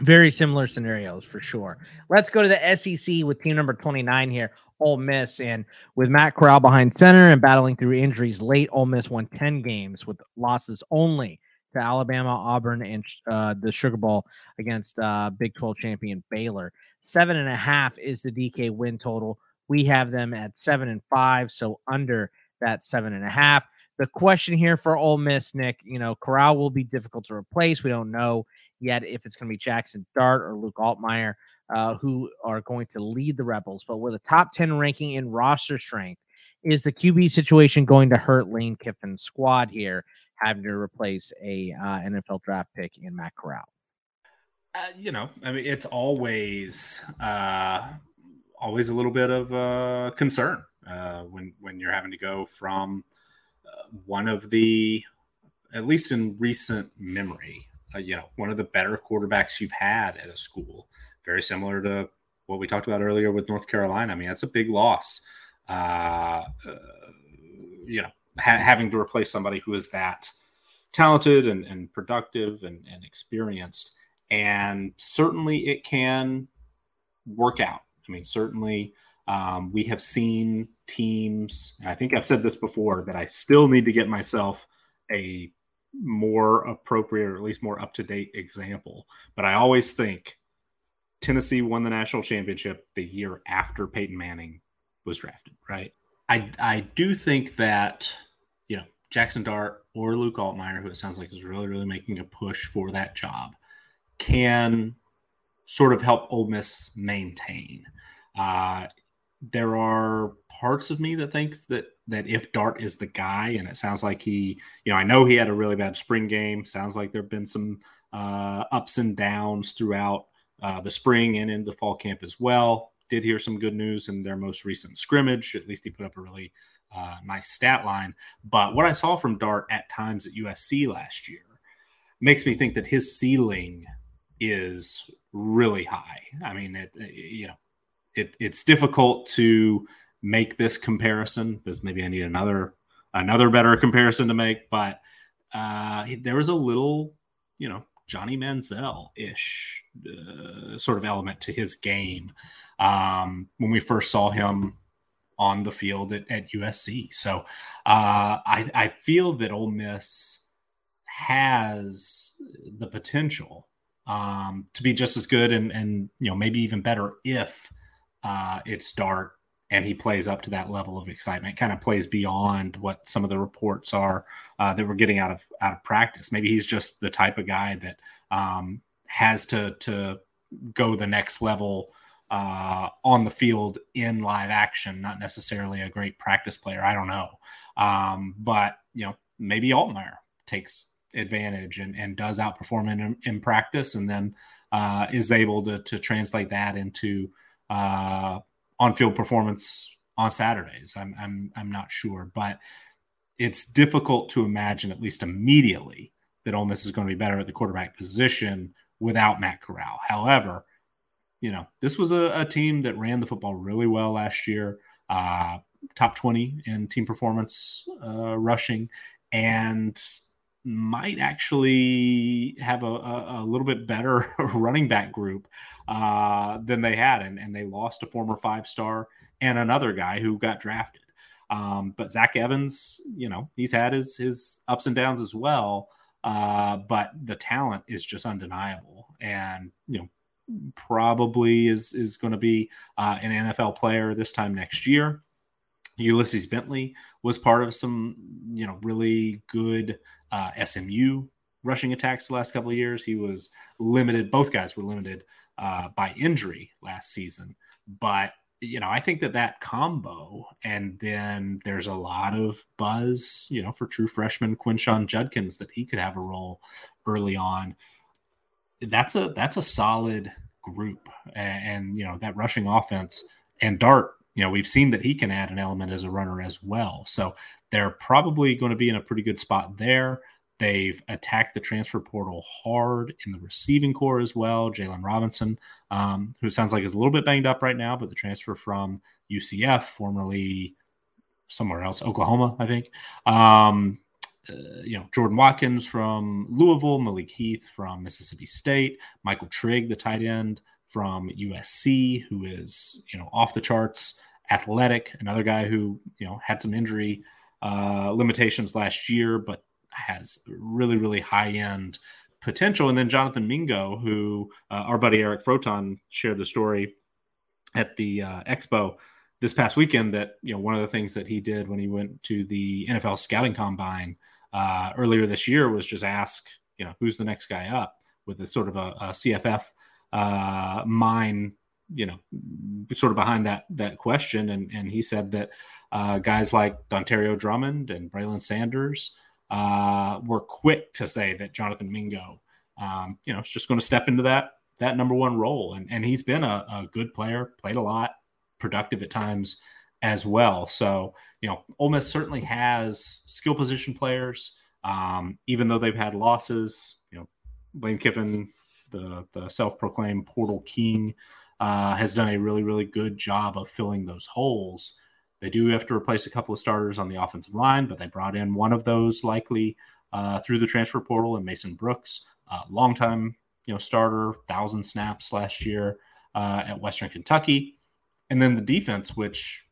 very similar scenarios for sure. Let's go to the SEC with team number 29 here, Ole Miss. And with Matt Corral behind center and battling through injuries late, Ole Miss won 10 games with losses only to Alabama, Auburn, and uh, the Sugar Bowl against uh, Big 12 champion Baylor. Seven and a half is the DK win total. We have them at seven and five, so under that seven and a half. The question here for Ole Miss, Nick, you know, Corral will be difficult to replace. We don't know yet if it's going to be Jackson Dart or Luke Altmyer uh, who are going to lead the Rebels. But with a top 10 ranking in roster strength, is the QB situation going to hurt Lane Kiffin's squad here, having to replace a uh, NFL draft pick in Matt Corral? Uh, you know, I mean, it's always uh, always a little bit of uh, concern uh, when when you're having to go from one of the at least in recent memory, uh, you know, one of the better quarterbacks you've had at a school. Very similar to what we talked about earlier with North Carolina. I mean, that's a big loss. Uh, uh, you know, ha- having to replace somebody who is that talented and, and productive and, and experienced. And certainly it can work out. I mean, certainly um, we have seen teams, I think I've said this before, that I still need to get myself a more appropriate or at least more up to date example. But I always think Tennessee won the national championship the year after Peyton Manning was drafted, right? I, I do think that, you know, Jackson Dart or Luke Altmyer, who it sounds like is really, really making a push for that job, can sort of help Ole Miss maintain. Uh, there are parts of me that thinks that that if Dart is the guy, and it sounds like he, you know, I know he had a really bad spring game. Sounds like there have been some uh, ups and downs throughout uh, the spring and into fall camp as well. Did hear some good news in their most recent scrimmage. At least he put up a really uh, nice stat line. But what I saw from Dart at times at USC last year makes me think that his ceiling is really high. I mean, it, you know, it, it's difficult to make this comparison because maybe I need another another better comparison to make. But uh, there was a little, you know, Johnny Manziel ish uh, sort of element to his game um, when we first saw him on the field at, at USC. So uh, I, I feel that Ole Miss has the potential um, to be just as good and, and you know maybe even better if uh, it's Dart, and he plays up to that level of excitement. Kind of plays beyond what some of the reports are uh, that we're getting out of out of practice. Maybe he's just the type of guy that um, has to to go the next level uh, on the field in live action. Not necessarily a great practice player. I don't know, um, but you know maybe Altmyer takes advantage and, and does outperform in, in practice and then uh, is able to, to translate that into uh, on-field performance on Saturdays. I'm, I'm, I'm not sure, but it's difficult to imagine, at least immediately, that Ole Miss is going to be better at the quarterback position without Matt Corral. However, you know, this was a, a team that ran the football really well last year, uh, top 20 in team performance uh, rushing, and might actually have a, a, a, little bit better running back group uh, than they had, and, and they lost a former five star and another guy who got drafted. Um, but Zach Evans, you know, he's had his his ups and downs as well. Uh, but the talent is just undeniable, and you know, probably is is going to be uh, an NFL player this time next year. Ulysses Bentley was part of some, you know, really good uh, SMU rushing attacks the last couple of years. He was limited. Both guys were limited uh, by injury last season, but you know, I think that that combo, and then there's a lot of buzz, you know, for true freshman Quinshon Judkins that he could have a role early on. That's a that's a solid group, and, and you know that rushing offense and Dart you know, we've seen that he can add an element as a runner as well. So they're probably going to be in a pretty good spot there. They've attacked the transfer portal hard in the receiving corps as well. Jalen Robinson, um, who sounds like is a little bit banged up right now, but the transfer from UCF, formerly somewhere else, Oklahoma, I think. Um, uh, you know, Jordan Watkins from Louisville, Malik Heath from Mississippi State, Michael Trigg, the tight end from USC, who is you know off the charts, athletic. Another guy who you know had some injury uh, limitations last year, but has really really high end potential. And then Jonathan Mingo, who uh, our buddy Eric Froton shared the story at the uh, expo this past weekend that you know one of the things that he did when he went to the NFL scouting combine uh, earlier this year was just ask you know who's the next guy up with a sort of a, a CFF uh, mine you know sort of behind that that question. And and he said that uh, guys like Dontario Drummond and Braylon Sanders uh, were quick to say that Jonathan Mingo um, you know is just going to step into that that number one role. And and he's been a, a, good player played a lot productive at times as well. So you know Ole Miss certainly has skill position players Um, even though they've had losses, you know, Lane Kiffin, the the self-proclaimed portal king, uh, has done a really really good job of filling those holes. They do have to replace a couple of starters on the offensive line, but they brought in one of those likely uh, through the transfer portal and Mason Brooks, uh, longtime you know starter, thousand snaps last year uh, at Western Kentucky, and then the defense, which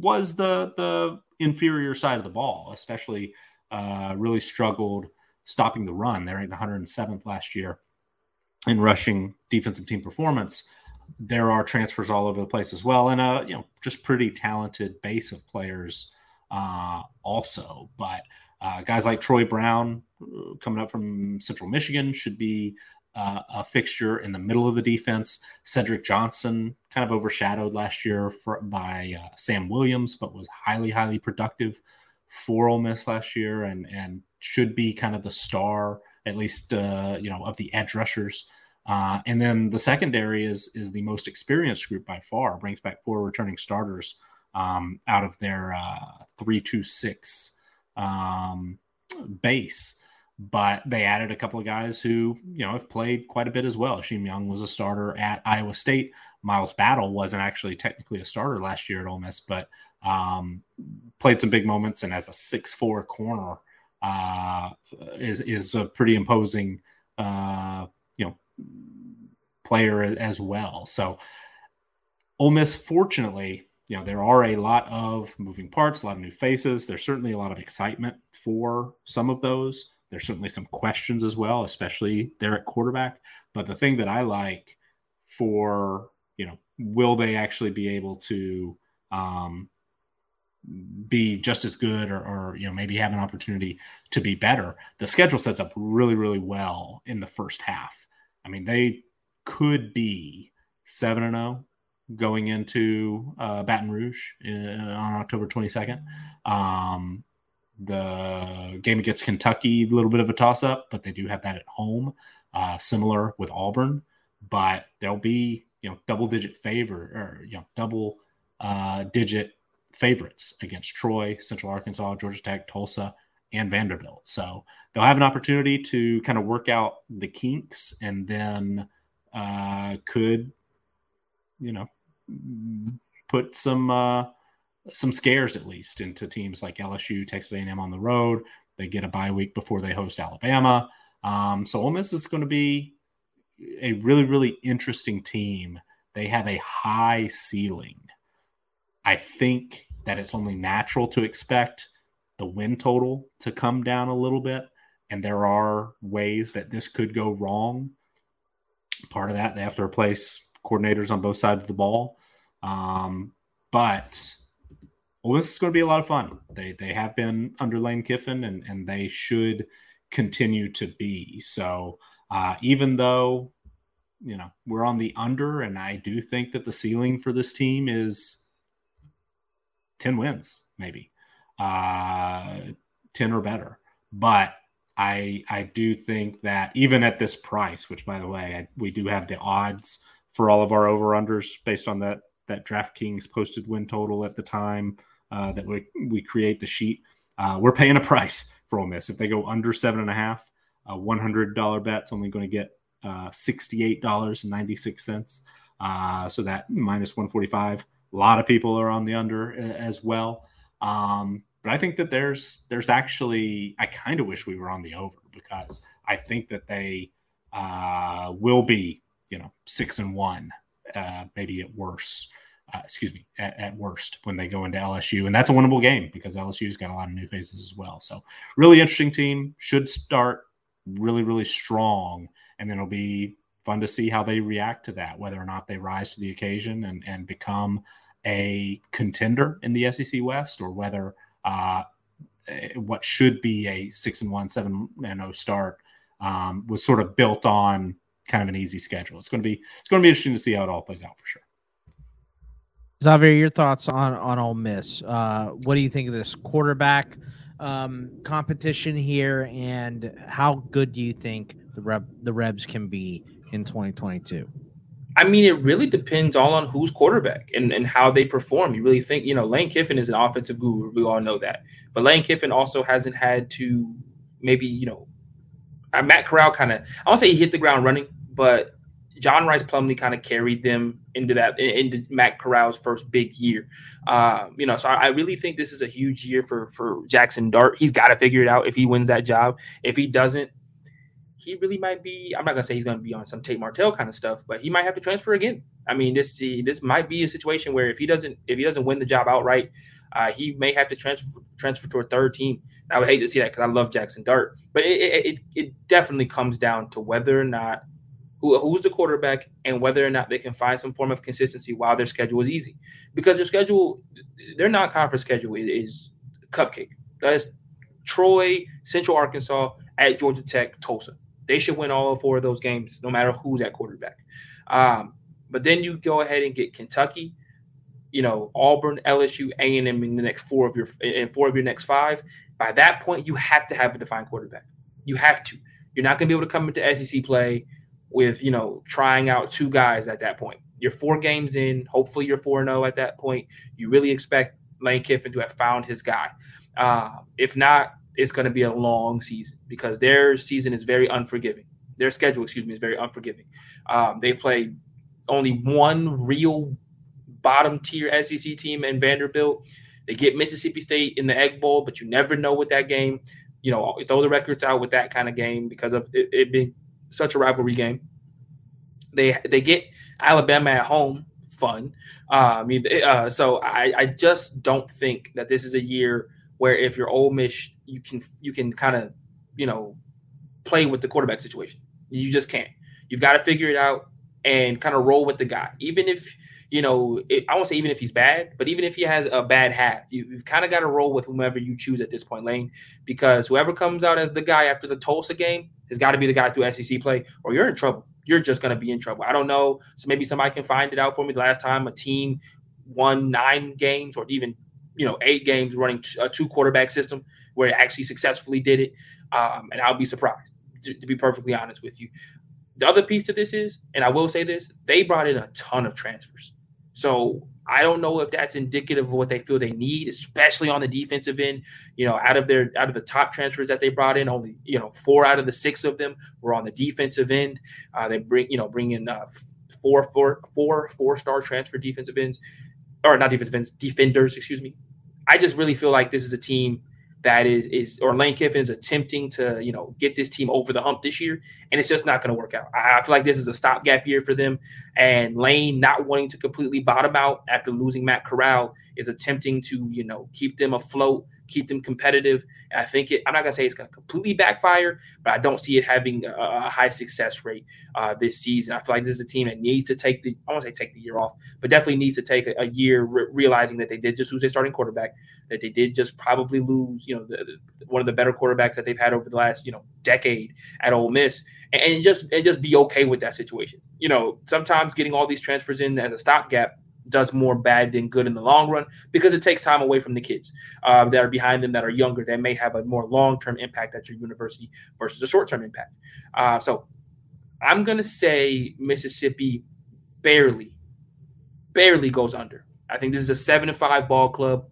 was the the inferior side of the ball, especially uh, really struggled stopping the run. They're at 107th last year in rushing defensive team performance. There are transfers all over the place as well, and a you know just pretty talented base of players uh, also. But uh, guys like Troy Brown, uh, coming up from Central Michigan, should be uh, a fixture in the middle of the defense. Cedric Johnson, kind of overshadowed last year for, by uh, Sam Williams, but was highly, highly productive for Ole Miss last year, and and should be kind of the star, at least uh, you know, of the edge rushers. Uh, and then the secondary is is the most experienced group by far. Brings back four returning starters um, out of their uh, three two six um, base. But they added a couple of guys who, you know, have played quite a bit as well. Shem Young was a starter at Iowa State. Miles Battle wasn't actually technically a starter last year at Ole Miss, but um, played some big moments. And as a six-four corner, uh, is is a pretty imposing, uh, player as well. So Ole Miss, fortunately, you know, there are a lot of moving parts, a lot of new faces. There's certainly a lot of excitement for some of those. There's certainly some questions as well, especially there at quarterback. But the thing that I like for, you know, will they actually be able to um, be just as good or, or, you know, maybe have an opportunity to be better? The schedule sets up really, really well in the first half. I mean, they could be 7 and 0 going into uh, Baton Rouge in, uh, on October 22nd. Um, the game against Kentucky, a little bit of a toss up, but they do have that at home, uh, similar with Auburn. But they'll be you know double digit favor or you know double uh, digit favorites against Troy, Central Arkansas, Georgia Tech, Tulsa, and Vanderbilt. So they'll have an opportunity to kind of work out the kinks and then uh, could you know put some uh, some scares at least into teams like LSU, Texas A&M on the road. They get a bye week before they host Alabama. Um, so Ole Miss is going to be a really really interesting team. They have a high ceiling. I think that it's only natural to expect the win total to come down a little bit. And there are ways that this could go wrong. Part of that, they have to replace coordinators on both sides of the ball. Um, but well, this is going to be a lot of fun. They they have been under Lane Kiffin, and and they should continue to be. So uh, even though you know we're on the under, and I do think that the ceiling for this team is ten wins, maybe uh, ten or better. But I I do think that even at this price, which by the way I, we do have the odds for all of our over unders based on that that DraftKings posted win total at the time uh, that we we create the sheet. Uh, we're paying a price for Ole Miss if they go under seven and a half. A one hundred dollar bet's only going to get uh, sixty eight dollars and ninety six cents. Uh, so that minus one forty five. A lot of people are on the under uh, as well. Um, but I think that there's there's actually I kind of wish we were on the over because I think that they uh, will be you know six and one, uh, maybe at worst. Uh, excuse me, at, at, worst when they go into LSU, and that's a winnable game because LSU's got a lot of new faces as well. So really interesting team. Should start really really strong, and then it'll be fun to see how they react to that, whether or not they rise to the occasion and and become a contender in the SEC West, or whether uh, what should be a six and one, seven and zero oh start um, was sort of built on kind of an easy schedule. It's going to be it's going to be interesting to see how it all plays out for sure. Xavier, your thoughts on on Ole Miss? Uh, what do you think of this quarterback um, competition here, and how good do you think the Reb, the Rebs can be in 2022? I mean, it really depends all on who's quarterback and, and how they perform. You really think, you know, Lane Kiffin is an offensive guru. We all know that. But Lane Kiffin also hasn't had to maybe you know, uh, Matt Corral kind of I won't say he hit the ground running, but John Rhys Plumlee kind of carried them into that into Matt Corral's first big year. Uh, you know, so I, I, really think this is a huge year for for Jackson Dart. He's got to figure it out if he wins that job. If he doesn't, he really might be. I'm not gonna say he's gonna be on some Tate Martell kind of stuff, but he might have to transfer again. I mean, this this might be a situation where if he doesn't if he doesn't win the job outright, uh, he may have to transfer transfer to a third team. I would hate to see that because I love Jackson Dart, but it, it, it definitely comes down to whether or not who, who's the quarterback and whether or not they can find some form of consistency while their schedule is easy. Because their schedule, their non-conference schedule is, is cupcake. That is Troy, Central Arkansas, at Georgia Tech, Tulsa. They should win all four of those games, no matter who's at quarterback. Um, but then you go ahead and get Kentucky, you know, Auburn, LSU, A and M in the next four of your in four of your next five. By that point, you have to have a defined quarterback. You have to. You're not going to be able to come into SEC play with you know trying out two guys at that point. You're four games in. Hopefully, you're four zero oh at that point. You really expect Lane Kiffin to have found his guy. Uh, if not, it's going to be a long season because their season is very unforgiving. Their schedule, excuse me, is very unforgiving. Um, they play only one real bottom tier SEC team in Vanderbilt. They get Mississippi State in the Egg Bowl, but you never know with that game. You know, throw the records out with that kind of game because of it, it being such a rivalry game. They they get Alabama at home, fun. I mean, uh, so I, I just don't think that this is a year where if you're Ole Miss, you can you can kind of you know play with the quarterback situation. You just can't. You've got to figure it out and kind of roll with the guy, even if you know, it, I won't say even if he's bad, but even if he has a bad half, you, have kind of got to roll with whomever you choose at this point, Lane, because whoever comes out as the guy after the Tulsa game has got to be the guy through SEC play, or you're in trouble. You're just going to be in trouble. I don't know. So maybe somebody can find it out for me. The last time a team won nine games or even you know eight games running a two quarterback system where it actually successfully did it, um, and I'll be surprised to, to be perfectly honest with you. The other piece to this is, and I will say this, they brought in a ton of transfers. So I don't know if that's indicative of what they feel they need, especially on the defensive end. You know, out of their out of the top transfers that they brought in, only you know four out of the six of them were on the defensive end. Uh, they bring you know bring in uh, four four four four star transfer defensive ends, or not defensive defenders. Excuse me. I just really feel like this is a team that is is or Lane Kiffin is attempting to you know get this team over the hump this year, and it's just not going to work out. I, I, feel like this is a stopgap year for them, and Lane not wanting to completely bottom out after losing Matt Corral is attempting to you know keep them afloat keep them competitive. And I think it, I'm not going to say it's going to completely backfire, but I don't see it having a, a high success rate uh, this season. I feel like this is a team that needs to take the, I won't say take the year off, but definitely needs to take a, a year re- realizing that they did just lose their starting quarterback, that they did just probably lose, you know, the, the, one of the better quarterbacks that they've had over the last, you know, decade at Ole Miss, and, and just and just be okay with that situation. You know, sometimes getting all these transfers in as a stopgap does more bad than good in the long run because it takes time away from the kids uh, that are behind them that are younger that may have a more long term impact at your university versus a short term impact. Uh, so I'm going to say Mississippi barely, barely goes under. I think this is a seven to five ball club.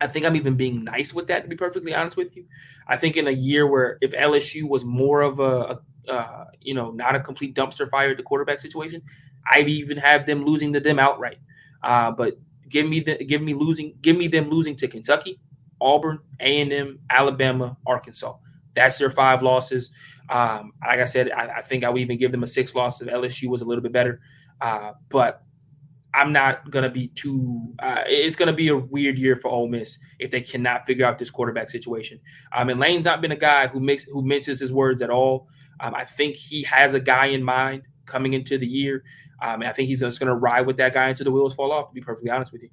I think I'm even being nice with that, to be perfectly honest with you. I think in a year where if LSU was more of a, a uh, you know, not a complete dumpster fire at the quarterback situation, I'd even have them losing to them outright. Uh, but give me the give me losing give me them losing to Kentucky, Auburn, A and M, Alabama, Arkansas. That's their five losses. Um, like I said, I, I, think I would even give them a six loss if LSU was a little bit better. Uh, but I'm not gonna be too. Uh, it's gonna be a weird year for Ole Miss if they cannot figure out this quarterback situation. Um, and Lane's not been a guy who makes who minces his words at all. Um, I think he has a guy in mind coming into the year. Um, I think he's just going to ride with that guy until the wheels fall off. To be perfectly honest with you.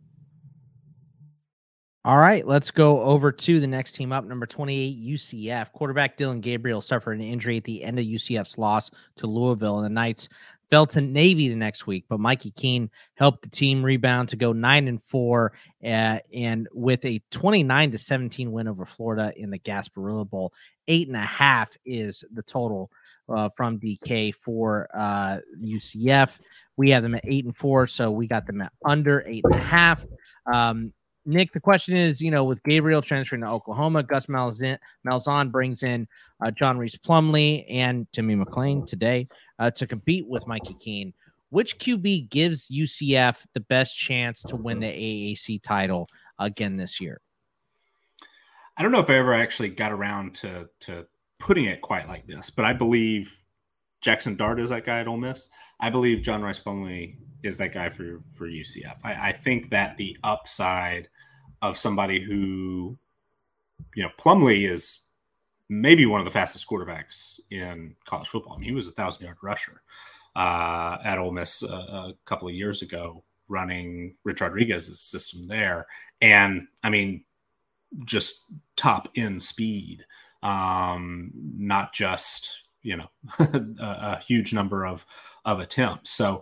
All right, let's go over to the next team up, number 28, UCF. Quarterback Dillon Gabriel suffered an injury at the end of UCF's loss to Louisville, and the Knights fell to Navy the next week. But Mikey Keene helped the team rebound to go nine and four, uh, and with a 29 to 17 win over Florida in the Gasparilla Bowl. Eight and a half is the total uh, from DK for uh, UCF. We have them at eight and four, so we got them at under eight and a half. Um, Nick, the question is, you know, with Gabriel transferring to Oklahoma, Gus Malzahn, Malzahn brings in uh, John Rhys Plumlee and Timmy McClain today uh, to compete with Mikey Keene. Which QB gives UCF the best chance to win the AAC title again this year? I don't know if I ever actually got around to to putting it quite like this, but I believe Jackson Dart is that guy at Ole Miss. I believe John Rhys Plumlee is that guy for for UCF. I, I think that the upside of somebody who, you know, Plumlee is maybe one of the fastest quarterbacks in college football. I mean, he was a thousand yard rusher uh, at Ole Miss a, a couple of years ago, running Rich Rodriguez's system there, and I mean, just top end speed, um, not just you know a, a, huge number of of attempts. So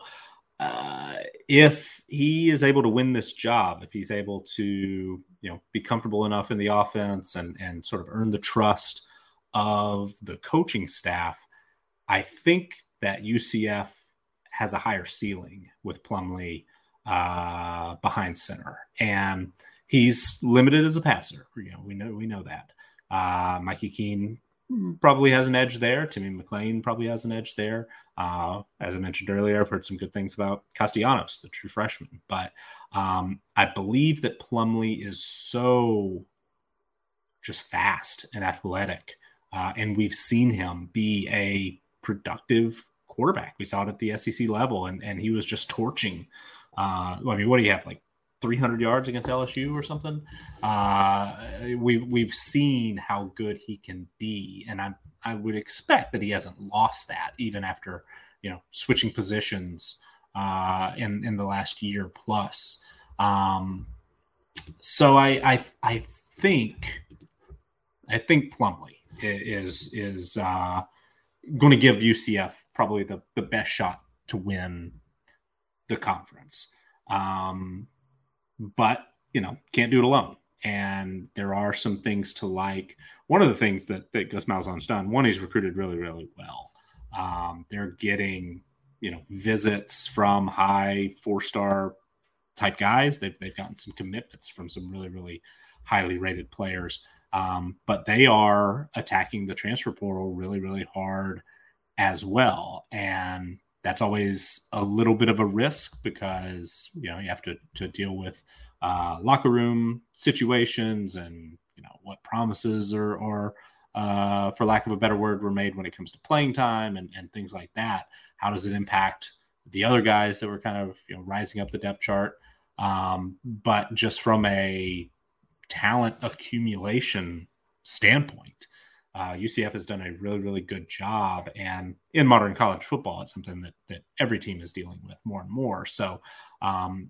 uh, if he is able to win this job, if he's able to you know be comfortable enough in the offense and and sort of earn the trust of the coaching staff, I think that UCF has a higher ceiling with Plumlee uh, behind center, and he's limited as a passer. You know, we know we know that. Uh, Mikey Keene probably has an edge there. Timmy McClain probably has an edge there. Uh, as I mentioned earlier, I've heard some good things about Castellanos, the true freshman. But um, I believe that Plumlee is so just fast and athletic. Uh, and we've seen him be a productive quarterback. We saw it at the SEC level, and, and he was just torching. Uh, I mean, what do you have? Like 300 yards against LSU or something. Uh, we we've seen how good he can be, and I I would expect that he hasn't lost that even after you know switching positions uh, in in the last year plus. Um, so I I I think I think Plumlee is is uh, going to give UCF probably the the best shot to win the conference. Um, but you know can't do it alone. And there are some things to like. One of the things that, that gus malzahn's done one he's recruited really really well. Um, they're getting you know visits from high four star type guys. They've, they've gotten some commitments from some really really highly rated players. Um, but they are attacking the transfer portal really really hard as well. And that's always a little bit of a risk because you know you have to to deal with uh, locker room situations and you know what promises or uh, for lack of a better word were made when it comes to playing time and, and things like that. How does it impact the other guys that were kind of you know rising up the depth chart? Um, but just from a talent accumulation standpoint uh, UCF has done a really, really good job. And in modern college football, it's something that, that every team is dealing with more and more. So um,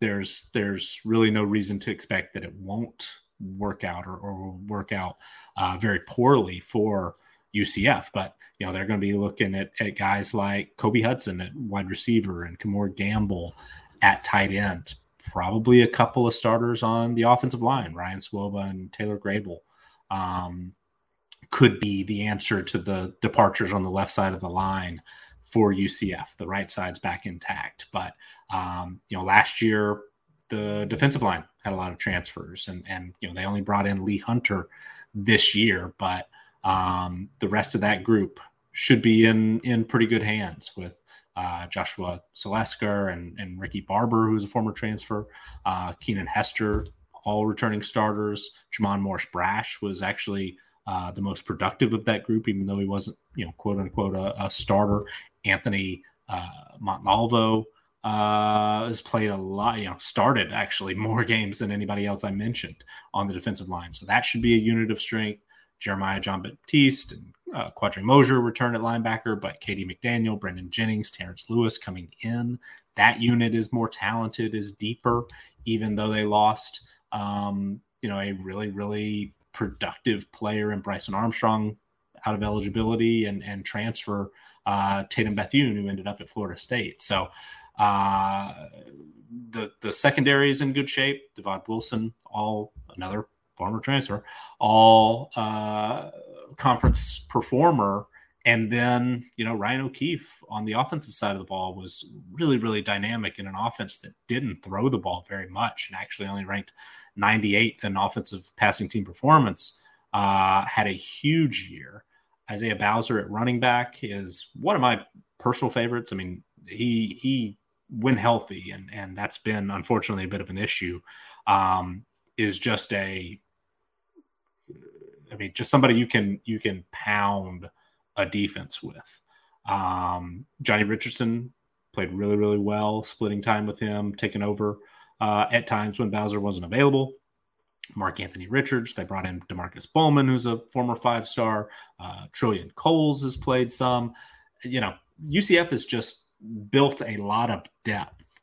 there's there's really no reason to expect that it won't work out or, or work out uh, very poorly for UCF. But you know they're going to be looking at, at guys like Kobe Hudson at wide receiver and Kemore Gamble at tight end. Probably a couple of starters on the offensive line, Ryan Swoboda and Taylor Grable. Um, could be the answer to the departures on the left side of the line for UCF. The right side's back intact, but um, you know, last year the defensive line had a lot of transfers, and and you know they only brought in Lee Hunter this year, but um, the rest of that group should be in in pretty good hands with. Uh, Joshua Celiscar and, and Ricky Barber, who's a former transfer, uh, Keenan Hester, all returning starters. J'Mon Morris Brash was actually uh, the most productive of that group, even though he wasn't, you know, quote unquote, a, a starter. Anthony uh, Montalvo uh, has played a lot, you know, started actually more games than anybody else I mentioned on the defensive line. So that should be a unit of strength. Jeremiah Jean-Baptiste and uh, Quadri Mosier return at linebacker, but Katie McDaniel, Brendan Jennings, Terrence Lewis coming in. That unit is more talented, is deeper, even though they lost, um, you know, a really, really productive player in Bryson Armstrong out of eligibility and, and transfer uh, Tatum Bethune, who ended up at Florida State. So uh, the the secondary is in good shape. Divaad Wilson, all another former transfer, all uh, conference performer, and then, you know, Ryan O'Keefe on the offensive side of the ball was really, really dynamic in an offense that didn't throw the ball very much and actually only ranked 98th in offensive passing team performance. Uh, had a huge year. Isaiah Bowser at running back is one of my personal favorites. I mean, he he when healthy, and and that's been unfortunately a bit of an issue. Um, is just a, I mean, just somebody you can you can pound a defense with. Um, Johnny Richardson played really, really well, splitting time with him, taking over uh, at times when Bowser wasn't available. Mark Anthony Richards, they brought in Demarkcus Bowman, who's a former five star. Uh, Trillian Coles has played some. You know, UCF has just built a lot of depth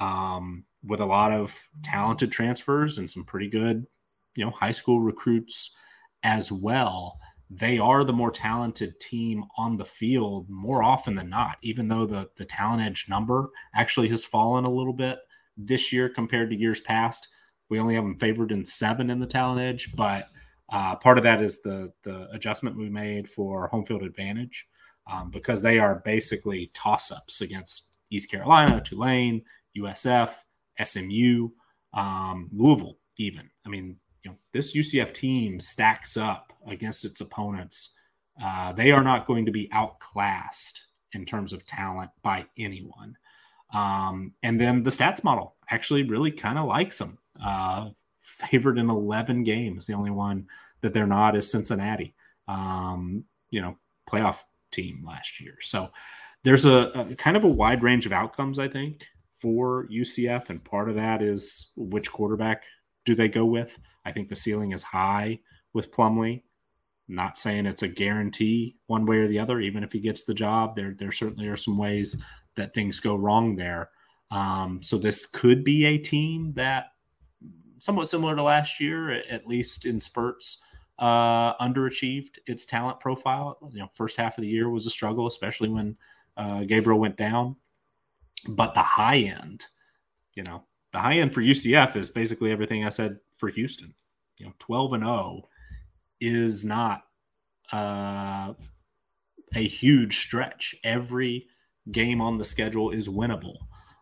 um, with a lot of talented transfers and some pretty good, you know, high school recruits as well they are the more talented team on the field more often than not, even though the, the talent edge number actually has fallen a little bit this year compared to years past. We only have them favored in seven in the talent edge, but uh, part of that is the the adjustment we made for home field advantage um, because they are basically toss ups against East Carolina, Tulane, USF, SMU, um, Louisville, even. I mean, you know, this UCF team stacks up against its opponents. Uh, they are not going to be outclassed in terms of talent by anyone. Um, and then the stats model actually really kind of likes them. Uh, favored in 11 games. The only one that they're not is Cincinnati, um, you know, playoff team last year. So there's a, a, kind of a wide range of outcomes, I think, for UCF. And part of that is which quarterback do they go with? I think the ceiling is high with Plumlee. Not saying it's a guarantee one way or the other. Even if he gets the job, there there certainly are some ways that things go wrong there. Um, so this could be a team that somewhat similar to last year, at least in spurts, uh, underachieved its talent profile. You know, first half of the year was a struggle, especially when uh, Gabriel went down. But the high end, you know, the high end for UCF is basically everything I said for Houston. You know, 12 and 0 is not uh, a huge stretch. Every game on the schedule is winnable.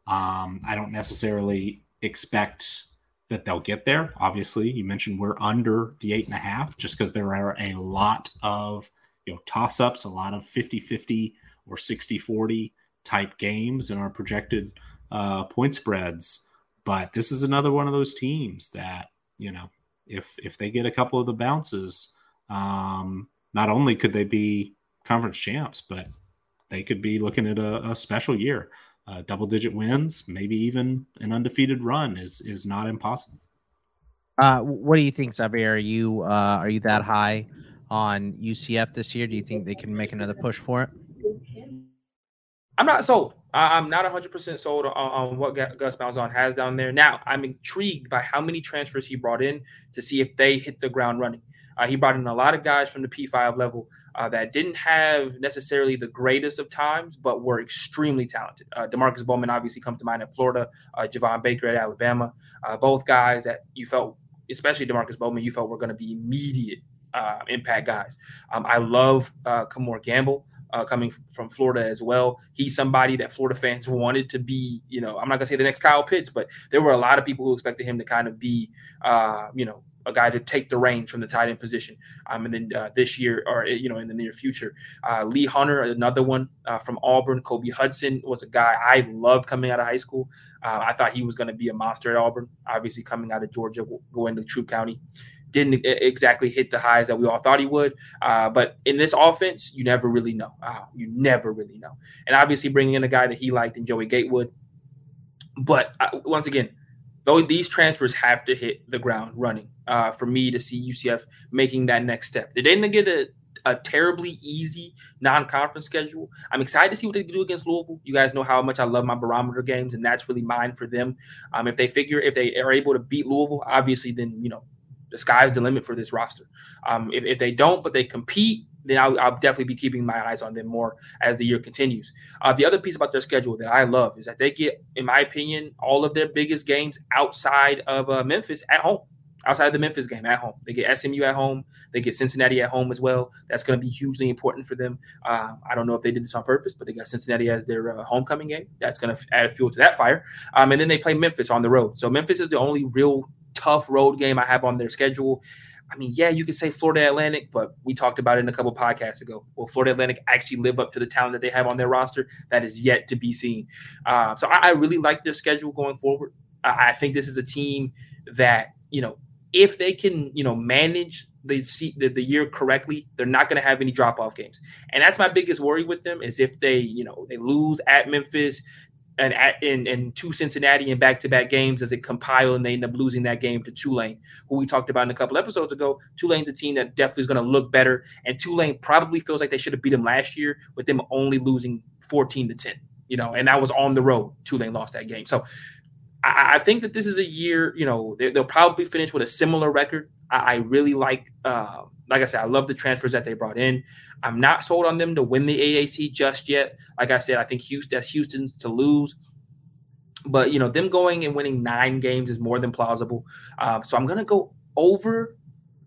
Um, I don't necessarily expect that they'll get there. Obviously, you mentioned we're under the eight and a half just because there are a lot of you know toss ups, a lot of 50 50 or 60 40 type games in our projected uh, point spreads. But this is another one of those teams that you know, if if they get a couple of the bounces, um, not only could they be conference champs, but they could be looking at a, a special year. Uh, double digit wins, maybe even an undefeated run is is not impossible. Uh, what do you think, Xavier? Are you uh, are you that high on UCF this year? Do you think they can make another push for it? I'm not sold. I'm not 100% sold on, on what Gus Malzahn has down there. Now, I'm intrigued by how many transfers he brought in to see if they hit the ground running. Uh, he brought in a lot of guys from the P5 level uh, that didn't have necessarily the greatest of times, but were extremely talented. Uh, Demarkcus Bowman obviously comes to mind at Florida, uh, Javon Baker at Alabama. Uh, both guys that you felt, especially Demarkcus Bowman, you felt were going to be immediate uh, impact guys. Um, I love uh, Gamble uh, coming from Florida as well. He's somebody that Florida fans wanted to be, you know, I'm not gonna say the next Kyle Pitts, but there were a lot of people who expected him to kind of be, uh, you know, a guy to take the reins from the tight end position. Um, and then uh, this year, or you know, in the near future, uh, Lee Hunter, another one uh, from Auburn. Kobe Hudson was a guy I loved coming out of high school. Uh, I thought he was going to be a monster at Auburn. Obviously, coming out of Georgia, going to Troup County, didn't exactly hit the highs that we all thought he would. Uh, but in this offense, you never really know. Uh, you never really know. And obviously, bringing in a guy that he liked in Joey Gatewood. But uh, once again, though these transfers have to hit the ground running uh, for me to see UCF making that next step. They didn't get a, a terribly easy non-conference schedule. I'm excited to see what they do against Louisville. You guys know how much I love my barometer games, and that's really mine for them. Um, if they figure if they are able to beat Louisville, obviously, then you know the sky's the limit for this roster. Um, if, if they don't, but they compete, then I'll, I'll, definitely be keeping my eyes on them more as the year continues. Uh, the other piece about their schedule that I love is that they get, in my opinion, all of their biggest games outside of uh, Memphis at home. outside of the Memphis game at home. They get SMU at home. They get Cincinnati at home as well. That's going to be hugely important for them. Uh, I don't know if they did this on purpose, but they got Cincinnati as their uh, homecoming game. That's going to add fuel to that fire. Um, and then they play Memphis on the road. So Memphis is the only real tough road game I have on their schedule. I mean, yeah, you could say Florida Atlantic, but we talked about it in a couple podcasts ago. Will Florida Atlantic actually live up to the talent that they have on their roster? That is yet to be seen. Uh, so I, I, really like their schedule going forward. I, I think this is a team that you know if they can, you know, manage the the, the year correctly, they're not going to have any drop off games. And that's my biggest worry with them is if they, you know, they lose at Memphis and in, in two Cincinnati in back to back games as it compile and they end up losing that game to Tulane, who we talked about in a couple episodes ago. Tulane's a team that definitely is going to look better, and Tulane probably feels like they should have beat them last year with them only losing 14 to 10. You know, and that was on the road. Tulane lost that game. So I, I think that this is a year, you know, they, will probably finish with a similar record. I, I really like, uh, like I said, I love the transfers that they brought in. I'm not sold on them to win the AAC just yet. Like I said, I think Houston, that's Houston's to lose. But you know, them going and winning nine games is more than plausible. Uh, so I'm gonna go over.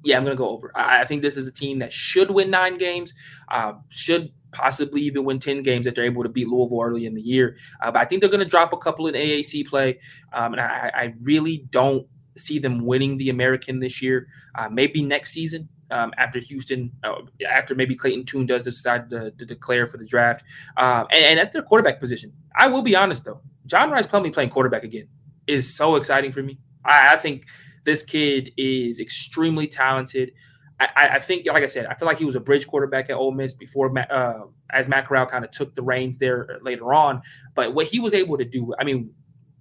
Yeah, I'm gonna go over. I, I, think this is a team that should win nine games. Uh, should possibly even win 10 games if they're able to beat Louisville early in the year. Uh, but I think they're going to drop a couple in AAC play. Um, and I, I, really don't see them winning the American this year. Uh, maybe next season. Um, after Houston, uh, after maybe Clayton Tune does decide to, to declare for the draft, um, and, and, at their quarterback position, I will be honest though, John Rhys Plumlee playing quarterback again is so exciting for me. I, I think this kid is extremely talented. I, I, think, like I said, I feel like he was a bridge quarterback at Ole Miss before, uh, as Matt Corral kind of took the reins there later on. But what he was able to do, I mean,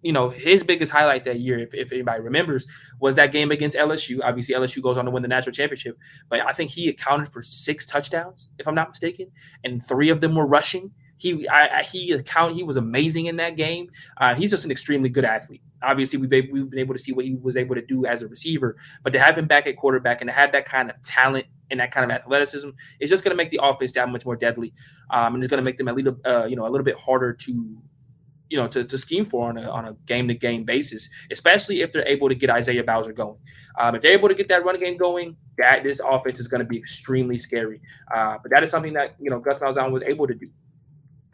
you know, his biggest highlight that year, if, if anybody remembers, was that game against LSU. Obviously, LSU goes on to win the national championship, but I think he accounted for six touchdowns, if I'm not mistaken, and three of them were rushing. He I, he account he was amazing in that game. Uh, he's just an extremely good athlete. Obviously, we've been, we've been able to see what he was able to do as a receiver, but to have him back at quarterback and to have that kind of talent and that kind of athleticism is just going to make the offense that much more deadly, um, and it's going to make them a little uh, you know a little bit harder to you know to, to scheme for on a, on a game to game basis, especially if they're able to get Isaiah Bowser going. Um, if they're able to get that run game going, that this offense is going to be extremely scary. Uh, but that is something that you know Gus Malzahn was able to do.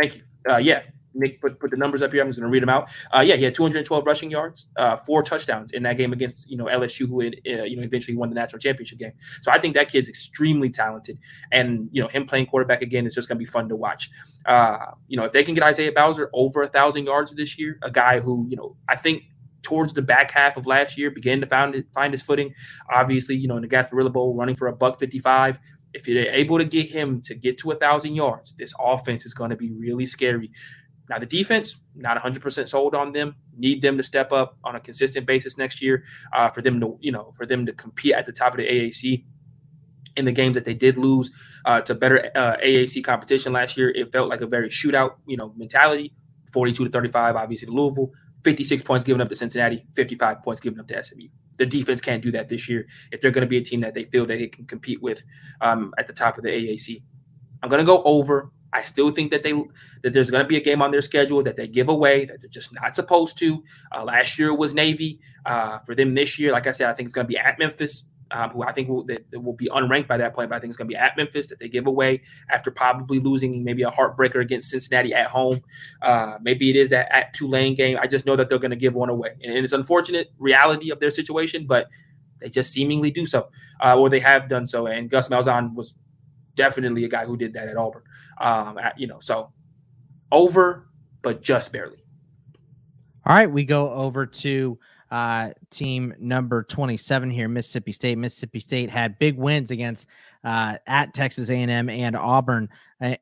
Thank you. Uh, yeah, Nick put, put the numbers up here. I'm just going to read them out. Uh, yeah, he had 212 rushing yards, uh, four touchdowns in that game against you know LSU, who had, uh, you know eventually won the national championship game. So I think that kid's extremely talented, and you know him playing quarterback again is just going to be fun to watch. Uh, you know if they can get Isaiah Bowser over a thousand yards this year, a guy who you know I think towards the back half of last year began to find find his footing. Obviously, you know in the Gasparilla Bowl, running for a buck 55 if you're able to get him to get to a thousand yards, this offense is going to be really scary. Now the defense, not 100% sold on them. Need them to step up on a consistent basis next year uh, for them to, you know, for them to compete at the top of the AAC. In the games that they did lose uh, to better uh, AAC competition last year, it felt like a very shootout, you know, mentality. 42 to 35, obviously to Louisville. 56 points given up to Cincinnati, 55 points given up to SMU. The defense can't do that this year if they're going to be a team that they feel that they can compete with um, at the top of the AAC. I'm going to go over. I still think that they that there's going to be a game on their schedule that they give away that they're just not supposed to. Uh, last year was Navy. Uh, for them this year, like I said, I think it's going to be at Memphis um, who I think will, will be unranked by that point, but I think it's going to be at Memphis that they give away after probably losing maybe a heartbreaker against Cincinnati at home. Uh, maybe it is that at Tulane game. I just know that they're going to give one away, and it's unfortunate reality of their situation, but they just seemingly do so, uh, or they have done so. And Gus Malzahn was definitely a guy who did that at Auburn. Um, at, you know, so over, but just barely. All right, we go over to uh, team number 27 here, Mississippi State. Mississippi State had big wins against uh, at Texas A&M and Auburn,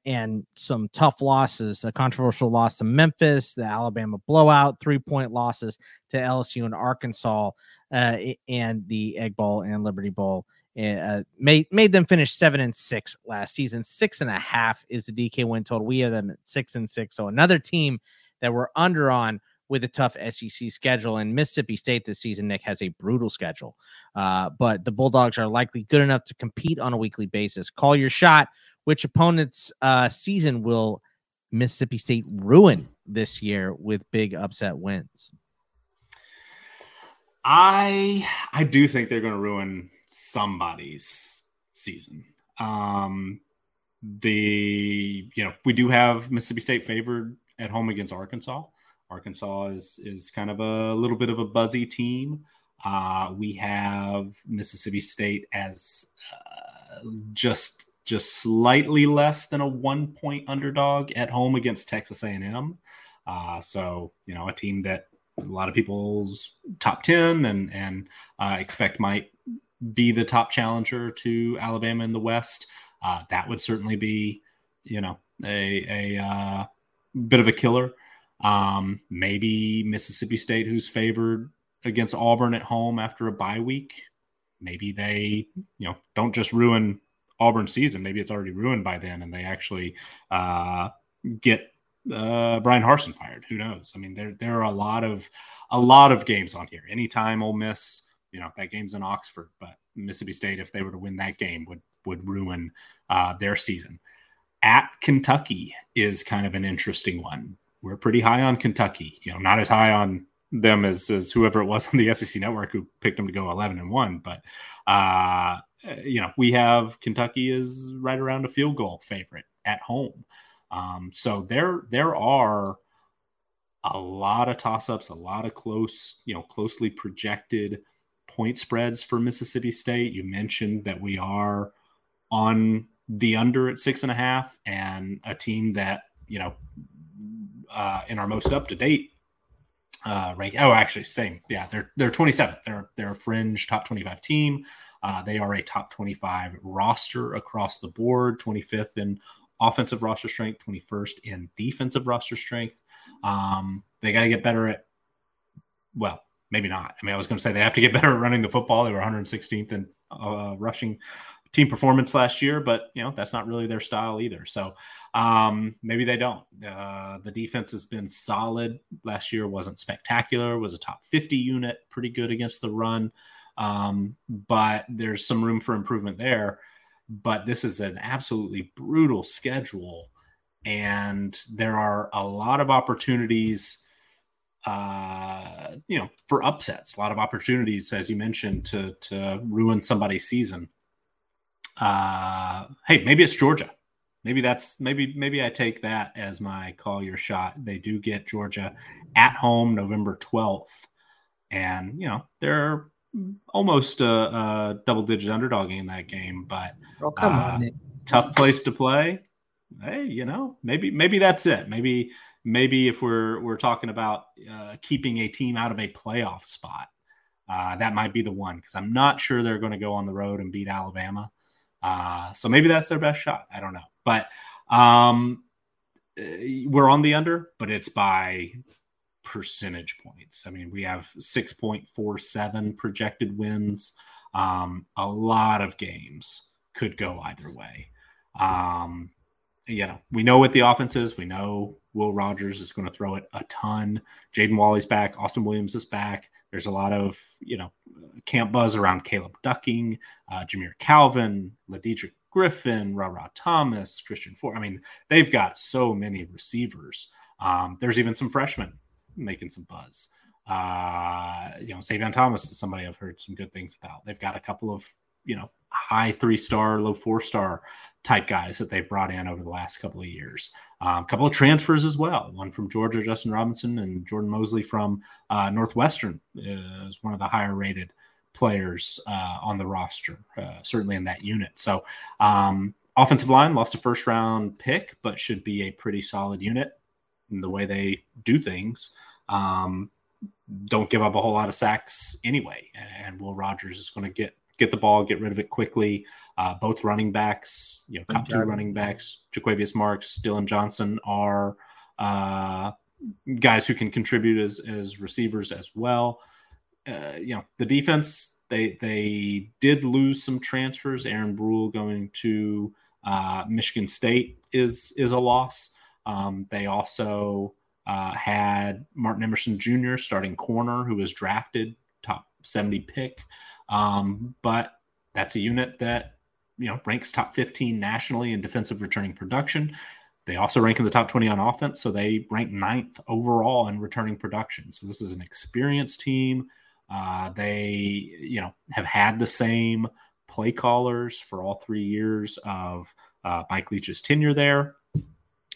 and some tough losses. A controversial loss to Memphis, the Alabama blowout, three point losses to LSU and Arkansas, uh, and the Egg Bowl and Liberty Bowl. Uh, made made them finish seven and six last season. Six and a half is the DK win total. We have them at six and six. So another team that we're under on with a tough SEC schedule. And Mississippi State this season, Nick, has a brutal schedule. Uh, but the Bulldogs are likely good enough to compete on a weekly basis. Call your shot. Which opponent's uh, season will Mississippi State ruin this year with big upset wins? I I do think they're going to ruin somebody's season. Um, the you know we do have Mississippi State favored at home against Arkansas. Arkansas is is kind of a little bit of a buzzy team. Uh, we have Mississippi State as uh, just just slightly less than a one point underdog at home against Texas A&M. Uh, so you know a team that a lot of people's top ten and and uh, expect might be the top challenger to Alabama in the West. Uh, that would certainly be you know a a uh, bit of a killer. Um, maybe Mississippi State, who's favored against Auburn at home after a bye week. Maybe they, you know, don't just ruin Auburn season. Maybe it's already ruined by then, and they actually uh, get uh, Bryan Harsin fired. Who knows? I mean, there there are a lot of a lot of games on here. Anytime Ole Miss, you know, that game's in Oxford, but Mississippi State, if they were to win that game, would would ruin uh, their season. At Kentucky is kind of an interesting one. We're pretty high on Kentucky. You know, not as high on them as, as whoever it was on the SEC network who picked them to go 11 and 1 but uh, you know we have Kentucky is right around a field goal favorite at home um, so there there are a lot of toss-ups a lot of close you know closely projected point spreads for Mississippi State you mentioned that we are on the under at six and a half and a team that you know uh, in our most up to date uh, rank. Oh, actually, same. Yeah, they're they're 27th. They're they're a fringe top 25 team. Uh, they are a top 25 roster across the board. 25th in offensive roster strength, 21st in defensive roster strength. Um, they got to get better at. Well, maybe not. I mean, I was going to say they have to get better at running the football. They were 116th in uh, rushing team performance last year, but you know that's not really their style either. So um, maybe they don't. Uh, the defense has been solid. Last year wasn't spectacular. Was a top 50 unit, pretty good against the run, um, but there's some room for improvement there. But this is an absolutely brutal schedule, and there are a lot of opportunities uh, you know, for upsets, a lot of opportunities, as you mentioned, to to ruin somebody's season uh, hey, maybe it's Georgia. Maybe that's maybe maybe I take that as my call your shot. They do get Georgia at home November twelfth, and you know they're almost a, a double digit underdog in that game, but oh, come uh, on, tough place to play. Hey, you know maybe maybe that's it. Maybe maybe if we're we're talking about uh, keeping a team out of a playoff spot, uh, that might be the one because I'm not sure they're going to go on the road and beat Alabama. Uh, so maybe that's their best shot. I don't know. But um, eh, we're on the under, but it's by percentage points. I mean, we have 6.47 projected wins. Um, a lot of games could go either way. Um, you know, we know what the offense is. We know Will Rogers is going to throw it a ton. Jaden Walley's back. Austin Williams is back. There's a lot of, you know, camp buzz around Caleb Ducking, uh, Jamire Calvin, Lideatrick Griffin, Ra Ra Thomas, Christian Ford. I mean, they've got so many receivers. Um, there's even some freshmen making some buzz. Uh, you know, Savion Thomas is somebody I've heard some good things about. They've got a couple of, you know, high three star, low four star type guys that they've brought in over the last couple of years. Um, a couple of transfers as well. One from Georgia, Justin Robinson, and Jordan Mosley from uh, Northwestern is one of the higher rated players uh, on the roster, uh, certainly in that unit. So, um, offensive line lost a first round pick, but should be a pretty solid unit in the way they do things. Um, don't give up a whole lot of sacks anyway, and Will Rogers is going to get get the ball, get rid of it quickly. Uh, both running backs, you know, top two running backs, Jo'quavious Marks, Dillon Johnson are uh, guys who can contribute as, as receivers as well. Uh, you know, the defense, they they did lose some transfers. Aaron Brule going to uh, Michigan State is is a loss. Um, they also uh, had Martin Emerson Jr. starting corner, who was drafted top 70 pick. Um, but that's a unit that you know ranks top 15 nationally in defensive returning production. They also rank in the top 20 on offense, so they rank ninth overall in returning production. So this is an experienced team. Uh, they, you know, have had the same play callers for all three years of uh, Mike Leach's tenure there.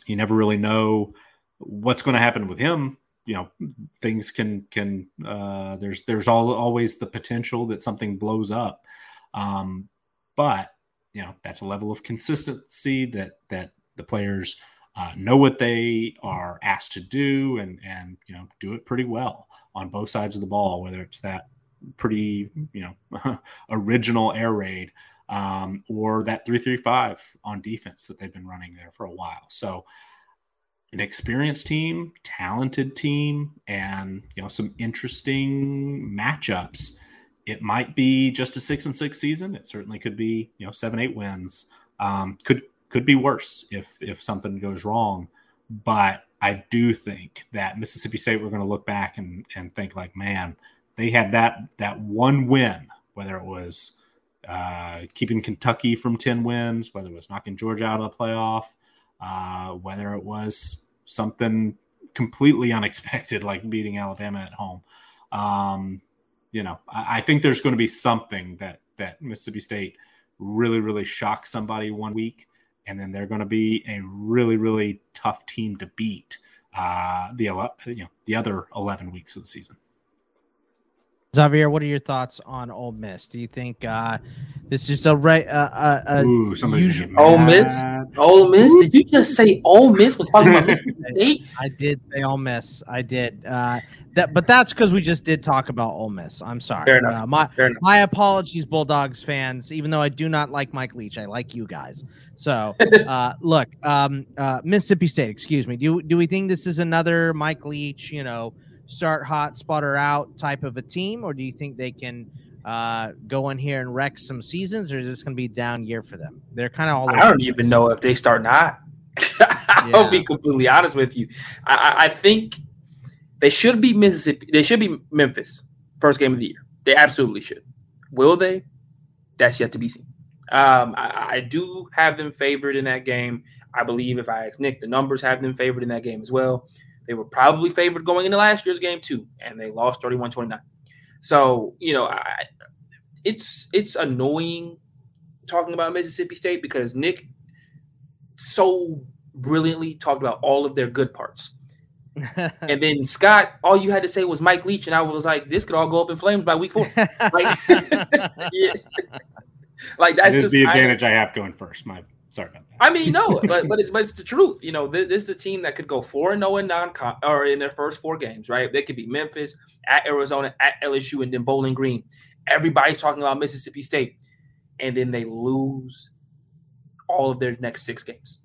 You never really know what's going to happen with him. You know, things can can uh, there's there's all, always the potential that something blows up, um, but you know that's a level of consistency that that the players uh, know what they are asked to do and and you know do it pretty well on both sides of the ball whether it's that pretty you know original air raid um, or that 335 on defense that they've been running there for a while. So an experienced team talented team and you know some interesting matchups. It might be just a six and six season. It certainly could be you know seven eight wins. Um, could could be worse if if something goes wrong. But I do think that Mississippi State we're going to look back and and think like, man, they had that that one win, whether it was uh, keeping Kentucky from ten wins, whether it was knocking Georgia out of the playoff, uh, whether it was something completely unexpected like beating Alabama at home. Um, you know, I, I think there's going to be something that that Mississippi State really really shocks somebody one week and then they're going to be a really really tough team to beat uh, the you know the other 11 weeks of the season. Xavier, what are your thoughts on Ole Miss? Do you think uh, this is a right? Uh, uh, Ooh, somebody's usual- Ole Miss. Ole Miss. Ooh. Did you just say Ole Miss when talking about Mississippi State? I did say Ole Miss. I did. Uh, that, but that's because we just did talk about Ole Miss. I'm sorry. Fair enough. Uh, my Fair enough. my apologies, Bulldogs fans. Even though I do not like Mike Leach, I like you guys. So uh, look, um, uh, Mississippi State. Excuse me. Do do we think this is another Mike Leach? You know, start hot, sputter out type of a team, or do you think they can? Uh, go in here and wreck some seasons, or is this going to be a down year for them? They're kind of all. I don't even know if they start not. I'll be completely honest with you. I, I think they should be Mississippi. They should be Memphis first game of the year. They absolutely should. Will they? That's yet to be seen. Um, I, I, do have them favored in that game. I believe if I ask Nick, the numbers have them favored in that game as well. They were probably favored going into last year's game too, and they lost 31-29. So, you know, I, it's it's annoying talking about Mississippi State because Nick so brilliantly talked about all of their good parts and then Scott, all you had to say was Mike Leach, and I was like, this could all go up in flames by week four. Like, yeah. like that's just, the advantage I, I, have going first. My sorry about that. I mean, no, but but it's but it's the truth. You know, this, this is a team that could go four and zero in non or in their first four games, right? They could be Memphis, at Arizona, at LSU, and then Bowling Green. Everybody's talking about Mississippi State, and then they lose all of their next six games.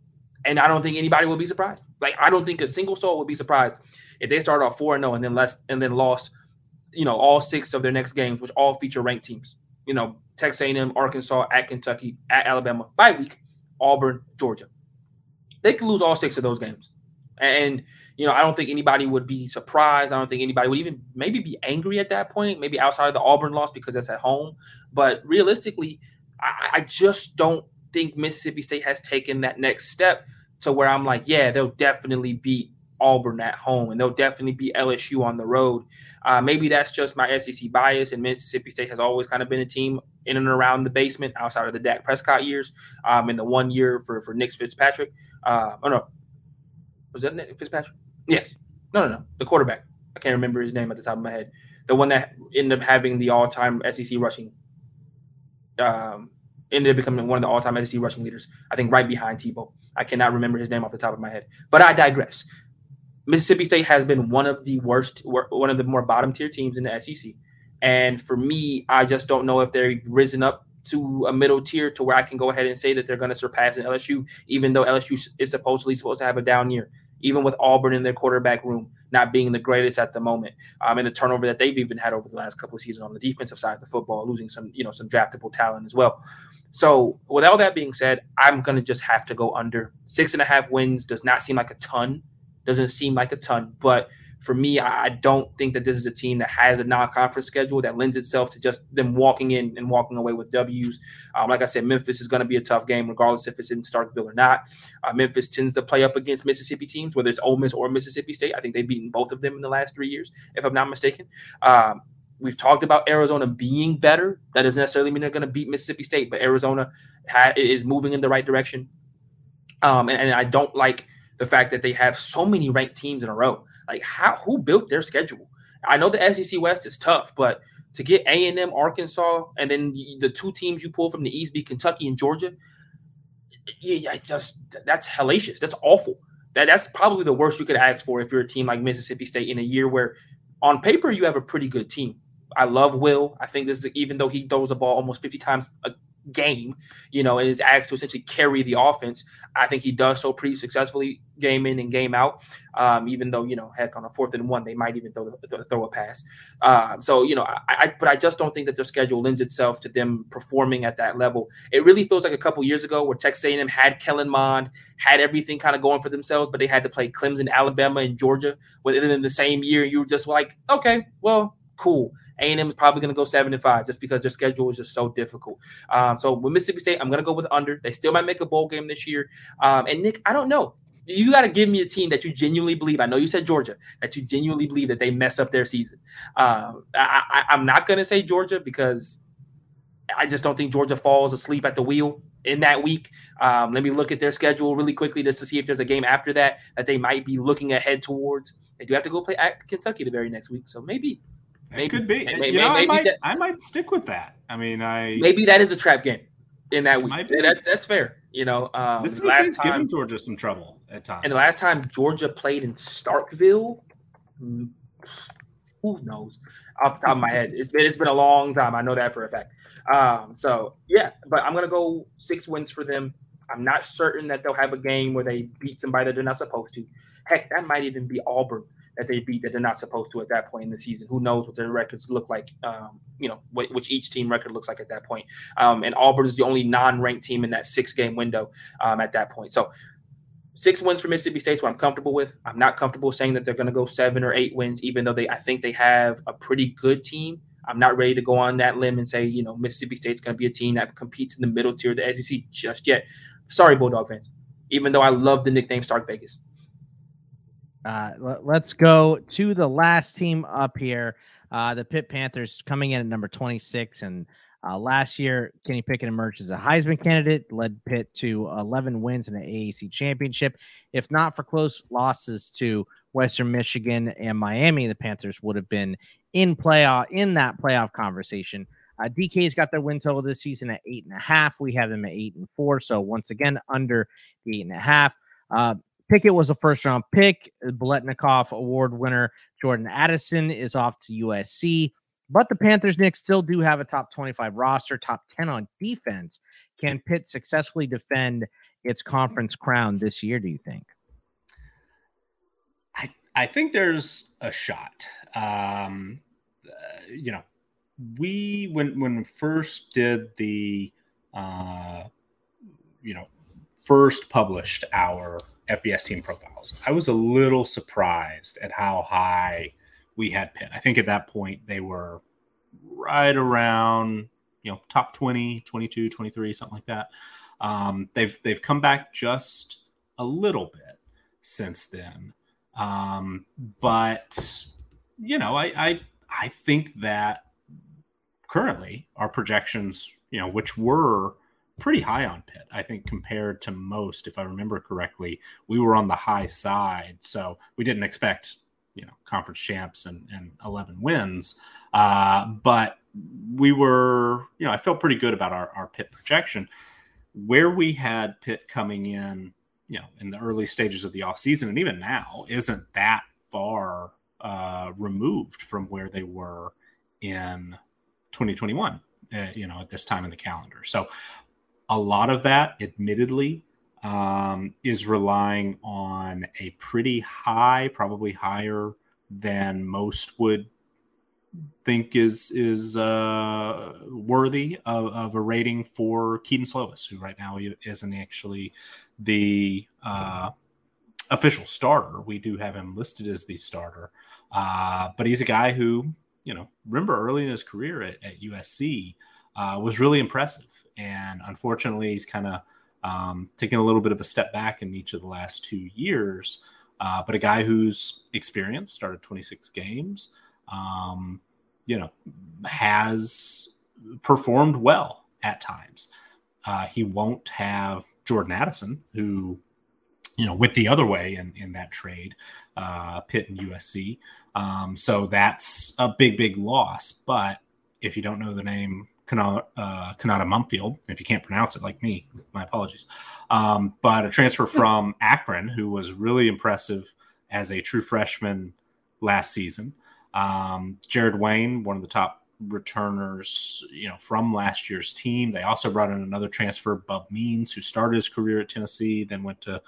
And I don't think anybody will be surprised. Like I don't think a single soul would be surprised if they start off four and zero and then less and then lost, you know, all six of their next games, which all feature ranked teams. You know, Texas A&M, Arkansas, at Kentucky, at Alabama, by week, Auburn, Georgia. They could lose all six of those games, and you know, I don't think anybody would be surprised. I don't think anybody would even maybe be angry at that point, maybe outside of the Auburn loss because that's at home. But realistically, I, I just don't think Mississippi State has taken that next step to where I'm like, yeah, they'll definitely beat Auburn at home and they'll definitely beat LSU on the road. Uh, maybe that's just my SEC bias, and Mississippi State has always kind of been a team in and around the basement outside of the Dak Prescott years. Um, in the one year for for Nick Fitzpatrick, uh, oh no, was that Nick Fitzpatrick? Yes, no, no, no, the quarterback. I can't remember his name at the top of my head. The one that ended up having the all-time SEC rushing um, ended up becoming one of the all-time SEC rushing leaders. I think right behind Tebow. I cannot remember his name off the top of my head, but I digress. Mississippi State has been one of the worst, one of the more bottom tier teams in the SEC, and for me, I just don't know if they've risen up to a middle tier to where I can go ahead and say that they're going to surpass an LSU, even though LSU is supposedly supposed to have a down year, even with Auburn in their quarterback room not being the greatest at the moment, um, and the turnover that they've even had over the last couple of seasons on the defensive side of the football, losing some, you know, some draftable talent as well. So, with all that being said, I'm going to just have to go under. Six and a half wins does not seem like a ton. Doesn't seem like a ton. But for me, I don't think that this is a team that has a non conference schedule that lends itself to just them walking in and walking away with W's. Um, like I said, Memphis is going to be a tough game, regardless if it's in Starkville or not. Uh, Memphis tends to play up against Mississippi teams, whether it's Ole Miss or Mississippi State. I think they've beaten both of them in the last three years, if I'm not mistaken. Um, we've talked about Arizona being better. That doesn't necessarily mean they're going to beat Mississippi State, but Arizona ha- is moving in the right direction. Um, and, and I don't like the fact that they have so many ranked teams in a row. Like, how who built their schedule? I know the SEC West is tough, but to get A and M, Arkansas, and then the two teams you pull from the East be Kentucky and Georgia. Yeah, just that's hellacious. That's awful. That that's probably the worst you could ask for if you're a team like Mississippi State in a year where, on paper, you have a pretty good team. I love Will. I think this is even though he throws the ball almost 50 times a game, you know, and is asked to essentially carry the offense. I think he does so pretty successfully, game in and game out. Um, even though you know, heck, on a fourth and one, they might even throw throw a pass. Uh, so you know, I, I, but I just don't think that their schedule lends itself to them performing at that level. It really feels like a couple years ago where Texas A&M had Kellen Mond, had everything kind of going for themselves, but they had to play Clemson, Alabama, and Georgia within the same year. You were just like, okay, well, cool. A&M is probably going to go seven and five just because their schedule is just so difficult. Um, so with Mississippi State, I'm going to go with under. They still might make a bowl game this year. Um, and Nick, I don't know. You got to give me a team that you genuinely believe. I know you said Georgia, that you genuinely believe that they mess up their season. Um, I, I'm not going to say Georgia because I just don't think Georgia falls asleep at the wheel in that week. Um, let me look at their schedule really quickly just to see if there's a game after that that they might be looking ahead towards. They do have to go play at Kentucky the very next week, so maybe Maybe, it could be. Maybe, you know, maybe I might, that, I might stick with that. I mean, I maybe that is a trap game in that week. That's that's fair. You know, um, this is giving Georgia some trouble at times. And the last time Georgia played in Starkville, hmm, who knows? Off the top of my head, it's been it's been a long time. I know that for a fact. Um, so yeah, but I'm gonna go six wins for them. I'm not certain that they'll have a game where they beat somebody that they're not supposed to. Heck, that might even be Auburn that they beat that they're not supposed to at that point in the season. Who knows what their records look like? Um, you know, wh- which each team record looks like at that point. Um, and Auburn is the only non-ranked team in that six-game window um, at that point. So six wins for Mississippi State, what I'm comfortable with. I'm not comfortable saying that they're going to go seven or eight wins, even though they I think they have a pretty good team. I'm not ready to go on that limb and say, you know, Mississippi State's going to be a team that competes in the middle tier of the SEC just yet. Sorry, Bulldog fans. Even though I love the nickname Stark Vegas. Uh, let, us go to the last team up here. Uh, the Pitt Panthers coming in at number 26. And uh, last year, Kenny Pickett emerged as a Heisman candidate, led Pitt to 11 wins in the ACC championship. If not for close losses to Western Michigan and Miami, the Panthers would have been in playoff in that playoff conversation. Uh, DK's got their win total this season at eight and a half. We have them at eight and four. So once again, under the eight and a half. Uh, Pickett was a first round pick. Biletnikoff Award winner Jordan Addison is off to USC. But the Panthers, Nick, still do have a top 25 roster, top 10 on defense. Can Pitt successfully defend its conference crown this year, do you think? I, I think there's a shot. Um, uh, you know, we, when, when we first did the, uh, you know, first published our FBS team profiles. I was a little surprised at how high we had Pitt. I think at that point they were right around, you know, top 20, 22, 23, something like that. Um, they've they've come back just a little bit since then. Um, but you know, I, I I think that currently our projections, you know, which were pretty high on Pitt. I think compared to most, if I remember correctly, we were on the high side. So we didn't expect, you know, conference champs and, and 11 wins. Uh, but we were, you know, I felt pretty good about our, our Pitt projection. Where we had Pitt coming in, you know, in the early stages of the offseason and even now isn't that far uh, removed from where they were in 2021. Uh, you know, at this time in the calendar. So a lot of that, admittedly, um, is relying on a pretty high, probably higher than most would think is is uh, worthy of, of, a rating for Kedon Slovis, who right now isn't actually the uh, official starter. We do have him listed as the starter, uh, but he's a guy who, you know, remember early in his career at, at USC uh, was really impressive and unfortunately, he's kind of um, taken a little bit of a step back in each of the last two years. Uh, but a guy who's experienced, started 26 games, um, you know, has performed well at times. Uh, he won't have Jordan Addison, who, you know, went the other way in, in that trade, uh, Pitt and USC. Um, so that's a big, big loss. But if you don't know the name Konata, uh, Konata Mumpfield, if you can't pronounce it like me, my apologies. Um, but a transfer hmm. from Akron, who was really impressive as a true freshman last season. Um, Jared Wayne, one of the top returners, you know, from last year's team. They also brought in another transfer, Bub Means, who started his career at Tennessee, then went to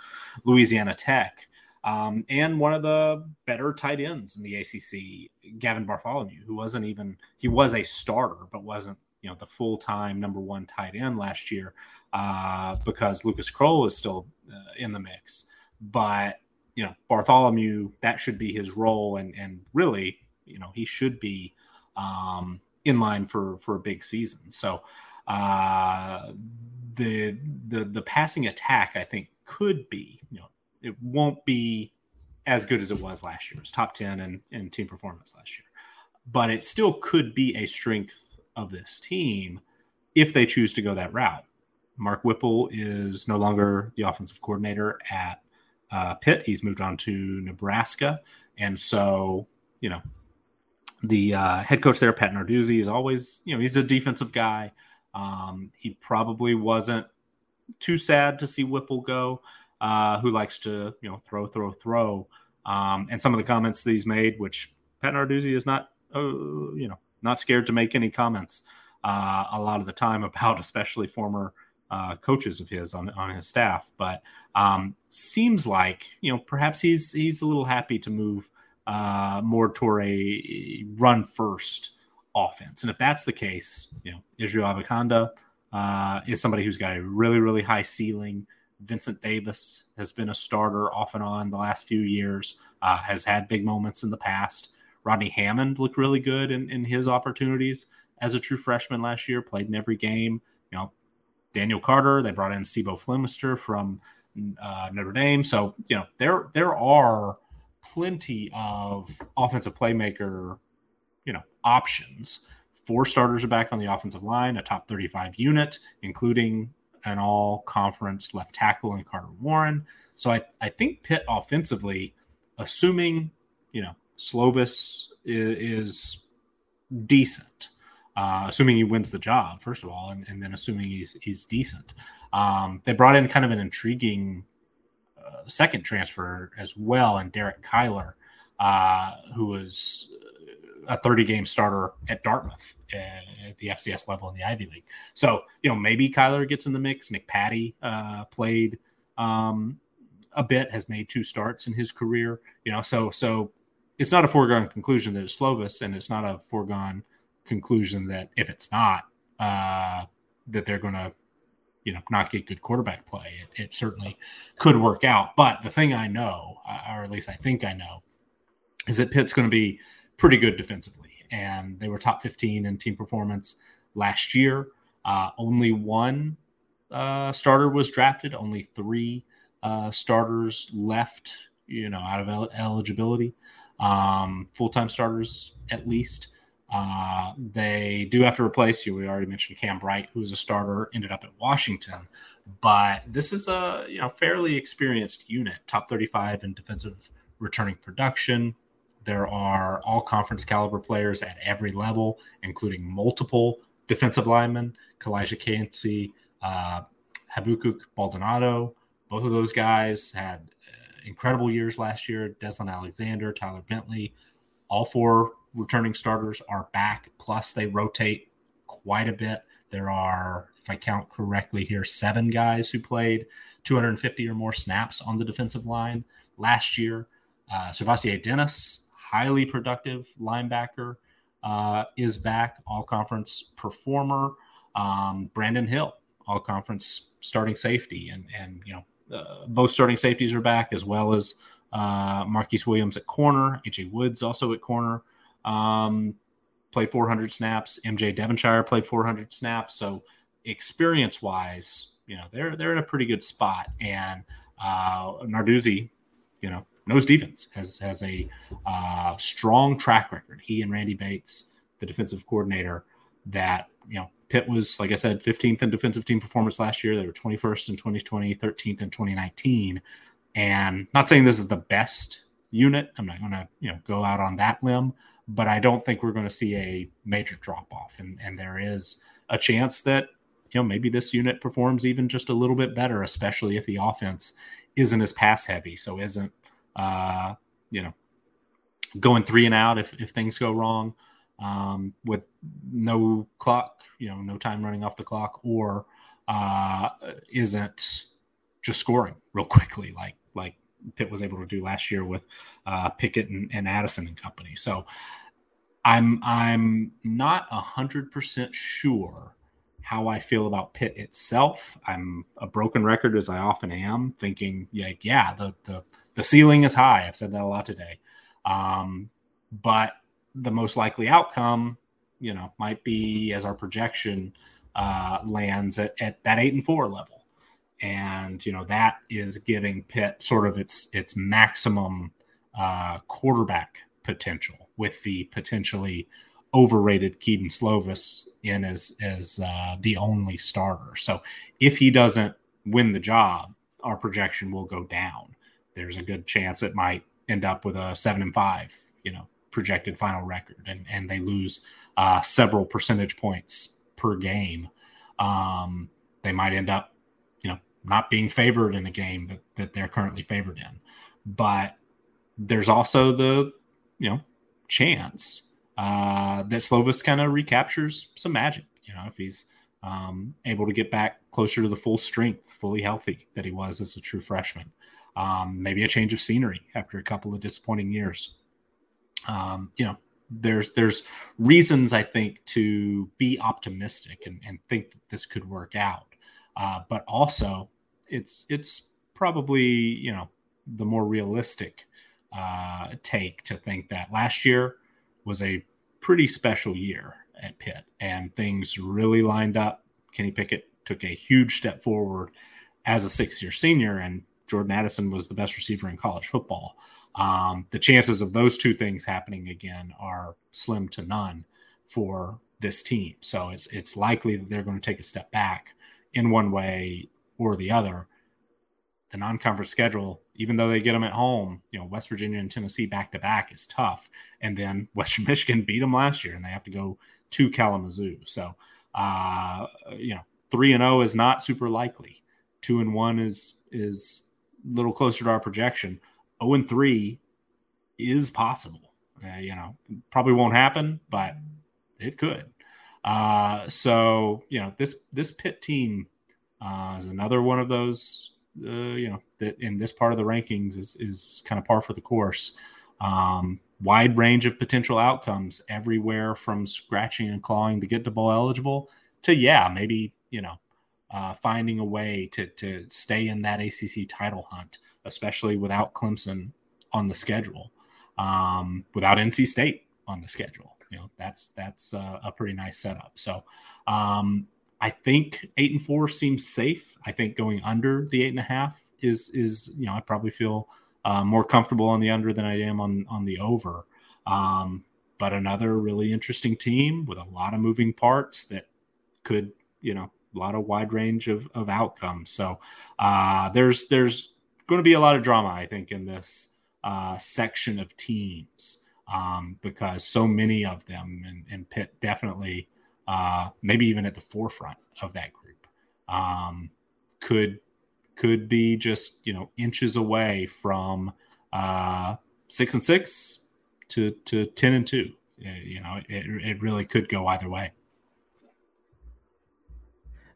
Louisiana Tech. Um, and one of the better tight ends in the ACC, Gavin Bartholomew, who wasn't even he was a starter, but wasn't you know the full time number one tight end last year uh, because Lucas Krull is still uh, in the mix. But you know Bartholomew, that should be his role, and and really, you know, he should be um, in line for for a big season. So uh, the the the passing attack, I think, could be you know it won't be as good as it was last year. It's top ten in, in team performance last year, but it still could be a strength of this team if they choose to go that route. Mark Whipple is no longer the offensive coordinator at uh, Pitt. He's moved on to Nebraska, and so you know the uh, head coach there, Pat Narduzzi, is always, you know, he's a defensive guy. Um, he probably wasn't too sad to see Whipple go, uh, who likes to, you know, throw, throw, throw. Um, and some of the comments that he's made, which Pat Narduzzi is not, uh, you know, not scared to make any comments uh, a lot of the time about, especially former uh, coaches of his on on his staff. But um, seems like you know perhaps he's he's a little happy to move uh, more toward a run first offense. And if that's the case, you know, Israel Abanikanda uh, is somebody who's got a really, really high ceiling. Vincent Davis has been a starter off and on the last few years, uh, has had big moments in the past. Rodney Hammond looked really good in, in his opportunities as a true freshman last year, played in every game. You know, Daniel Carter, they brought in C'Bo Flemister from uh, Notre Dame. So, you know, there there are – plenty of offensive playmaker, you know, options. Four starters are back on the offensive line, a top 35 unit, including an all conference left tackle in Carter Warren. So I, I think Pitt offensively, assuming, you know, Slovis is, is decent, uh, assuming he wins the job, first of all, and, and then assuming he's, he's decent. Um, they brought in kind of an intriguing second transfer as well, and Derek Kyler, uh, who was a 30 game starter at Dartmouth uh, at the FCS level in the Ivy League. So, you know, maybe Kyler gets in the mix. Nick Patti uh, played um, a bit, has made two starts in his career, you know, so, so it's not a foregone conclusion that it's Slovis, and it's not a foregone conclusion that if it's not, uh, that they're going to you know not get good quarterback play. It, it, certainly could work out. But the thing I know, uh, or at least I think I know, is that Pitt's going to be pretty good defensively, and they were top 15 in team performance last year. Uh, only one uh, starter was drafted. Only three uh, starters left, you know, out of el- eligibility. Um, Full time starters at least. Uh, they do have to replace you. We already mentioned Cam Bright, who's a starter, ended up at Washington, but this is a you know fairly experienced unit, top 35 in defensive returning production. There are all conference caliber players at every level, including multiple defensive linemen, Calijah Kancey, uh, Habakkuk Baldonado. Both of those guys had incredible years last year. Deslin Alexander, Tyler Bentley, all four returning starters are back. Plus, they rotate quite a bit. There are, if I count correctly here, seven guys who played 250 or more snaps on the defensive line last year. Uh, SirVocea Dennis, highly productive linebacker, uh, is back, all conference performer. Um, Brandon Hill, all conference starting safety, and and you know uh, both starting safeties are back as well as uh, Marquise Williams at corner, AJ Woods also at corner um, played 400 snaps. MJ Devonshire played 400 snaps. So experience wise, you know, they're they're in a pretty good spot. And uh, Narduzzi, you know, knows defense has has a uh, strong track record. He and Randy Bates the defensive coordinator, that you know Pitt was, like I said, 15th in defensive team performance last year. They were 21st in 2020, 13th in 2019. And not saying this is the best unit. I'm not going to, you know, go out on that limb, but I don't think we're going to see a major drop off. And, and there is a chance that, you know, maybe this unit performs even just a little bit better, especially if the offense isn't as pass heavy. So isn't, uh, you know, going three and out if, if things go wrong um, with no clock, you know, no time running off the clock, or uh, isn't just scoring real quickly like like Pitt was able to do last year with uh, Pickett and, and Addison and company. So I'm I'm not hundred percent sure how I feel about Pitt itself. I'm a broken record as I often am, thinking like, yeah, the the the ceiling is high. I've said that a lot today. Um, but the most likely outcome, you know, might be as our projection uh, lands at, at that eight and four level, and you know that is giving Pitt sort of its its maximum uh, quarterback potential with the potentially overrated Kedon Slovis in as as uh, the only starter. So if he doesn't win the job, our projection will go down. There's a good chance it might end up with a seven and five, you know, projected final record, and and they lose uh, several percentage points per game. Um, they might end up, you know, not being favored in a game that, that they're currently favored in. But there's also the, you know, chance uh, that Slovis kind of recaptures some magic. You know, if he's um, able to get back closer to the full strength, fully healthy that he was as a true freshman. Um, maybe a change of scenery after a couple of disappointing years um, you know, there's there's reasons I think to be optimistic and, and think that this could work out. Uh, but also, it's it's probably you know the more realistic uh, take to think that last year was a pretty special year at Pitt, and things really lined up. Kenny Pickett took a huge step forward as a six-year senior, and Jordan Addison was the best receiver in college football um, the chances of those two things happening again are slim to none for this team. So it's it's likely that they're going to take a step back in one way or the other. The non-conference schedule, even though they get them at home, you know, West Virginia and Tennessee back to back is tough, and then Western Michigan beat them last year, and they have to go to Kalamazoo. So, uh, you know, three and zero oh is not super likely. Two and one is is a little closer to our projection. 0 and 3 is possible. Uh, you know, probably won't happen, but it could. Uh, so you know, this this Pitt team uh, is another one of those. Uh, you know, that in this part of the rankings is is kind of par for the course. Um, wide range of potential outcomes everywhere from scratching and clawing to get to bowl eligible to yeah, maybe you know, uh, finding a way to to stay in that ACC title hunt especially without Clemson on the schedule, um, without NC State on the schedule. You know, that's that's a, pretty nice setup. So um, I think eight and four seems safe. I think going under the eight and a half is is you know I probably feel uh, more comfortable on the under than I am on on the over. Um, but another really interesting team with a lot of moving parts that could you know a lot of wide range of, of outcomes. So uh, there's there's going to be a lot of drama, I think, in this uh, section of teams um, because so many of them, and, and Pitt definitely, uh, maybe even at the forefront of that group, um, could could be just you know inches away from uh, six and six to to ten and two. Uh, you know, it, it really could go either way.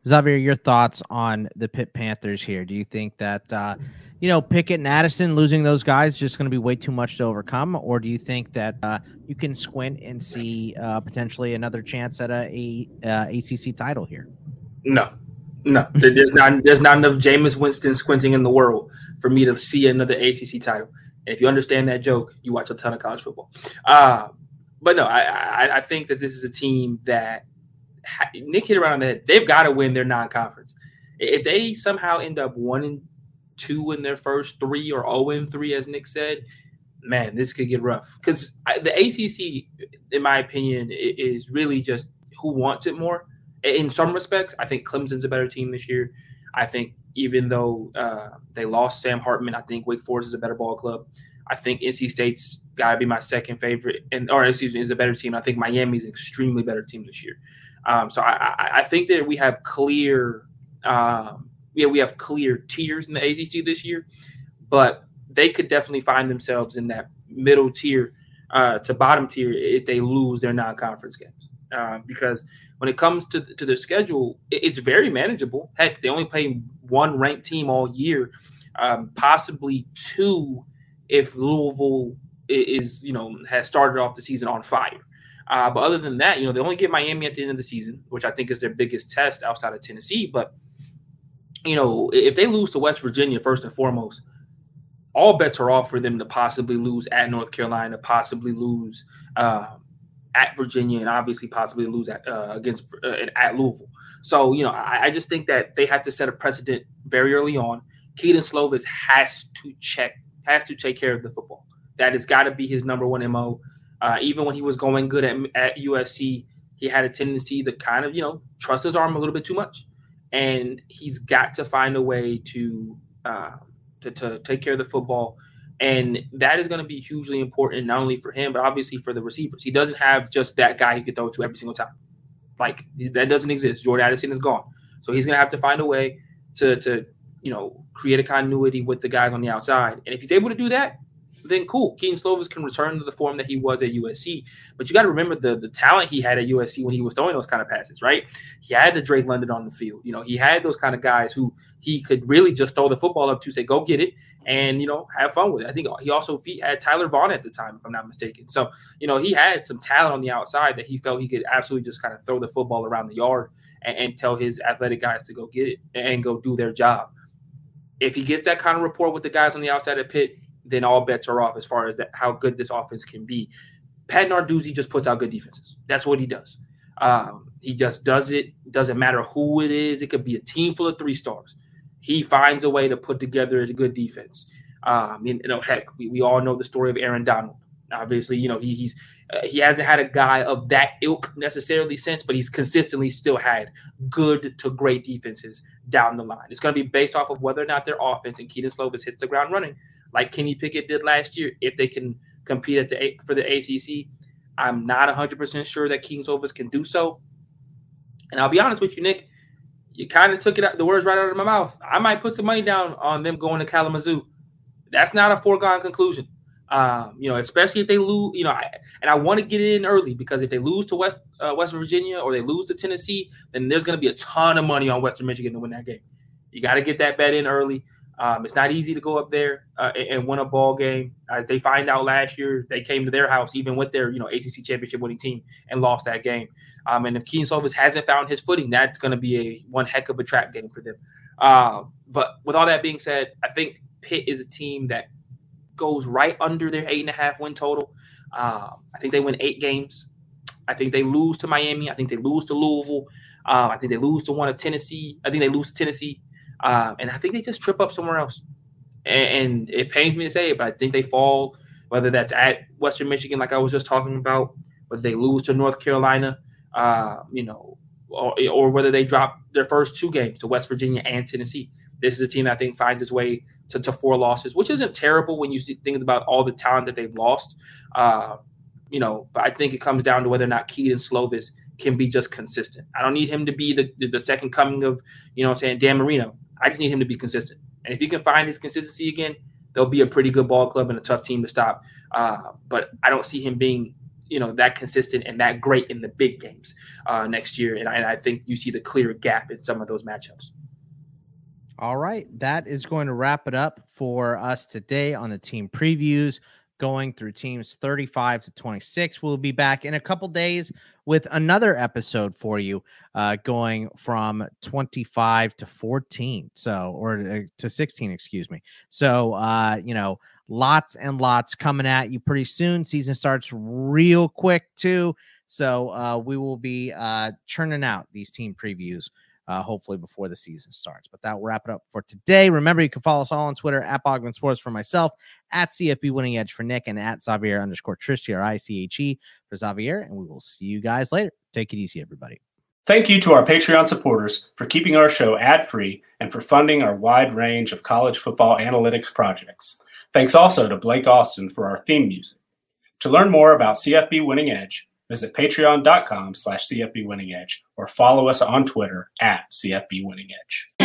Xavier, your thoughts on the Pitt Panthers here? Do you think that uh, you know Pickett and Addison losing those guys just going to be way too much to overcome, or do you think that uh, you can squint and see uh, potentially another chance at a, a uh, ACC title here? No, no, there's not there's not enough Jameis Winston squinting in the world for me to see another ACC title. And if you understand that joke, you watch a ton of college football. Uh, but no, I, I, I think that this is a team that Nick hit around the head. They've got to win their non-conference. If they somehow end up one and two in their first three or zero oh and three, as Nick said, man, this could get rough because the ACC, in my opinion, is really just who wants it more. In some respects, I think Clemson's a better team this year. I think even though uh, they lost Sam Hartman, I think Wake Forest is a better ball club. I think NC State's got to be my second favorite, and or excuse me, is a better team. I think Miami's an extremely better team this year. Um, so I, I, I, think that we have clear, um, yeah, we have clear tiers in the ACC this year, but they could definitely find themselves in that middle tier uh, to bottom tier if they lose their non-conference games. Uh, because when it comes to to their schedule, it, it's very manageable. Heck, they only play one ranked team all year, um, possibly two if Louisville is you know has started off the season on fire. Uh, but other than that, you know they only get Miami at the end of the season, which I think is their biggest test outside of Tennessee. But you know if they lose to West Virginia first and foremost, all bets are off for them to possibly lose at North Carolina, possibly lose uh, at Virginia, and obviously possibly lose at uh, against uh, at Louisville. So you know, I, I, just think that they have to set a precedent very early on. Kedon Slovis has to check, has to take care of the football. That has got to be his number one mo. Uh, even when he was going good at, at USC, he had a tendency to kind of you know trust his arm a little bit too much, and he's got to find a way to uh, to, to take care of the football. And that is going to be hugely important, not only for him, but obviously for the receivers. He doesn't have just that guy he could throw to every single time. Like that doesn't exist. Jordan Addison is gone. So he's going to have to find a way to, to, you know, create a continuity with the guys on the outside. And if he's able to do that, then cool. Kedon Slovis can return to the form that he was at USC. But you got to remember the the talent he had at USC when he was throwing those kind of passes, right? He had the Drake London on the field. You know, he had those kind of guys who he could really just throw the football up to, say, go get it, and you know, have fun with it. I think he also had Tyler Vaughn at the time, if I'm not mistaken. So you know, he had some talent on the outside that he felt he could absolutely just kind of throw the football around the yard and, and tell his athletic guys to go get it and go do their job. If he gets that kind of rapport with the guys on the outside of Pitt, then all bets are off as far as that, how good this offense can be. Pat Narduzzi just puts out good defenses. That's what he does. Um, he just does it. Doesn't matter who it is. It could be a team full of three stars. He finds a way to put together a good defense. Um, you know, heck, we, we all know the story of Aaron Donald. Obviously, you know he, he's uh, he hasn't had a guy of that ilk necessarily since, but he's consistently still had good to great defenses down the line. It's going to be based off of whether or not their offense and Kedon Slovis hits the ground running like Kenny Pickett did last year, if they can compete at the for the ACC. I'm not 100% sure that Kedon Slovis can do so. And I'll be honest with you, Nick, you kind of took it the words right out of my mouth. I might put some money down on them going to Kalamazoo. That's not a foregone conclusion. Um, you know, especially if they lose, you know, I, and I want to get in early because if they lose to West uh, West Virginia or they lose to Tennessee, then there's going to be a ton of money on Western Michigan to win that game. You got to get that bet in early. Um, it's not easy to go up there uh, and, win a ball game. As they find out last year, they came to their house even with their you know ACC championship winning team and lost that game. Um, and if Kedon Slovis hasn't found his footing, that's going to be a one heck of a trap game for them. Uh, but with all that being said, I think Pitt is a team that goes right under their eight and a half win total. Um, I think they win eight games. I think they lose to Miami. I think they lose to Louisville. Um, I think they lose to one of Tennessee. I think they lose to Tennessee. Um, and I think they just trip up somewhere else. And, and, it pains me to say it, but I think they fall, whether that's at Western Michigan, like I was just talking about, whether they lose to North Carolina, uh, you know, or, or whether they drop their first two games to West Virginia and Tennessee. This is a team that I think finds its way to, to four losses, which isn't terrible when you think about all the talent that they've lost. Uh, you know, but I think it comes down to whether or not Kedon Slovis can be just consistent. I don't need him to be the, the, second coming of, you know saying, Dan Marino. I just need him to be consistent. And if he can find his consistency again, they'll be a pretty good ball club and a tough team to stop. Uh, but I don't see him being, you know, that consistent and that great in the big games uh, next year. And I, and I think you see the clear gap in some of those matchups. All right. That is going to wrap it up for us today on the team previews going through teams 35 to 26. We'll be back in a couple days with another episode for you, uh, going from 25 to 14. So, or uh, to 16, excuse me. So, uh, you know, lots and lots coming at you pretty soon. Season starts real quick, too. So, uh, we will be uh, churning out these team previews uh, hopefully before the season starts. But that will wrap it up for today. Remember, you can follow us all on Twitter at Bogman Sports for myself, at CFB Winning Edge for Nick, and at Xavier underscore Triche, or I C H E for Xavier. And we will see you guys later. Take it easy, everybody. Thank you to our Patreon supporters for keeping our show ad free and for funding our wide range of college football analytics projects. Thanks also to Blake Austin for our theme music. To learn more about CFB Winning Edge, visit patreon.com slash CFB Winning Edge or follow us on Twitter at CFB Winning Edge.